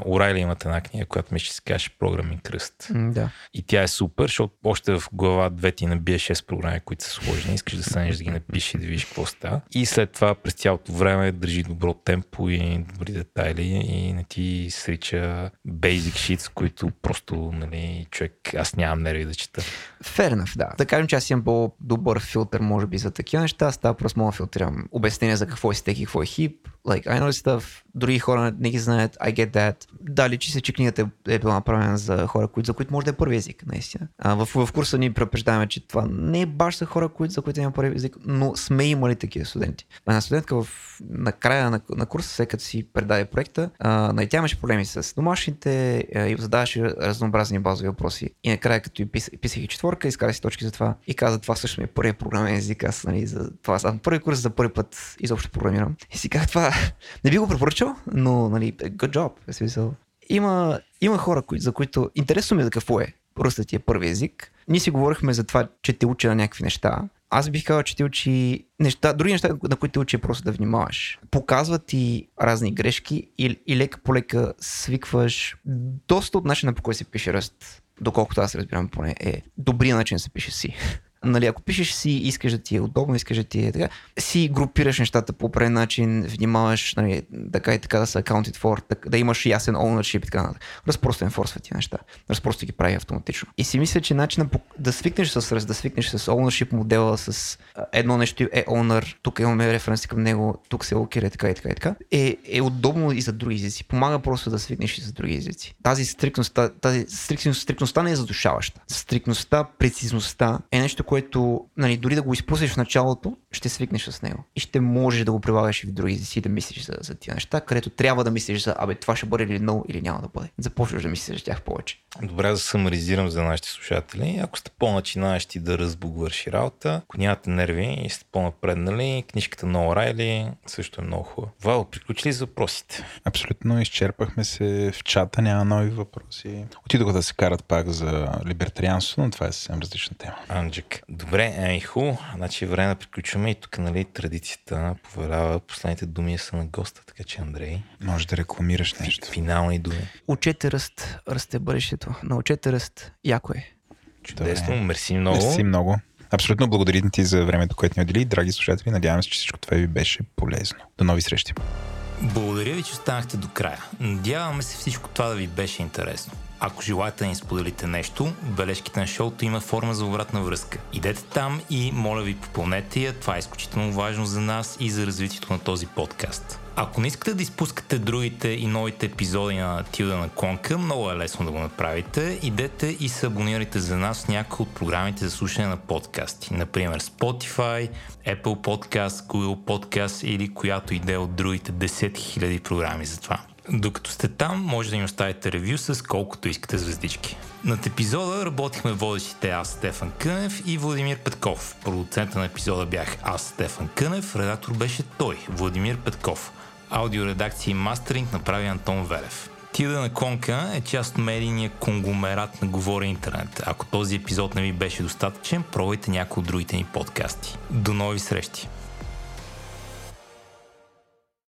Урайли имат една книга, която ми ще се каже програмен кръст. Mm, да. И тя е супер, защото още в глава 2 ти набие 6 програми, които са сложни. Искаш да станеш да ги напишеш и да видиш какво става. И след това през цялото време държи добро темпо и добри детайли и не ти срича basic sheets, които просто, нали, човек, аз нямам нерви да чета. Fair да. Да кажем, че аз имам по-добър филтър, може би, за такива неща. Става просто мога да филтрирам обяснение за какво е стек и какво е хип. Like, I know stuff. Други хора не ги знаят. I get that. Да, личи се, че книгата е, била направена за хора, които, за които може да е първи език, наистина. А, в, в курса ни предупреждаваме, че това не е баш за хора, които, за които има първи език, но сме имали такива студенти. Една студентка в, на края на, на курса, след като си предаде проекта, а, тя имаше проблеми с домашните и задаваше разнообразни базови въпроси. И накрая, като и пис, писах и четворка, изкара си точки за това и каза, това също ми е първият програмен език. Аз, нали, за това съм първи курс за първи път изобщо програмирам. И си казах, това не би го препоръчал, но нали, good job. Е смисъл. Има, има хора, кои, за които интересно ми е за какво е руската ти е първи език. Ние си говорихме за това, че те учи на някакви неща. Аз бих казал, че ти учи неща, други неща, на които те учи е просто да внимаваш. Показва ти разни грешки и, и лека по лека свикваш доста от начина по който се пише ръст, доколкото аз разбирам поне, е добрия начин да се пише си. Нали, ако пишеш си, искаш да ти е удобно, искаш да ти е така, си групираш нещата по определен начин, внимаваш нали, така и така да са accounted for, так, да имаш ясен ownership и така нататък. Разпросто енфорсва ти неща. Разпросто ги прави автоматично. И си мисля, че начинът да свикнеш с раз, да свикнеш с ownership модела, с едно нещо е owner, тук имаме референси към него, тук се локира така и така и така, е, е удобно и за други езици. Помага просто да свикнеш и за други езици. Тази стрикност, тази стрикност, стрикността не е задушаваща. Стрикността, прецизността е нещо, което нали, дори да го изпуснеш в началото, ще свикнеш с него. И ще можеш да го прилагаш и в други езици, да мислиш за, за тия неща, където трябва да мислиш за, абе, това ще бъде ли много или няма да бъде. Започваш да мислиш за тях повече. Добре, да самаризирам за нашите слушатели. Ако сте по-начинаещи да разбогвърши работа, ако нямате нерви и сте по-напреднали, книжката на Орайли също е много хубава. Вало, приключи ли с въпросите? Абсолютно, изчерпахме се в чата, няма нови въпроси. Отидоха да се карат пак за либертарианство, но това е съвсем различна тема. Анджик. Добре, е, хубаво. Значи е време да приключваме и тук, нали, традицията повелява последните думи са на госта, така че Андрей. Може да рекламираш нещо. Финални думи. Учете ръст, расте бъдещето. Научете ръст, яко е. Чудесно, мерси много. Мерси много. Абсолютно благодарим ти за времето, което ни отдели. Драги слушатели, надявам се, че всичко това ви беше полезно. До нови срещи. Благодаря ви, че останахте до края. Надяваме се всичко това да ви беше интересно. Ако желаете да ни споделите нещо, бележките на шоуто има форма за обратна връзка. Идете там и моля ви попълнете я, това е изключително важно за нас и за развитието на този подкаст. Ако не искате да изпускате другите и новите епизоди на Тилда на Конка, много е лесно да го направите. Идете и се абонирайте за нас в някои от програмите за слушане на подкасти. Например Spotify, Apple Podcast, Google Podcast или която идея от другите 10 000 програми за това. Докато сте там, може да ни оставите ревю с колкото искате звездички. Над епизода работихме водещите аз, Стефан Кънев и Владимир Петков. Продуцента на епизода бях аз, Стефан Кънев, редактор беше той, Владимир Петков. Аудиоредакция и мастеринг направи Антон Велев. Тида на Конка е част от медийния конгломерат на Говори Интернет. Ако този епизод не ви беше достатъчен, пробвайте някои от другите ни подкасти. До нови срещи!